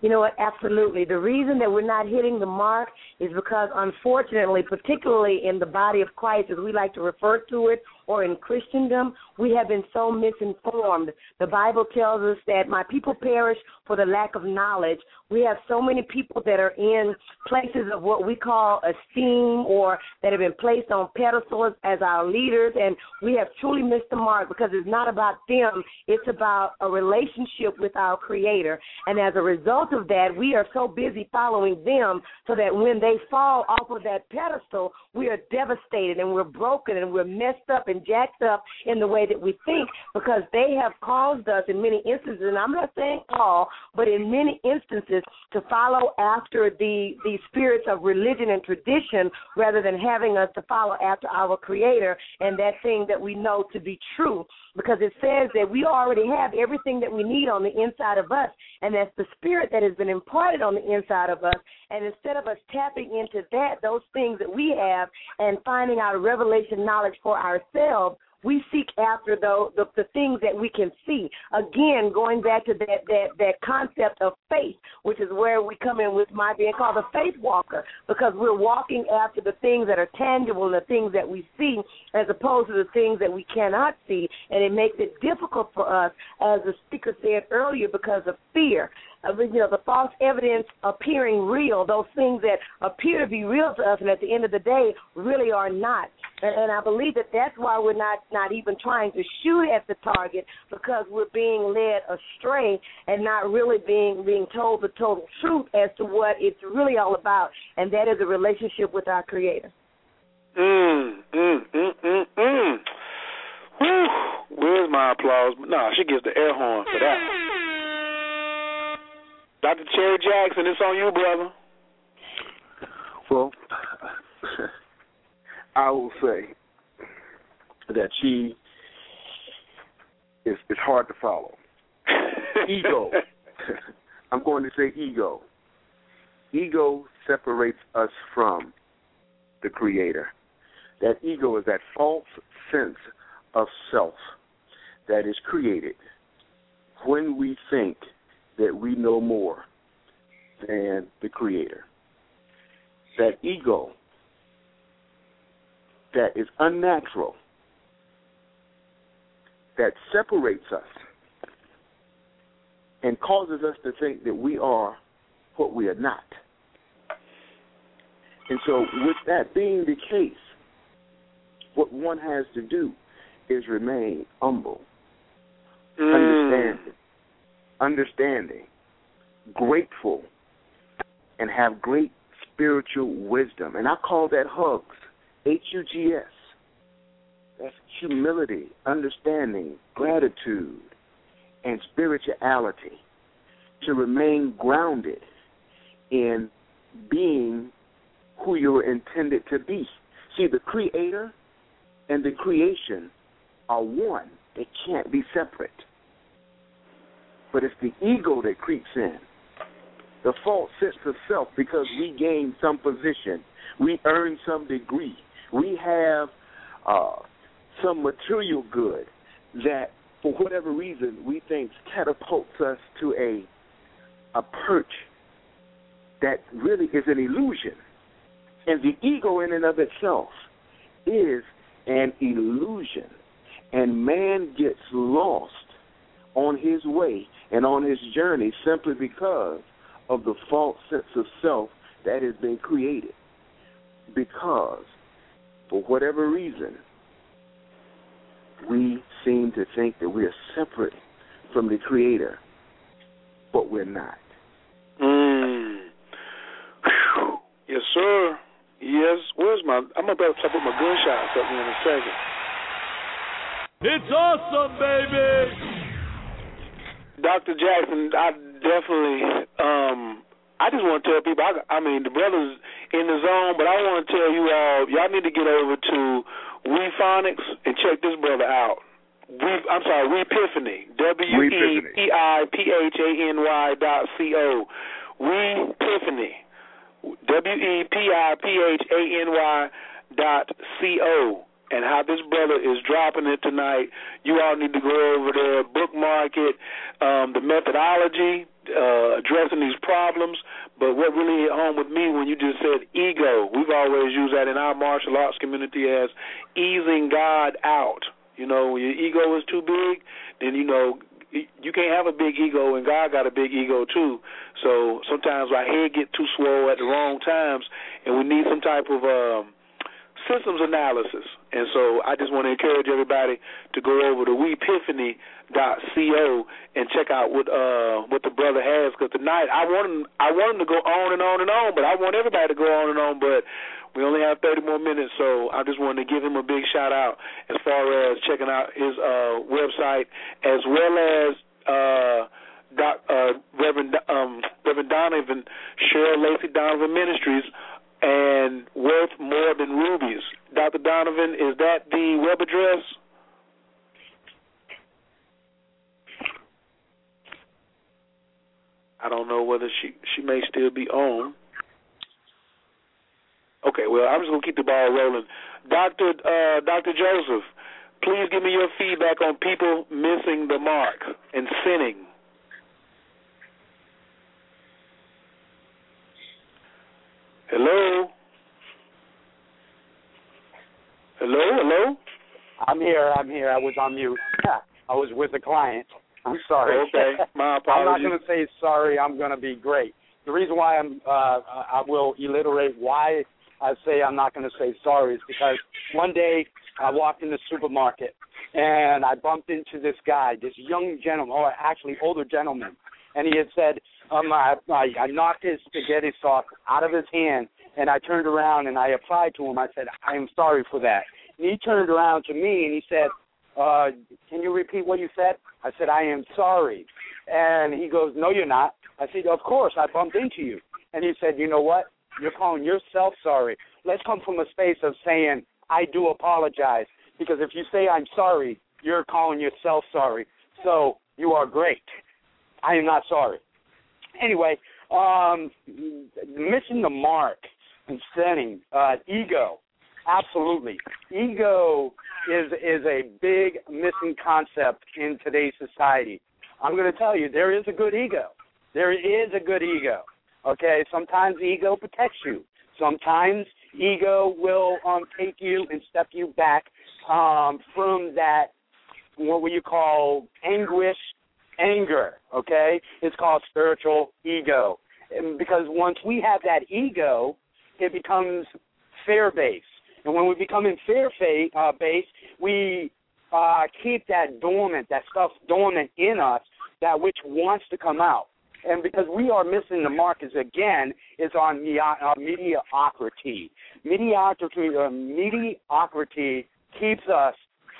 You know what? Absolutely. The reason that we're not hitting the mark is because, unfortunately, particularly in the body of Christ, as we like to refer to it, or in Christendom, we have been so misinformed. The Bible tells us that my people perish for the lack of knowledge. We have so many people that are in places of what we call esteem or that have been placed on pedestals as our leaders, and we have truly missed the mark because it's not about them, it's about a relationship with our Creator. And as a result of that, we are so busy following them so that when they fall off of that pedestal, we are devastated and we're broken and we're messed up and jacked up in the way that we think because they have caused us in many instances, and I'm not saying all, but in many instances, to follow after the the spirits of religion and tradition rather than having us to follow after our creator and that thing that we know to be true. Because it says that we already have everything that we need on the inside of us and that's the spirit that has been imparted on the inside of us and instead of us tapping into that those things that we have and finding out revelation knowledge for ourselves we seek after the, the the things that we can see. Again, going back to that that that concept of faith, which is where we come in with my being called a faith walker, because we're walking after the things that are tangible and the things that we see, as opposed to the things that we cannot see, and it makes it difficult for us, as the speaker said earlier, because of fear you know, the false evidence appearing real, those things that appear to be real to us, and at the end of the day, really are not. And, and I believe that that's why we're not not even trying to shoot at the target because we're being led astray and not really being being told the total truth as to what it's really all about, and that is a relationship with our Creator. Mm, mm, mm, mm, mm. Whew. Where's my applause? No, she gets the air horn for that. Dr. Cherry Jackson, it's on you, brother. Well, I will say that she is it's hard to follow. ego. I'm going to say ego. Ego separates us from the creator. That ego is that false sense of self that is created when we think that we know more than the Creator. That ego that is unnatural, that separates us and causes us to think that we are what we are not. And so, with that being the case, what one has to do is remain humble, mm. understanding, understanding, grateful, and have great spiritual wisdom. And I call that hugs, H U G S. That's humility, understanding, gratitude, and spirituality. To remain grounded in being who you're intended to be. See, the Creator and the creation are one, they can't be separate but it's the ego that creeps in. The false sense of self because we gain some position, we earn some degree, we have uh, some material good that, for whatever reason, we think catapults us to a a perch that really is an illusion. And the ego, in and of itself, is an illusion. And man gets lost on his way and on his journey simply because of the false sense of self that has been created. Because, for whatever reason, we seem to think that we are separate from the Creator, but we're not. Mm. Yes, sir. Yes. Where's my? I'm about to put my gunshots up here in a second. It's awesome, baby. Dr. Jackson, I definitely um I just want to tell people I, I mean the brothers in the zone, but I want to tell you all y'all need to get over to WePhonics and check this brother out. We I'm sorry, WEpiphany. W E P I P H A N Y dot C O. WEpiphany. W E P I P H A N Y dot C O and how this brother is dropping it tonight. You all need to go over there, bookmark it, um, the methodology, uh, addressing these problems, But what really hit home with me when you just said ego, we've always used that in our martial arts community as easing God out. You know, when your ego is too big, then you know you can't have a big ego and God got a big ego too. So sometimes our head get too swole at the wrong times and we need some type of um systems analysis. And so I just want to encourage everybody to go over to wepiphany.co and check out what uh what the brother has because tonight I want him I want him to go on and on and on, but I want everybody to go on and on, but we only have 30 more minutes, so I just wanted to give him a big shout out as far as checking out his uh website as well as uh Doc, uh, Reverend um, Reverend Donovan, Cheryl Lacey Donovan Ministries and worth more than rubies. Dr. Donovan, is that the web address? I don't know whether she she may still be on. Okay, well I'm just gonna keep the ball rolling. Doctor uh, Doctor Joseph, please give me your feedback on people missing the mark and sinning. Hello? Hello, hello? I'm here, I'm here. I was on mute. I was with a client. I'm sorry. Okay, my apologies. I'm not going to say sorry. I'm going to be great. The reason why I'm, uh, I will alliterate why I say I'm not going to say sorry is because one day I walked in the supermarket and I bumped into this guy, this young gentleman, or actually older gentleman, and he had said, um, I, I, I knocked his spaghetti sauce out of his hand, and I turned around and I applied to him. I said, I am sorry for that. And he turned around to me and he said, uh, can you repeat what you said? I said, I am sorry. And he goes, no, you're not. I said, of course, I bumped into you. And he said, you know what? You're calling yourself sorry. Let's come from a space of saying, I do apologize. Because if you say I'm sorry, you're calling yourself sorry. So you are great. I am not sorry. Anyway, um, missing the mark and sinning, uh, ego, absolutely. Ego is is a big missing concept in today's society. I'm going to tell you, there is a good ego. There is a good ego. Okay, sometimes ego protects you. Sometimes ego will um, take you and step you back um, from that what would you call anguish anger, okay? It's called spiritual ego. And because once we have that ego, it becomes fear based. And when we become in fear uh, based, we uh, keep that dormant, that stuff dormant in us, that which wants to come out. And because we are missing the mark, is again, is on uh, mediocrity. Mediocrity, uh, mediocrity keeps us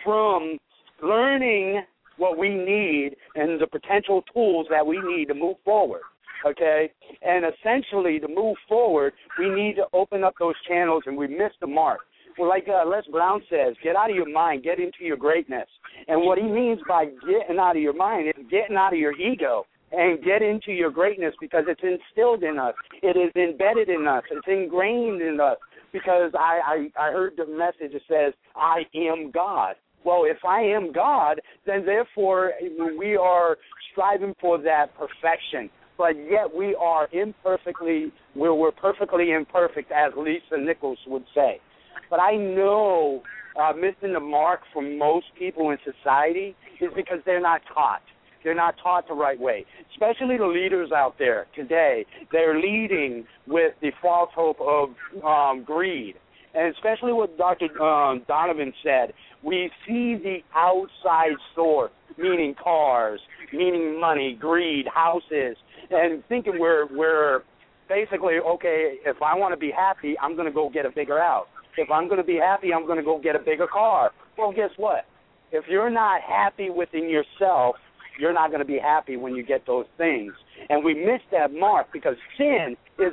from learning what we need and the potential tools that we need to move forward. Okay? And essentially, to move forward, we need to open up those channels and we miss the mark. Well, like uh, Les Brown says, get out of your mind, get into your greatness. And what he means by getting out of your mind is getting out of your ego and get into your greatness because it's instilled in us. It is embedded in us. It's ingrained in us. Because I, I, I heard the message that says, I am God. Well, if I am God, then therefore we are striving for that perfection. But yet we are imperfectly, we're, we're perfectly imperfect, as Lisa Nichols would say. But I know uh, missing the mark for most people in society is because they're not taught. They're not taught the right way. Especially the leaders out there today. They're leading with the false hope of um, greed. And especially what Dr. Um, Donovan said, we see the outside source, meaning cars, meaning money, greed, houses, and thinking we're we're basically okay. If I want to be happy, I'm going to go get a bigger house. If I'm going to be happy, I'm going to go get a bigger car. Well, guess what? If you're not happy within yourself, you're not going to be happy when you get those things. And we miss that mark because sin is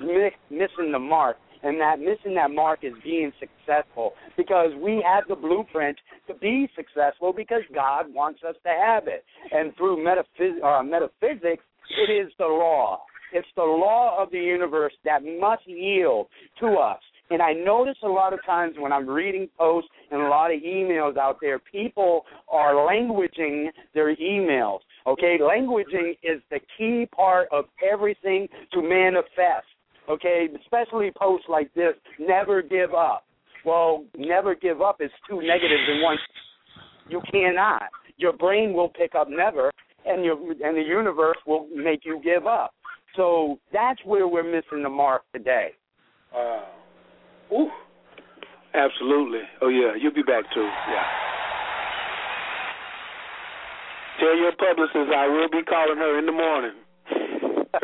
missing the mark and that missing that mark is being successful because we have the blueprint to be successful because God wants us to have it. And through metaphys- uh, metaphysics, it is the law. It's the law of the universe that must yield to us. And I notice a lot of times when I'm reading posts and a lot of emails out there, people are languaging their emails. Okay, languaging is the key part of everything to manifest. Okay, especially posts like this. Never give up. Well, never give up is two negatives in one. You cannot. Your brain will pick up never, and your and the universe will make you give up. So that's where we're missing the mark today. Wow. Ooh. Absolutely. Oh yeah, you'll be back too. Yeah. Tell your publicist I will be calling her in the morning.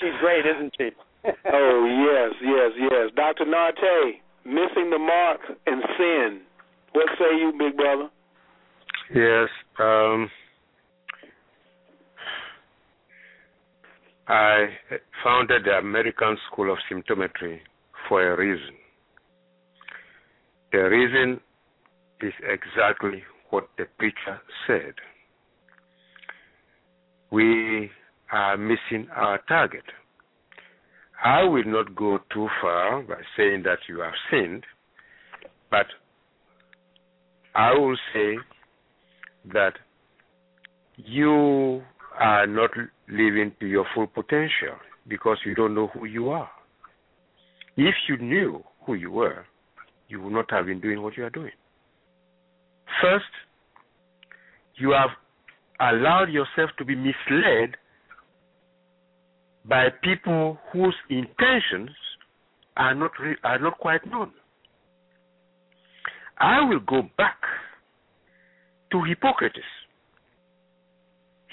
She's great, isn't she? oh yes, yes, yes. Dr. Nartey, missing the mark and sin. What say you, big brother? Yes. Um, I founded the American School of Symptometry for a reason. The reason is exactly what the preacher said. We are missing our target. I will not go too far by saying that you have sinned, but I will say that you are not living to your full potential because you don't know who you are. If you knew who you were, you would not have been doing what you are doing. First, you have allowed yourself to be misled by people whose intentions are not re- are not quite known. I will go back to Hippocrates.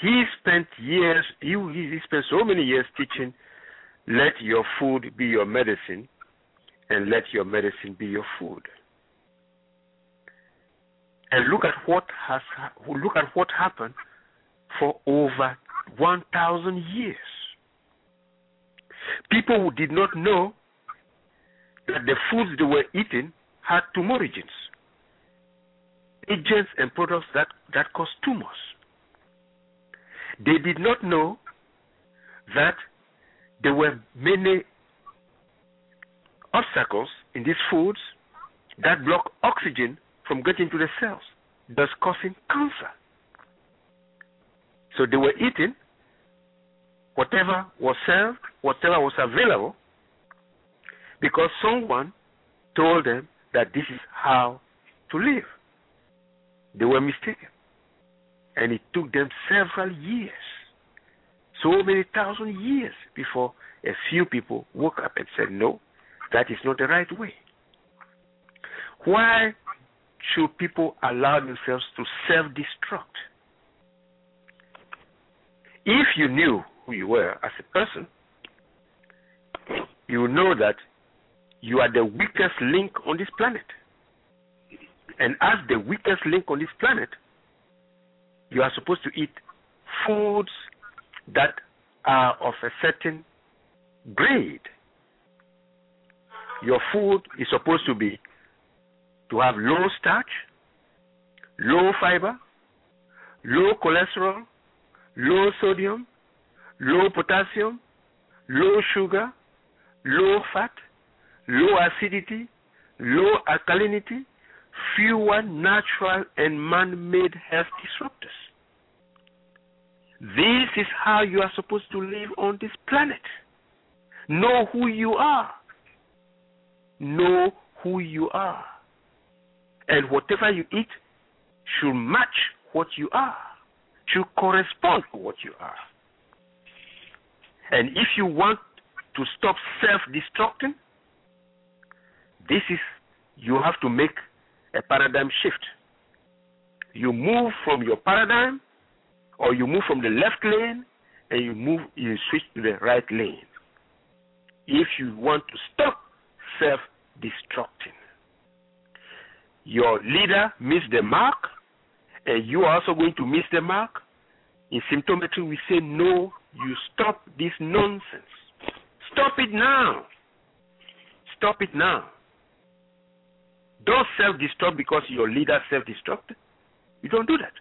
He spent years, he, he spent so many years teaching, let your food be your medicine, and let your medicine be your food. And look at what has look at what happened for over 1,000 years. People who did not know that the foods they were eating had tumogens, agents and products that, that cause tumors. They did not know that there were many obstacles in these foods that block oxygen from getting to the cells, thus causing cancer. So they were eating whatever was served, whatever was available, because someone told them that this is how to live. They were mistaken. And it took them several years, so many thousand years, before a few people woke up and said, no, that is not the right way. Why should people allow themselves to self destruct? If you knew who you were as a person, you know that you are the weakest link on this planet. And as the weakest link on this planet, you are supposed to eat foods that are of a certain grade. Your food is supposed to be to have low starch, low fiber, low cholesterol, low sodium, low potassium, low sugar, low fat, low acidity, low alkalinity, fewer natural and man made health disruptors. This is how you are supposed to live on this planet. Know who you are. Know who you are. And whatever you eat should match what you are, should correspond to what you are. And if you want to stop self destructing, this is, you have to make a paradigm shift. You move from your paradigm, or you move from the left lane, and you move, you switch to the right lane. If you want to stop self destructing, your leader missed the mark, Uh, you are also going to miss the mark. In symptometry, we say, no, you stop this nonsense. Stop it now. Stop it now. Don't self destruct because your leader self destructed. You don't do that.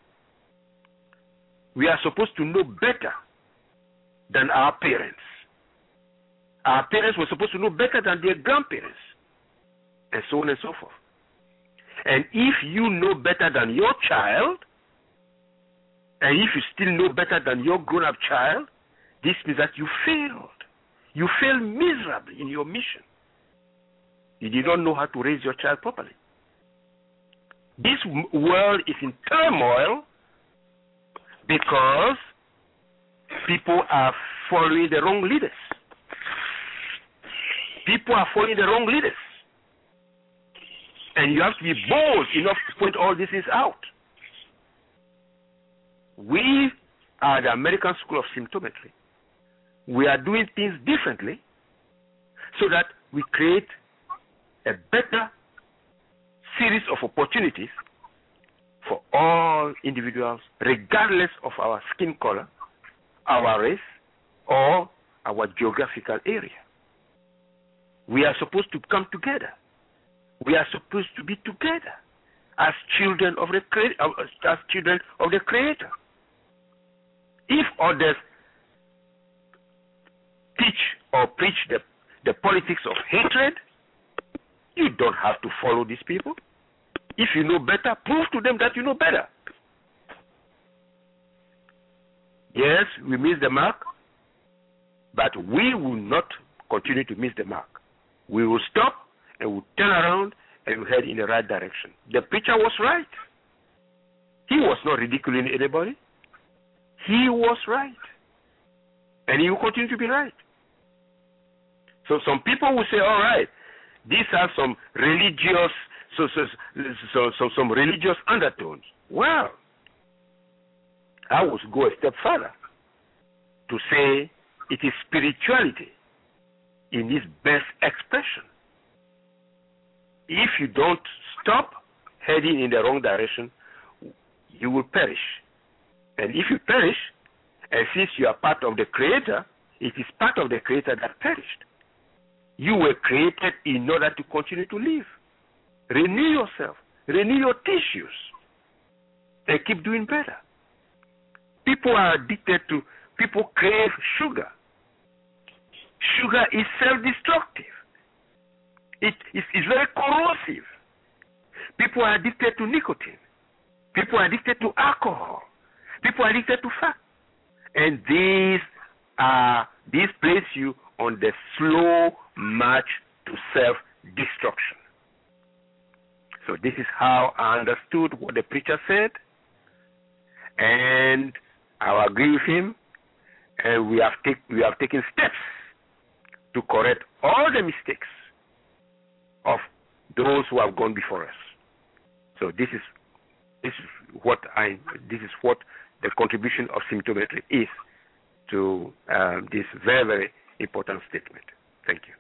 We are supposed to know better than our parents. Our parents were supposed to know better than their grandparents, and so on and so forth. And if you know better than your child, and if you still know better than your grown up child, this means that you failed. You failed miserably in your mission. You did not know how to raise your child properly. This world is in turmoil because people are following the wrong leaders. People are following the wrong leaders. And you have to be bold enough to point all these things out. We are the American School of Symptometry. We are doing things differently so that we create a better series of opportunities for all individuals, regardless of our skin color, our race, or our geographical area. We are supposed to come together. We are supposed to be together as children of the as children of the Creator. If others teach or preach the, the politics of hatred, you don't have to follow these people. If you know better, prove to them that you know better. Yes, we miss the mark, but we will not continue to miss the mark. We will stop and we'll turn around and we'll head in the right direction. The preacher was right. He was not ridiculing anybody. He was right. And he will continue to be right. So some people will say, all right, these are some religious, so, so, so, so some religious undertones. Well, I would go a step further to say it is spirituality in its best expression. If you don't stop heading in the wrong direction, you will perish. And if you perish, and since you are part of the Creator, it is part of the Creator that perished. You were created in order to continue to live. Renew yourself, renew your tissues, and keep doing better. People are addicted to, people crave sugar. Sugar is self destructive, it is very corrosive. People are addicted to nicotine, people are addicted to alcohol, people are addicted to fat. And these are, these place you on the slow march to self destruction. So this is how I understood what the preacher said, and I agree with him, and we have take, we have taken steps to correct all the mistakes of those who have gone before us. So this is this is what I this is what the contribution of symptometry is to um, this very very important statement. Thank you.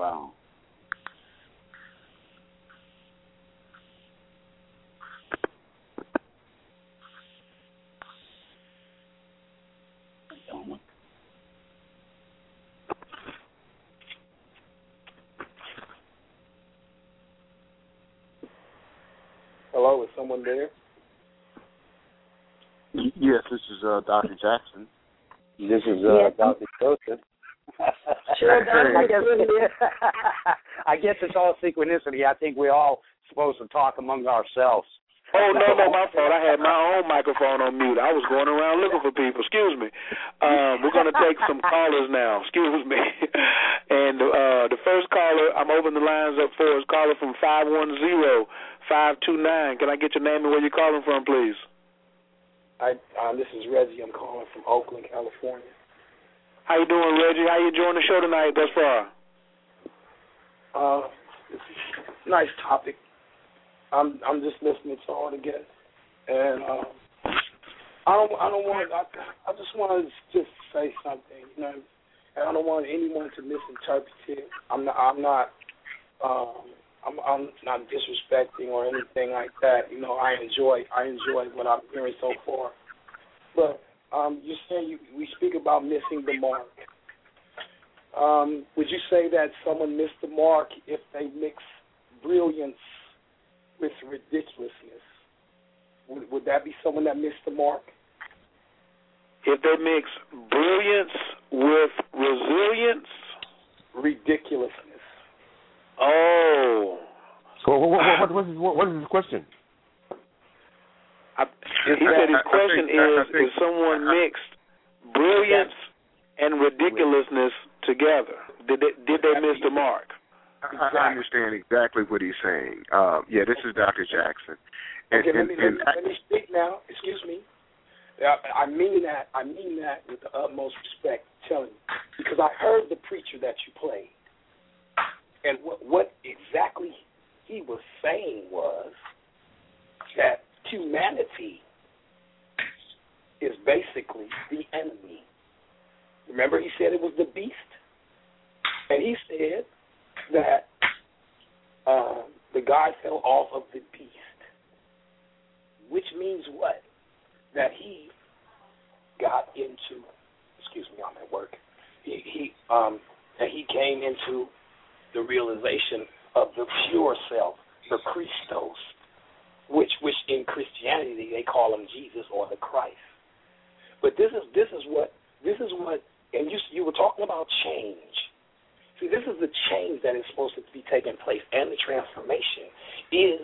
Wow. Hello, is someone there? Yes, this is uh, Dr. Jackson. This is uh, Dr. Joseph. Sure does. I guess, I guess it's all synchronicity. I think we're all supposed to talk among ourselves. Oh no, no, my fault. I had my own microphone on mute. I was going around looking for people. Excuse me. Um, we're going to take some callers now. Excuse me. And uh, the first caller I'm opening the lines up for is caller from five one zero five two nine. Can I get your name and where you're calling from, please? I uh, this is Reggie. I'm calling from Oakland, California. How you doing, Reggie? How you enjoying the show tonight thus far? Uh, it's a nice topic. I'm I'm just listening to all the guests, and um, I don't I don't want I I just want to just say something, you know, and I don't want anyone to misinterpret it. I'm not I'm not um I'm I'm not disrespecting or anything like that. You know, I enjoy I enjoy what I'm hearing so far, but um, you're saying you, we speak about missing the mark. Um, would you say that someone missed the mark if they mix brilliance with ridiculousness? Would, would that be someone that missed the mark? If they mix brilliance with resilience, ridiculousness. Oh. So what, what, what, what, is, what, what is his question? I, he said his question think, is: think, If someone mixed brilliance and ridiculousness together, did they, did they miss the mark? I, I understand exactly what he's saying. Uh, yeah, this is Dr. Jackson. And, okay, and, let me, and let, me, let me speak now. Excuse me. I, I mean that. I mean that with the utmost respect. Telling you because I heard the preacher that you played, and what, what exactly he was saying was that humanity is basically the enemy. Remember, he said it was the beast, and he said that uh, the guy fell off of the beast, which means what? That he got into. Excuse me, I'm at work. He, he um, that he came into the realization of the pure self, the Christos, which which in Christianity they call him Jesus or the Christ. But this is this is what this is what and you you were talking about change. See, this is the change that is supposed to be taking place, and the transformation is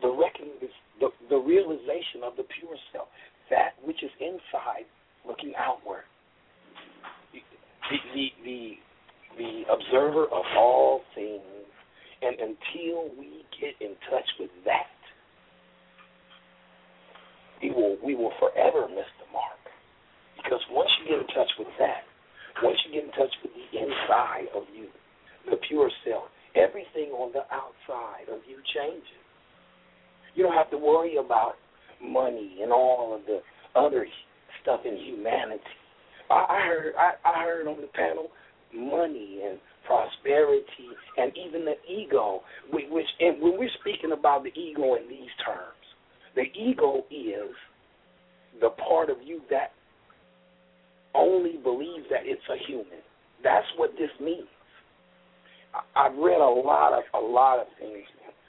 the reckoning, the the realization of the pure self, that which is inside, looking outward. The the the, the observer of all things, and until we get in touch with that, we will we will forever miss the mark. Because once you get in touch with that, once you get in touch with the inside of you, the pure self, everything on the outside of you changes. You don't have to worry about money and all of the other stuff in humanity. I, I heard I, I heard on the panel money and prosperity and even the ego, which and when we're speaking about the ego in these terms, the ego is the part of you that only believes that it's a human. That's what this means. I've read a lot of a lot of things.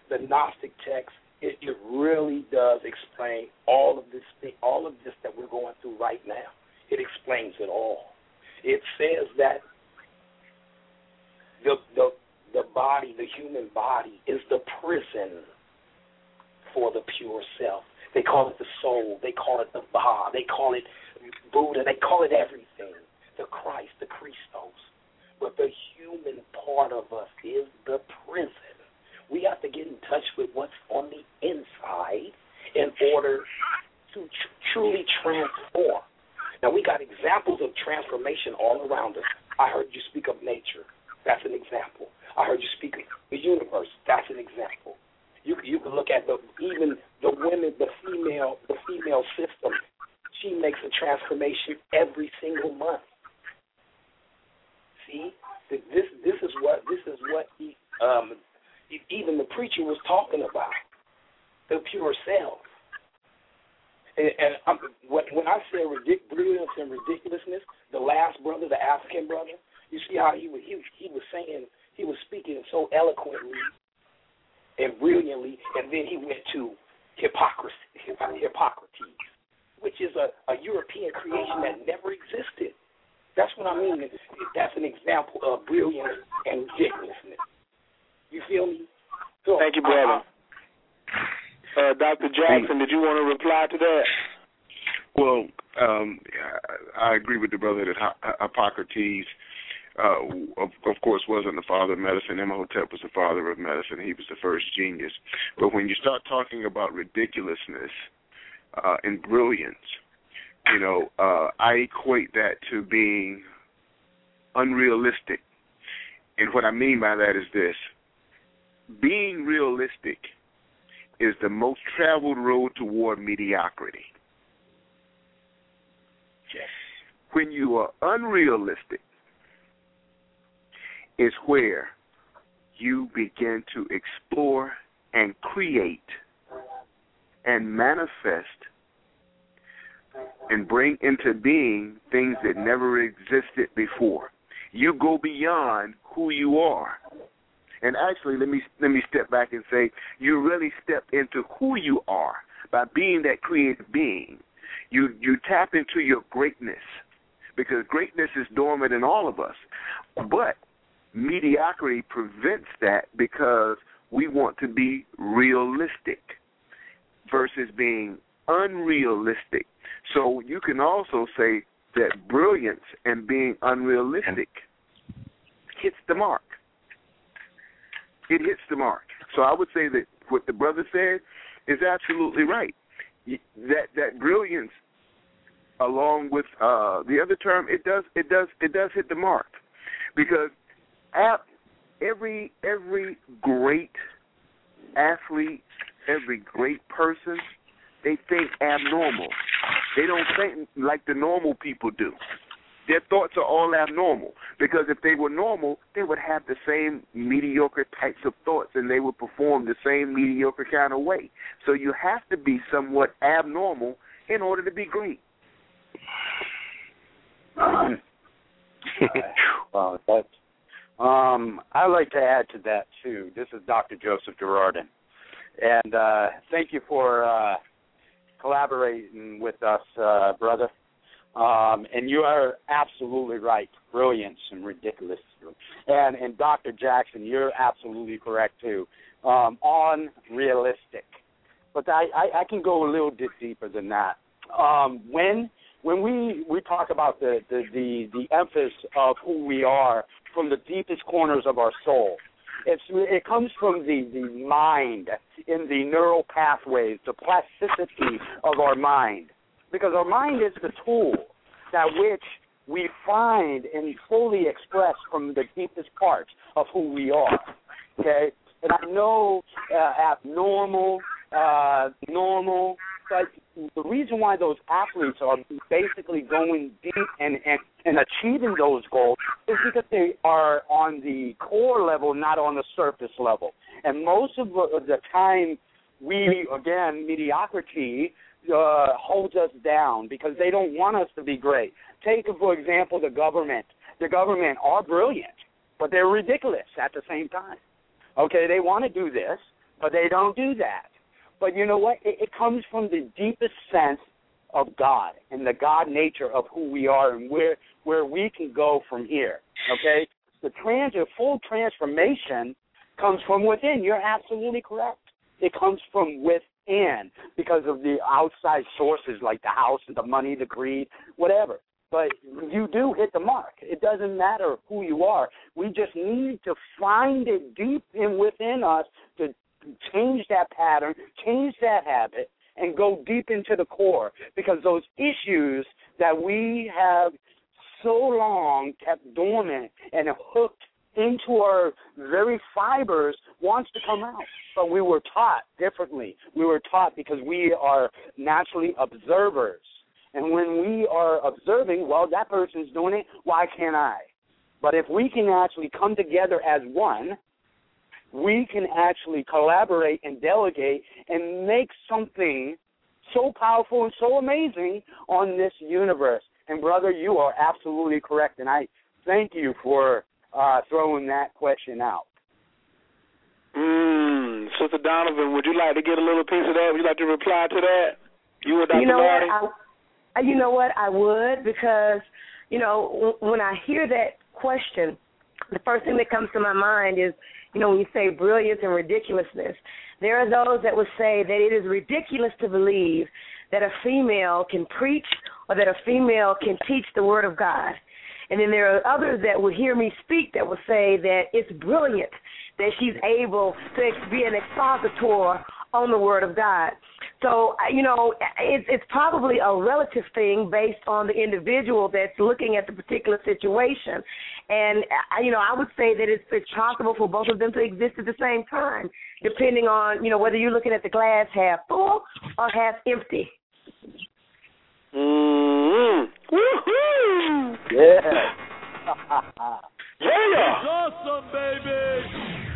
The Gnostic text it, it really does explain all of this thing, all of this that we're going through right now. It explains it all. It says that the the the body, the human body, is the prison for the pure self. They call it the soul. They call it the Ba. They call it Buddha. They call it everything. The Christ, the Christos. But the human part of us is the prison. We have to get in touch with what's on the inside in order to tr- truly transform. Now, we got examples of transformation all around us. I heard you speak of nature. That's an example. I heard you speak of the universe. That's an example. You you can look at the even the women, the female, the female system. She makes a transformation every single month. See, this this is what this is what he, um, even the preacher was talking about, the pure self. And, and I'm, when, I say ridic- brilliance and ridiculousness, the last brother, the African brother, you see how he was he, he was saying he was speaking so eloquently and brilliantly, and then he went to hypocrisy, Hippocrates, which is a, a European creation that never existed. That's what I mean. That's an example of brilliance and ridiculousness. You feel me? So, Thank you, brother. Uh, Dr. Jackson, did you want to reply to that? Well, um, I agree with the brother that Hippocrates, uh, of, of course, wasn't the father of medicine. Imhotep was the father of medicine. He was the first genius. But when you start talking about ridiculousness uh, and brilliance, you know, uh, I equate that to being unrealistic. And what I mean by that is this being realistic is the most traveled road toward mediocrity. Yes. When you are unrealistic, is where you begin to explore and create and manifest and bring into being things that never existed before. You go beyond who you are. And actually, let me let me step back and say, you really step into who you are by being that creative being. You you tap into your greatness because greatness is dormant in all of us. But mediocrity prevents that because we want to be realistic versus being unrealistic. So you can also say that brilliance and being unrealistic hits the mark. It hits the mark. So I would say that what the brother said is absolutely right. That that brilliance, along with uh, the other term, it does it does it does hit the mark, because every every great athlete, every great person, they think abnormal. They don't think like the normal people do. Their thoughts are all abnormal because if they were normal, they would have the same mediocre types of thoughts and they would perform the same mediocre kind of way. So you have to be somewhat abnormal in order to be great. well, that's um, I'd like to add to that too. This is Dr. Joseph Girardin, and uh, thank you for uh, collaborating with us, uh, brother. Um, and you are absolutely right. Brilliance and ridiculous. And and Dr. Jackson, you're absolutely correct too. Um, unrealistic. But I, I, I can go a little bit deeper than that. Um, when when we, we talk about the, the, the, the emphasis of who we are from the deepest corners of our soul, it's, it comes from the, the mind in the neural pathways, the plasticity of our mind. Because our mind is the tool that which we find and fully express from the deepest parts of who we are. Okay? And I know uh, abnormal, uh, normal, but the reason why those athletes are basically going deep and, and, and achieving those goals is because they are on the core level, not on the surface level. And most of the time, we, again, mediocrity uh, holds us down because they don't want us to be great. Take, for example, the government. The government are brilliant, but they're ridiculous at the same time. Okay, they want to do this, but they don't do that. But you know what? It, it comes from the deepest sense of God and the God nature of who we are and where where we can go from here. Okay, the trans full transformation comes from within. You're absolutely correct. It comes from within because of the outside sources like the house, the money, the greed, whatever. But you do hit the mark. It doesn't matter who you are. We just need to find it deep in within us to change that pattern, change that habit, and go deep into the core because those issues that we have so long kept dormant and hooked into our very fibers wants to come out. But we were taught differently. We were taught because we are naturally observers. And when we are observing, well, that person's doing it, why can't I? But if we can actually come together as one we can actually collaborate and delegate and make something so powerful and so amazing on this universe. And brother, you are absolutely correct, and I thank you for uh, throwing that question out. Mm, Sister Donovan, would you like to get a little piece of that? Would you like to reply to that? You or Dr. You know Marty? what? I, you know what? I would because you know when I hear that question, the first thing that comes to my mind is you know, when you say brilliance and ridiculousness, there are those that would say that it is ridiculous to believe that a female can preach or that a female can teach the word of God. And then there are others that would hear me speak that would say that it's brilliant that she's able to be an expositor on the word of God. So you know, it's it's probably a relative thing based on the individual that's looking at the particular situation, and you know, I would say that it's it's possible for both of them to exist at the same time, depending on you know whether you're looking at the glass half full or half empty. Mm-hmm. Woohoo! Yeah. yeah. awesome, baby.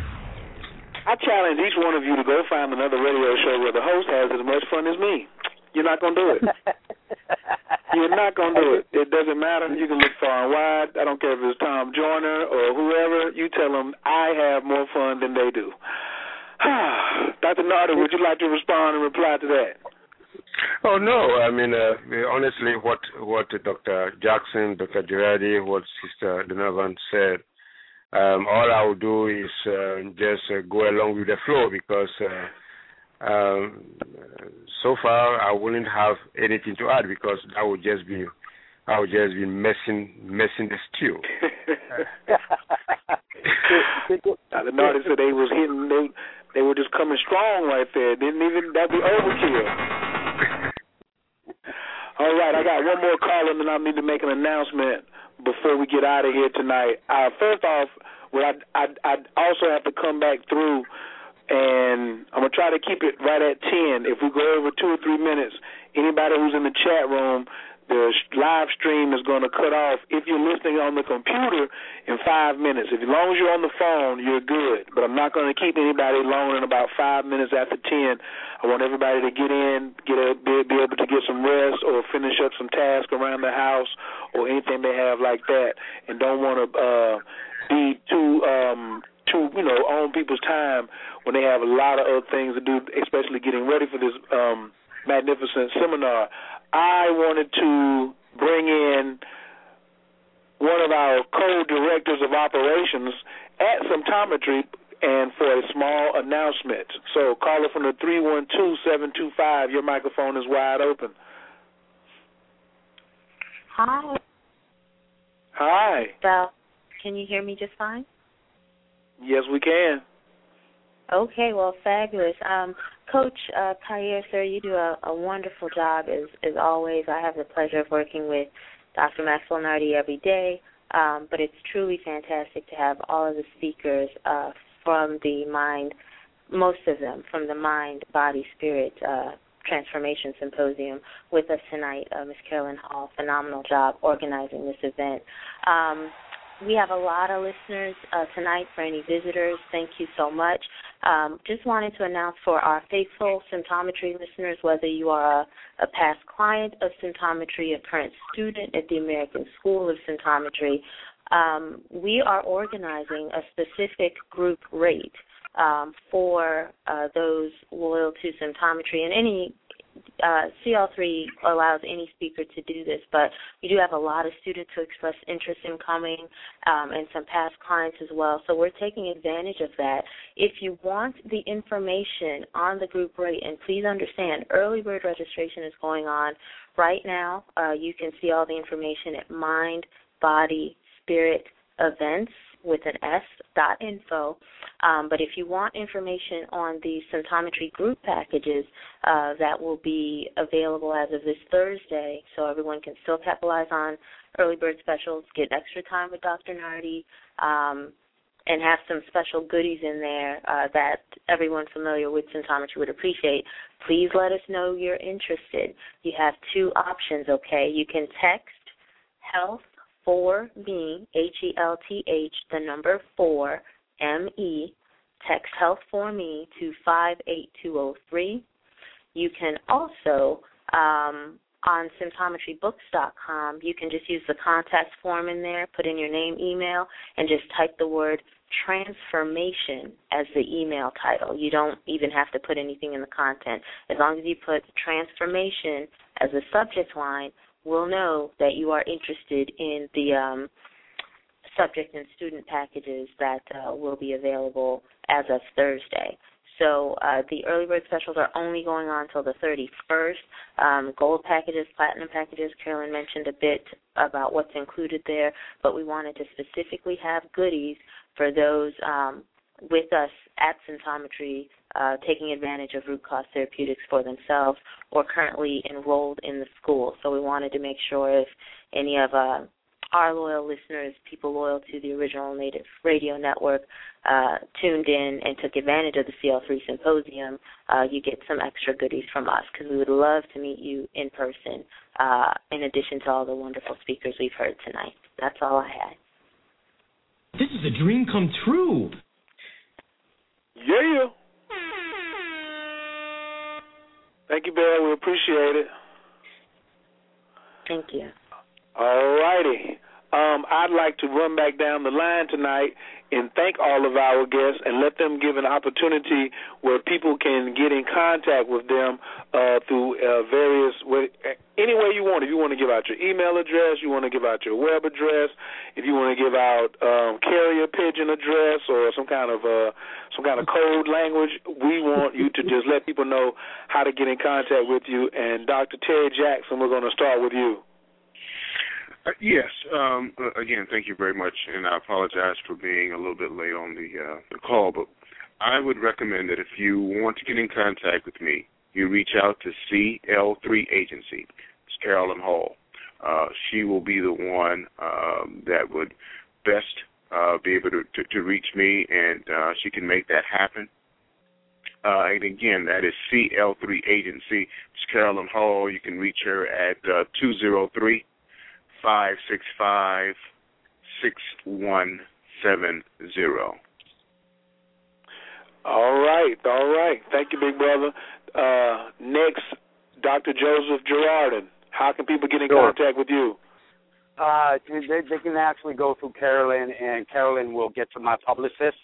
I challenge each one of you to go find another radio show where the host has as much fun as me. You're not gonna do it. You're not gonna do it. It doesn't matter. You can look far and wide. I don't care if it's Tom Joyner or whoever. You tell them I have more fun than they do. Dr. Nartey, would you like to respond and reply to that? Oh no, I mean uh, honestly, what what Dr. Jackson, Dr. Girardin, what Sister Donovan said, um, all I will do is uh, just uh, go along with the flow because uh, um, so far I wouldn't have anything to add because that would just be I would just be messing messing the stew. Dr. Nartey said they was hitting they they were just coming strong right there. Didn't even that be overkill. All right, I got one more call and then I need to make an announcement before we get out of here tonight. Uh, first off, well, I, I I also have to come back through, and I'm gonna try to keep it right at ten. If we go over two or three minutes, anybody who's in the chat room, the live stream is going to cut off if you're listening on the computer in five minutes. If as long as you're on the phone, you're good. But I'm not going to keep anybody longer than about five minutes after ten. I want everybody to get in, get a, be, be able to get some rest or finish up some tasks around the house or anything they have like that, and don't want to uh, be too um, too you know on people's time when they have a lot of other things to do, especially getting ready for this um, magnificent seminar. I wanted to bring in one of our co-directors of operations at Symptometry and for a small announcement. So caller from the 312-725, your microphone is wide open. Hi. Hi. Well, can you hear me just fine? Yes, we can. Okay, well, fabulous. Um, Coach uh, sir, you do a, a wonderful job as as always. I have the pleasure of working with Dr. Maxwell Nartey every day, um, but it's truly fantastic to have all of the speakers uh, from the mind, most of them from the mind, body, spirit uh, transformation symposium with us tonight. Uh, Ms. Carolyn Hall, phenomenal job organizing this event. Um, we have a lot of listeners uh, tonight. For any visitors, thank you so much. Um, just wanted to announce for our faithful symptometry listeners, whether you are a, a past client of symptometry, a current student at the American School of Symptometry, um, we are organizing a specific group rate um, for uh, those loyal to symptometry and any uh, CL3 allows any speaker to do this, but we do have a lot of students who express interest in coming um, and some past clients as well. So we're taking advantage of that. If you want the information on the group rate, and please understand, early bird registration is going on right now. Uh, you can see all the information at Mind, Body, Spirit Events with an S dot info. Um, but if you want information on the symptometry group packages, uh, that will be available as of this Thursday, so everyone can still capitalize on early bird specials, get extra time with Dr. Nartey, um, and have some special goodies in there uh, that everyone familiar with symptometry would appreciate. Please let us know you're interested. You have two options, okay? You can text health for me, H E L T H, the number four, M E, text health for me to 58203. You can also, um, on symptometrybooks.com, you can just use the contact form in there, put in your name, email, and just type the word transformation as the email title. You don't even have to put anything in the content. As long as you put transformation as the subject line, will know that you are interested in the um, subject and student packages that uh, will be available as of Thursday. So uh, the early bird specials are only going on until the 31st. Um, gold packages, platinum packages, Carolyn mentioned a bit about what's included there, but we wanted to specifically have goodies for those um, with us at Symptometry uh, taking advantage of root cause therapeutics for themselves or currently enrolled in the school. So we wanted to make sure if any of uh, our loyal listeners, people loyal to the original Native Radio Network, uh, tuned in and took advantage of the CL3 Symposium, uh, you get some extra goodies from us because we would love to meet you in person uh, in addition to all the wonderful speakers we've heard tonight. That's all I had. This is a dream come true. Yeah. Thank you, Bill. We appreciate it. Thank you. All righty. Um, I'd like to run back down the line tonight and thank all of our guests and let them give an opportunity where people can get in contact with them uh, through uh, various any way you want. If you want to give out your email address, you want to give out your web address, if you want to give out um, carrier pigeon address or some kind of uh, some kind of code language, we want you to just let people know how to get in contact with you. And Dr. Terry Jackson, we're going to start with you. Uh, yes. Um, uh, again, thank you very much, and I apologize for being a little bit late on the, uh, the call, but I would recommend that if you want to get in contact with me, you reach out to CL3 Agency. It's Carolyn Hall. Uh, she will be the one um, that would best uh, be able to, to, to reach me, and uh, she can make that happen. Uh, and again, that is CL3 Agency. It's Carolyn Hall. You can reach her at uh, 203 five six five six one seven zero. All right, all right. Thank you, big brother. Uh, next, Dr. Joseph Girardin. How can people get in Sure. contact with you? Uh, they, they can actually go through Carolyn, and Carolyn will get to my publicist.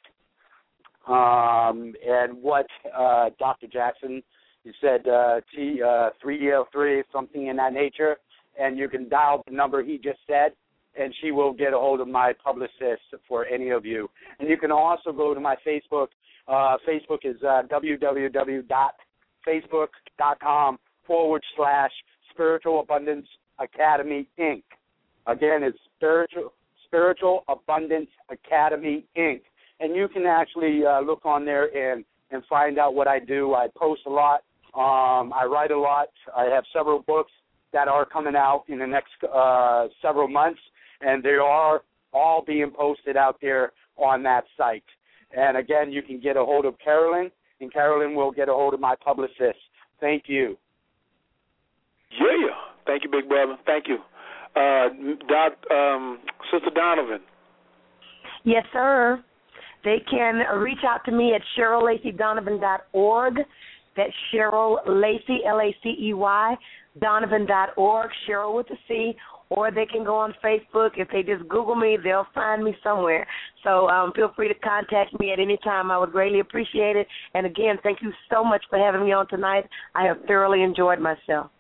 Um, and what uh, Dr. Jackson, you said uh, T uh, three L three something in that nature, and you can dial the number he just said, and she will get a hold of my publicist for any of you. And you can also go to my Facebook. Uh, Facebook is uh, www.facebook.com forward slash Spiritual Abundance Academy Inc. Again, it's Spiritual Spiritual Abundance Academy Inc. And you can actually uh, look on there and and find out what I do. I post a lot. Um, I write a lot. I have several books that are coming out in the next uh, several months, and they are all being posted out there on that site. And again, you can get a hold of Carolyn, and Carolyn will get a hold of my publicist. Thank you. Yeah. Thank you, big brother. Thank you. Uh, Doc, um, Sister Donovan. Yes, sir. They can reach out to me at CherylLaceyDonovan.org. That's Cheryl Lacey, L A C E Y, Donovan.org, Cheryl with a C. Or they can go on Facebook. If they just Google me, they'll find me somewhere. So um, feel free to contact me at any time. I would greatly appreciate it. And again, thank you so much for having me on tonight. I have thoroughly enjoyed myself.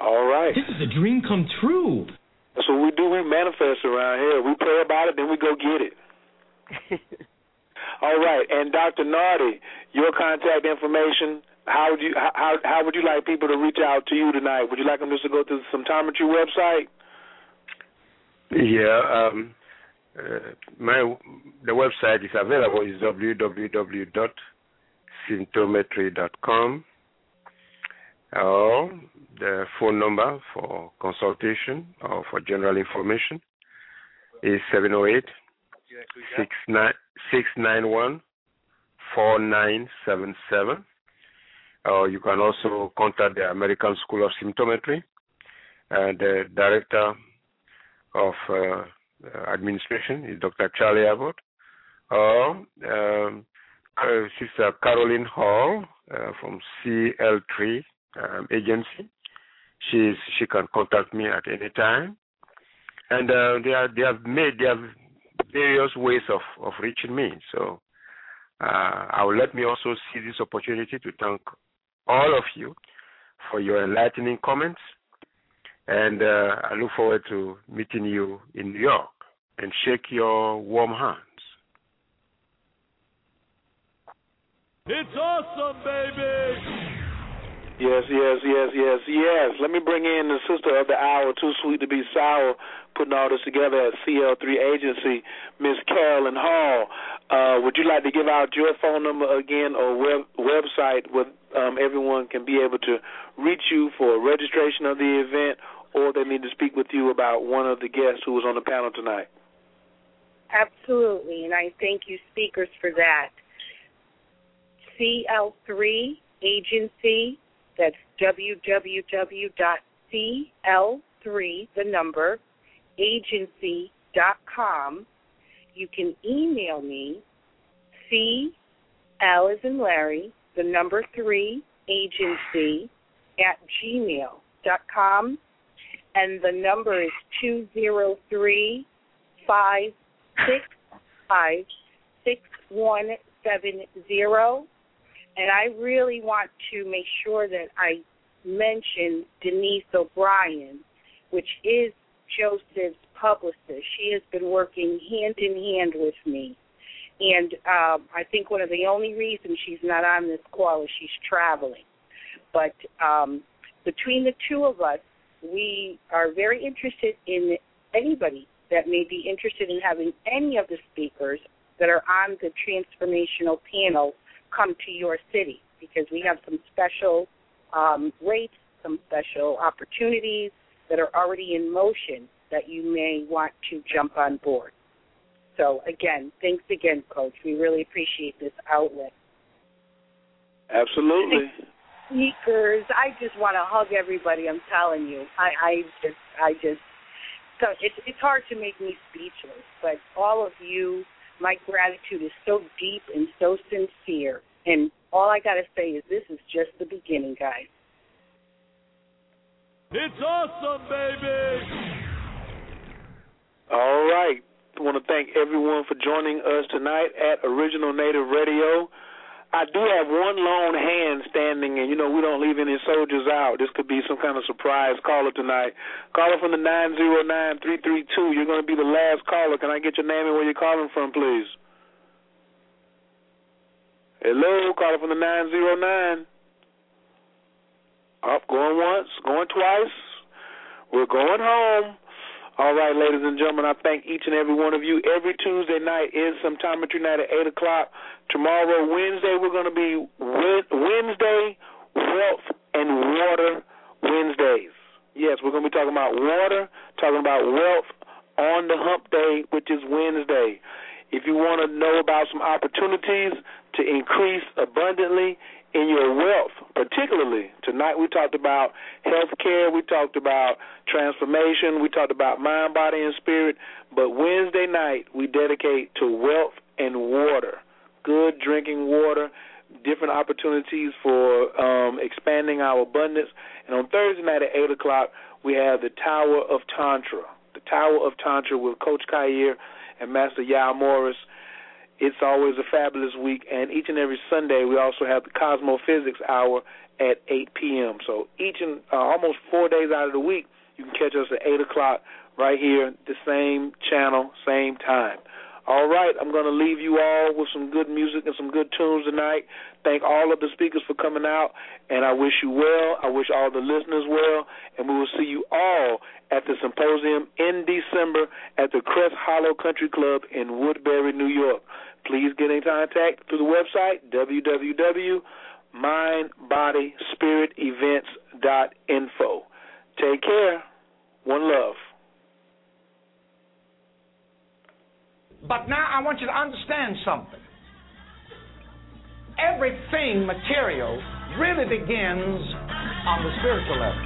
All right. This is a dream come true. That's what we do. We manifest around here. We pray about it, then we go get it. All right. And Dr. Nartey, your contact information. How would you how how would you like people to reach out to you tonight? Would you like them just to go to the Symptometry website? Yeah, um, uh, my the website is available is www.symptometry.com. Or the phone number for consultation or for general information is 708 691 4977. Or you can also contact the American School of Symptometry and the director of uh, administration is Dr. Charlie Abbott, or um, uh, Sister Caroline Hall uh, from CL3 um, agency. She's she can contact me at any time, and uh, they are they have made they have various ways of of reaching me. So uh, I will let me also see this opportunity to thank all of you for your enlightening comments and uh, I look forward to meeting you in New York and shake your warm hands. It's awesome, baby. Yes, yes, yes, yes, yes. Let me bring in the sister of the hour, too sweet to be sour, putting all this together at CL3 Agency, Miss Carolyn Hall. Uh, would you like to give out your phone number again or web, website where um, everyone can be able to reach you for registration of the event or they need to speak with you about one of the guests who was on the panel tonight? Absolutely, and I thank you speakers for that. CL3 Agency, that's www.cl3, the number, agency.com. You can email me, CL as in Larry, the number 3, agency, at gmail.com. and the number is two zero three five six five six one seven zero. And I really want to make sure that I mention Denise O'Brien, which is Joseph's publicist. She has been working hand in hand with me. And um, I think one of the only reasons she's not on this call is she's traveling. But um, between the two of us, we are very interested in anybody that may be interested in having any of the speakers that are on the transformational panel come to your city because we have some special um, rates, some special opportunities that are already in motion that you may want to jump on board. So again, thanks again, Coach. We really appreciate this outlet. Absolutely. Speakers, I just want to hug everybody. I'm telling you, I, I just, I just, so it's it's hard to make me speechless. But all of you, my gratitude is so deep and so sincere. And all I got to say is this is just the beginning, guys. It's awesome, baby. All right. Want to thank everyone for joining us tonight at Original Native Radio. I do have one lone hand standing, and you know we don't leave any soldiers out. This could be some kind of surprise caller tonight. Caller from the nine zero nine three three two. You're going to be the last caller. Can I get your name and where you're calling from, please? Hello, caller from the nine zero nine. Up, going once, going twice. We're going home. All right, ladies and gentlemen, I thank each and every one of you. Every Tuesday night is Symptometry Night at 8 o'clock. Tomorrow, Wednesday, we're going to be Wednesday Wealth and Water Wednesdays. Yes, we're going to be talking about water, talking about wealth on the hump day, which is Wednesday. If you want to know about some opportunities to increase abundantly in your wealth, particularly tonight we talked about health care, we talked about transformation, we talked about mind, body, and spirit. But Wednesday night we dedicate to wealth and water, good drinking water, different opportunities for um, expanding our abundance. And on Thursday night at 8 o'clock, we have the Tower of Tantra. The Tower of Tantra with Coach Khayr and Master Yao Morris. It's always a fabulous week, and each and every Sunday we also have the Cosmo Physics Hour at 8 p.m. So each and uh, almost four days out of the week, you can catch us at 8 o'clock right here, the same channel, same time. All right, I'm going to leave you all with some good music and some good tunes tonight. Thank all of the speakers for coming out, and I wish you well. I wish all the listeners well, and we will see you all at the symposium in December at the Crest Hollow Country Club in Woodbury, New York. Please get in contact through the website www.mindbodyspiritevents.info. Take care. One love. But now I want you to understand something. Everything material really begins on the spiritual level.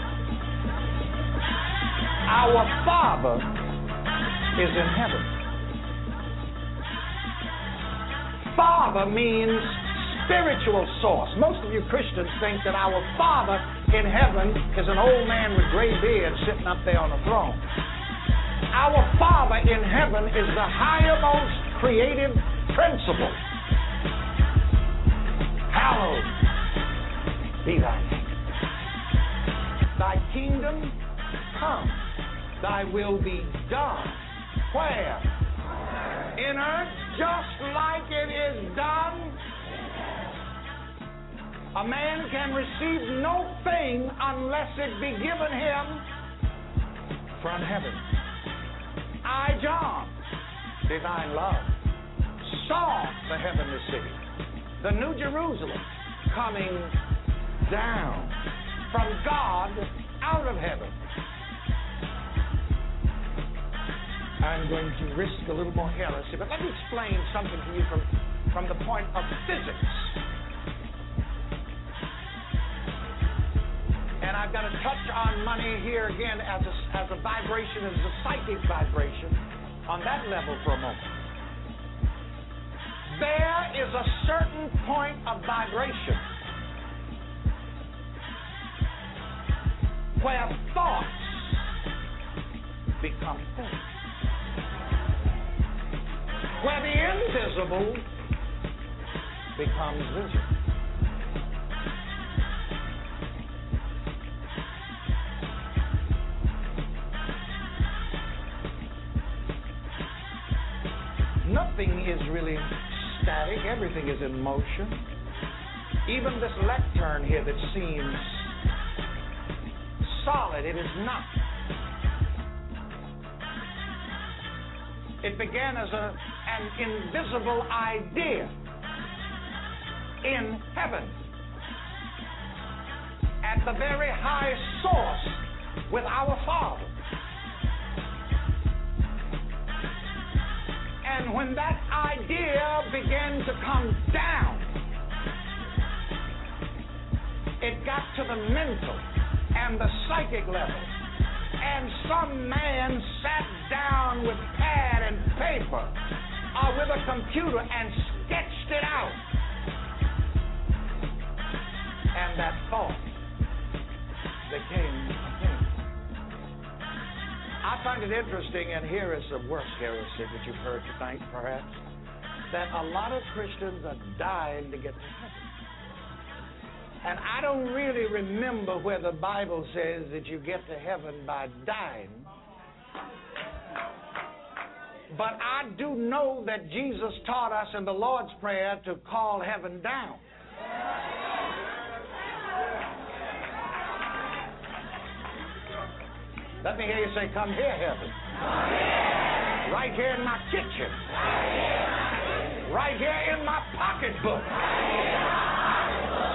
Our Father is in heaven. Father means spiritual source. Most of you Christians think that our Father in heaven is an old man with gray beard sitting up there on a throne. Our Father in heaven is the highermost creative principle. Hallowed be thy name. Thy kingdom come, thy will be done. Where? In earth, just like it is done. A man can receive no thing unless it be given him from heaven. I, John, divine love, saw the heavenly city, the New Jerusalem, coming down from God out of heaven. I'm going to risk a little more heresy, but let me explain something to you from, from the point of physics. And I've got to touch on money here again as a, as a vibration, as a psychic vibration, on that level for a moment. There is a certain point of vibration where thoughts become faith. Where the invisible becomes visible. Nothing is really static, everything is in motion. Even this lectern here that seems solid, it is not. It began as a, an invisible idea in heaven at the very high source with our Father. And when that idea began to come down, it got to the mental and the psychic level. And some man sat down with pad and paper or with a computer and sketched it out. And that thought became a thing. I find it interesting, and here is the worst heresy that you've heard tonight, perhaps, that a lot of Christians are dying to get to heaven. And I don't really remember where the Bible says that you get to heaven by dying. But I do know that Jesus taught us in the Lord's Prayer to call heaven down. Let me hear you say, Come here, heaven. Right here in my kitchen. Right here in my pocketbook.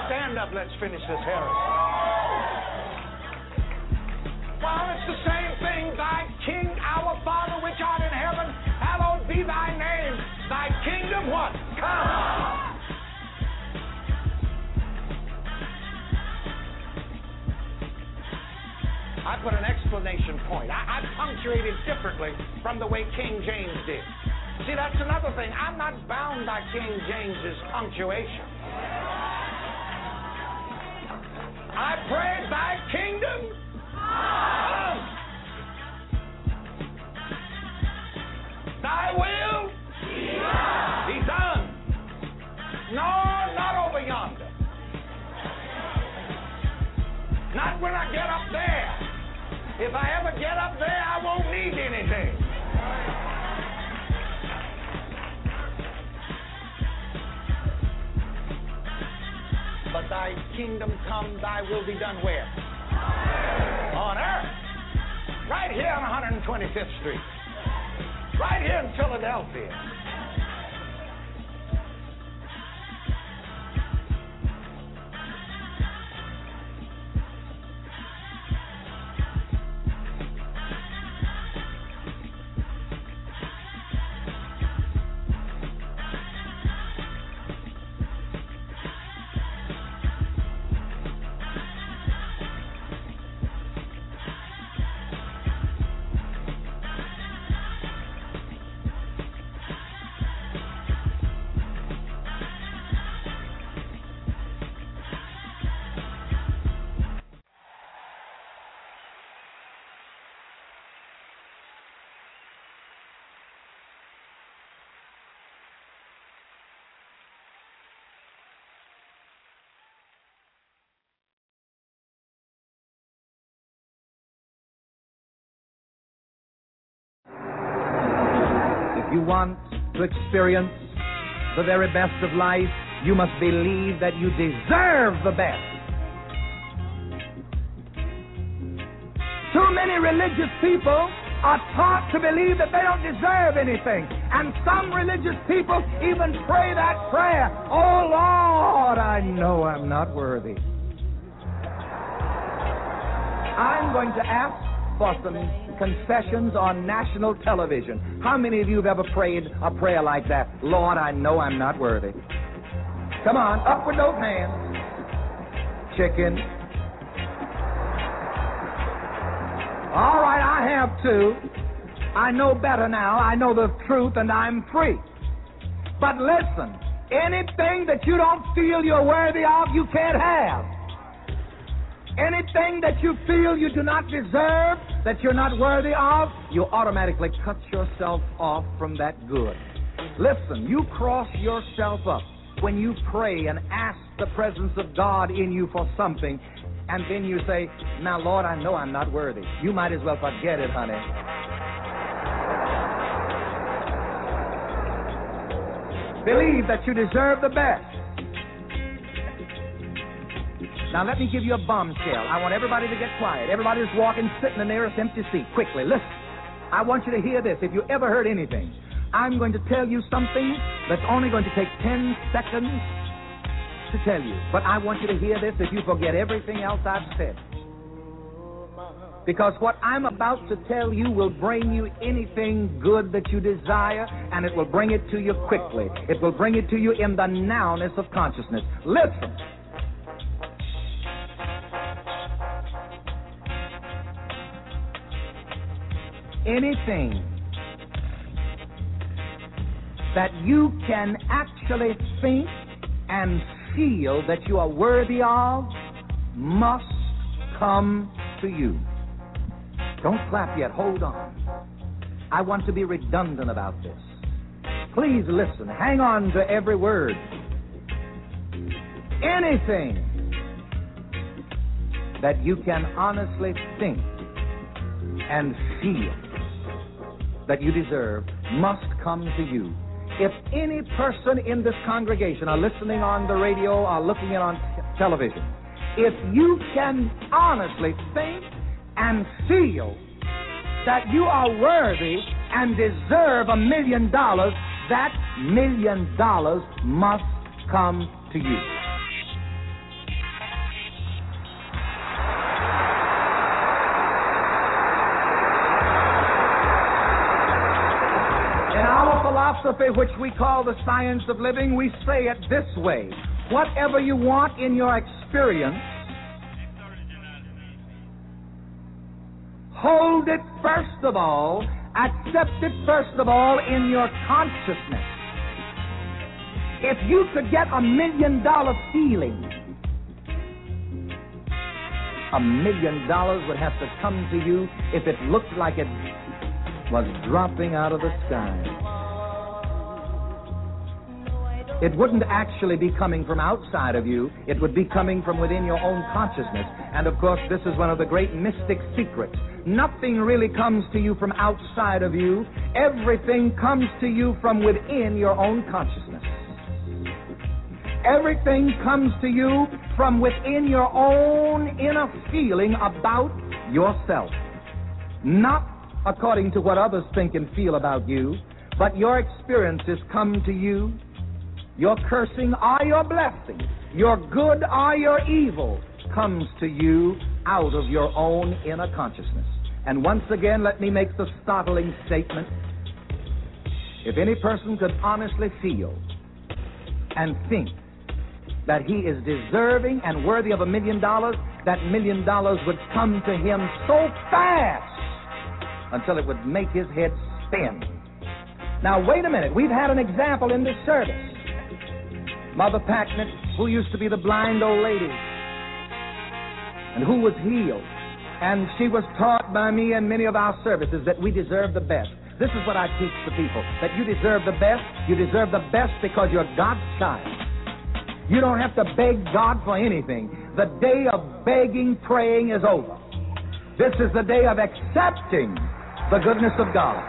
Stand up, let's finish this heresy. Well, it's the same thing. Thy be thy name. Thy kingdom what? Come. I put an exclamation point. I, I punctuated differently from the way King James did. See, that's another thing. I'm not bound by King James's punctuation. I pray thy kingdom come. Thy will be done. No, not over yonder. Not when I get up there. If I ever get up there, I won't need anything. But thy kingdom come, thy will be done where? On earth. Right here on 125th Street. Right here in Philadelphia. Want to experience the very best of life, you must believe that you deserve the best. Too many religious people are taught to believe that they don't deserve anything. And some religious people even pray that prayer Oh Lord, I know I'm not worthy. I'm going to ask for some confessions on national television. How many of you have ever prayed a prayer like that? Lord, I know I'm not worthy. Come on, up with those hands. Chicken. All right, I have too. I know better now. I know the truth and I'm free. But listen, anything that you don't feel you're worthy of, you can't have. Anything that you feel you do not deserve, that you're not worthy of, you automatically cut yourself off from that good. Listen, you cross yourself up when you pray and ask the presence of God in you for something, and then you say, Now, Lord, I know I'm not worthy. You might as well forget it, honey. Believe that you deserve the best. Now, let me give you a bombshell. I want everybody to get quiet. Everybody that's walking, sitting in the nearest empty seat. Quickly, listen. I want you to hear this. If you ever heard anything, I'm going to tell you something that's only going to take 10 seconds to tell you. But I want you to hear this if you forget everything else I've said. Because what I'm about to tell you will bring you anything good that you desire, and it will bring it to you quickly. It will bring it to you in the nowness of consciousness. Listen. Anything that you can actually think and feel that you are worthy of must come to you. Don't clap yet. Hold on. I want to be redundant about this. Please listen. Hang on to every word. Anything that you can honestly think and feel that you deserve must come to you. If any person in this congregation are listening on the radio or looking in on t- television, if you can honestly think and feel that you are worthy and deserve a million dollars, that million dollars must come to you. Philosophy, which we call the science of living, we say it this way whatever you want in your experience, hold it first of all, accept it first of all in your consciousness. If you could get a million dollar feeling, a million dollars would have to come to you if it looked like it was dropping out of the sky it wouldn't actually be coming from outside of you, it would be coming from within your own consciousness. And of course, this is one of the great mystic secrets. Nothing really comes to you from outside of you, everything comes to you from within your own consciousness. Everything comes to you from within your own inner feeling about yourself. Not according to what others think and feel about you, but your experiences come to you your cursing or your blessing, your good or your evil comes to you out of your own inner consciousness. And once again, let me make the startling statement. If any person could honestly feel and think that he is deserving and worthy of a million dollars, that million dollars would come to him so fast until it would make his head spin. Now, wait a minute. We've had an example in this service. Mother Packnett, who used to be the blind old lady, and who was healed. And she was taught by me and many of our services that we deserve the best. This is what I teach the people that you deserve the best. You deserve the best because you're God's child. You don't have to beg God for anything. The day of begging, praying is over. This is the day of accepting the goodness of God.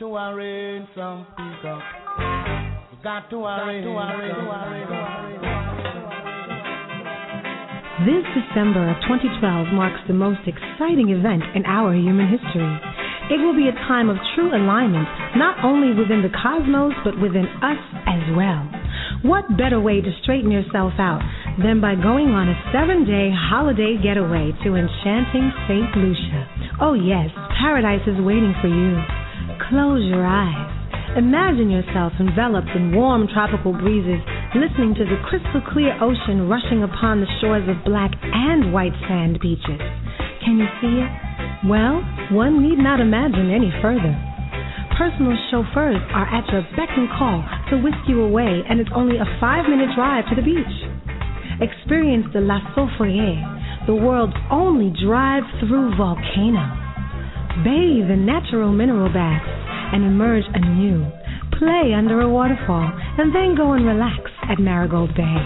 To arrange some peacock. You got to arrange, to arrange, to arrange. This December of 2012 marks the most exciting event in our human history. It will be a time of true alignment, not only within the cosmos, but within us as well. What better way to straighten yourself out than by going on a seven day holiday getaway to enchanting St. Lucia. Oh, yes, paradise is waiting for you. Close your eyes. Imagine yourself enveloped in warm tropical breezes, listening to the crystal clear ocean rushing upon the shores of black and white sand beaches. Can you see it? Well, one need not imagine any further. Personal chauffeurs are at your beck and call to whisk you away, and it's only a five minute drive to the beach. Experience the La Soufriere, the world's only drive through volcano. Bathe in natural mineral baths and emerge anew. Play under a waterfall, and then go and relax at Marigot Bay.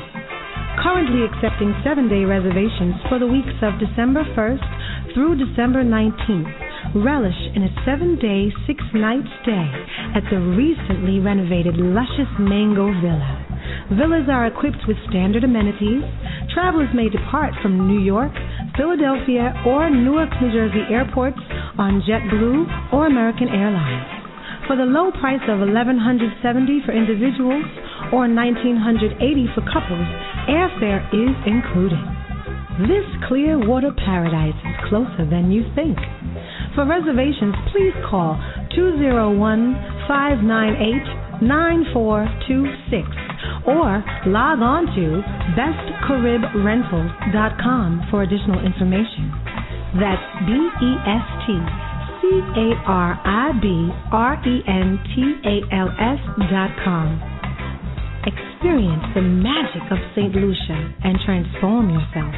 Currently accepting seven day reservations for the weeks of December 1st through December 19th. Relish in a seven day, six night stay at the recently renovated luscious Mango Villa. Villas are equipped with standard amenities. Travelers may depart from New York, Philadelphia, or Newark, New Jersey airports on JetBlue or American Airlines. For the low price of $1,170 for individuals or $1,980 for couples, airfare is included. This clear water paradise is closer than you think. For reservations, please call 201 598 9426 or log on to bestcaribrentals.com for additional information. That's B E S T C A R I B R E N T A L S dot com. Experience the magic of St. Lucia and transform yourself.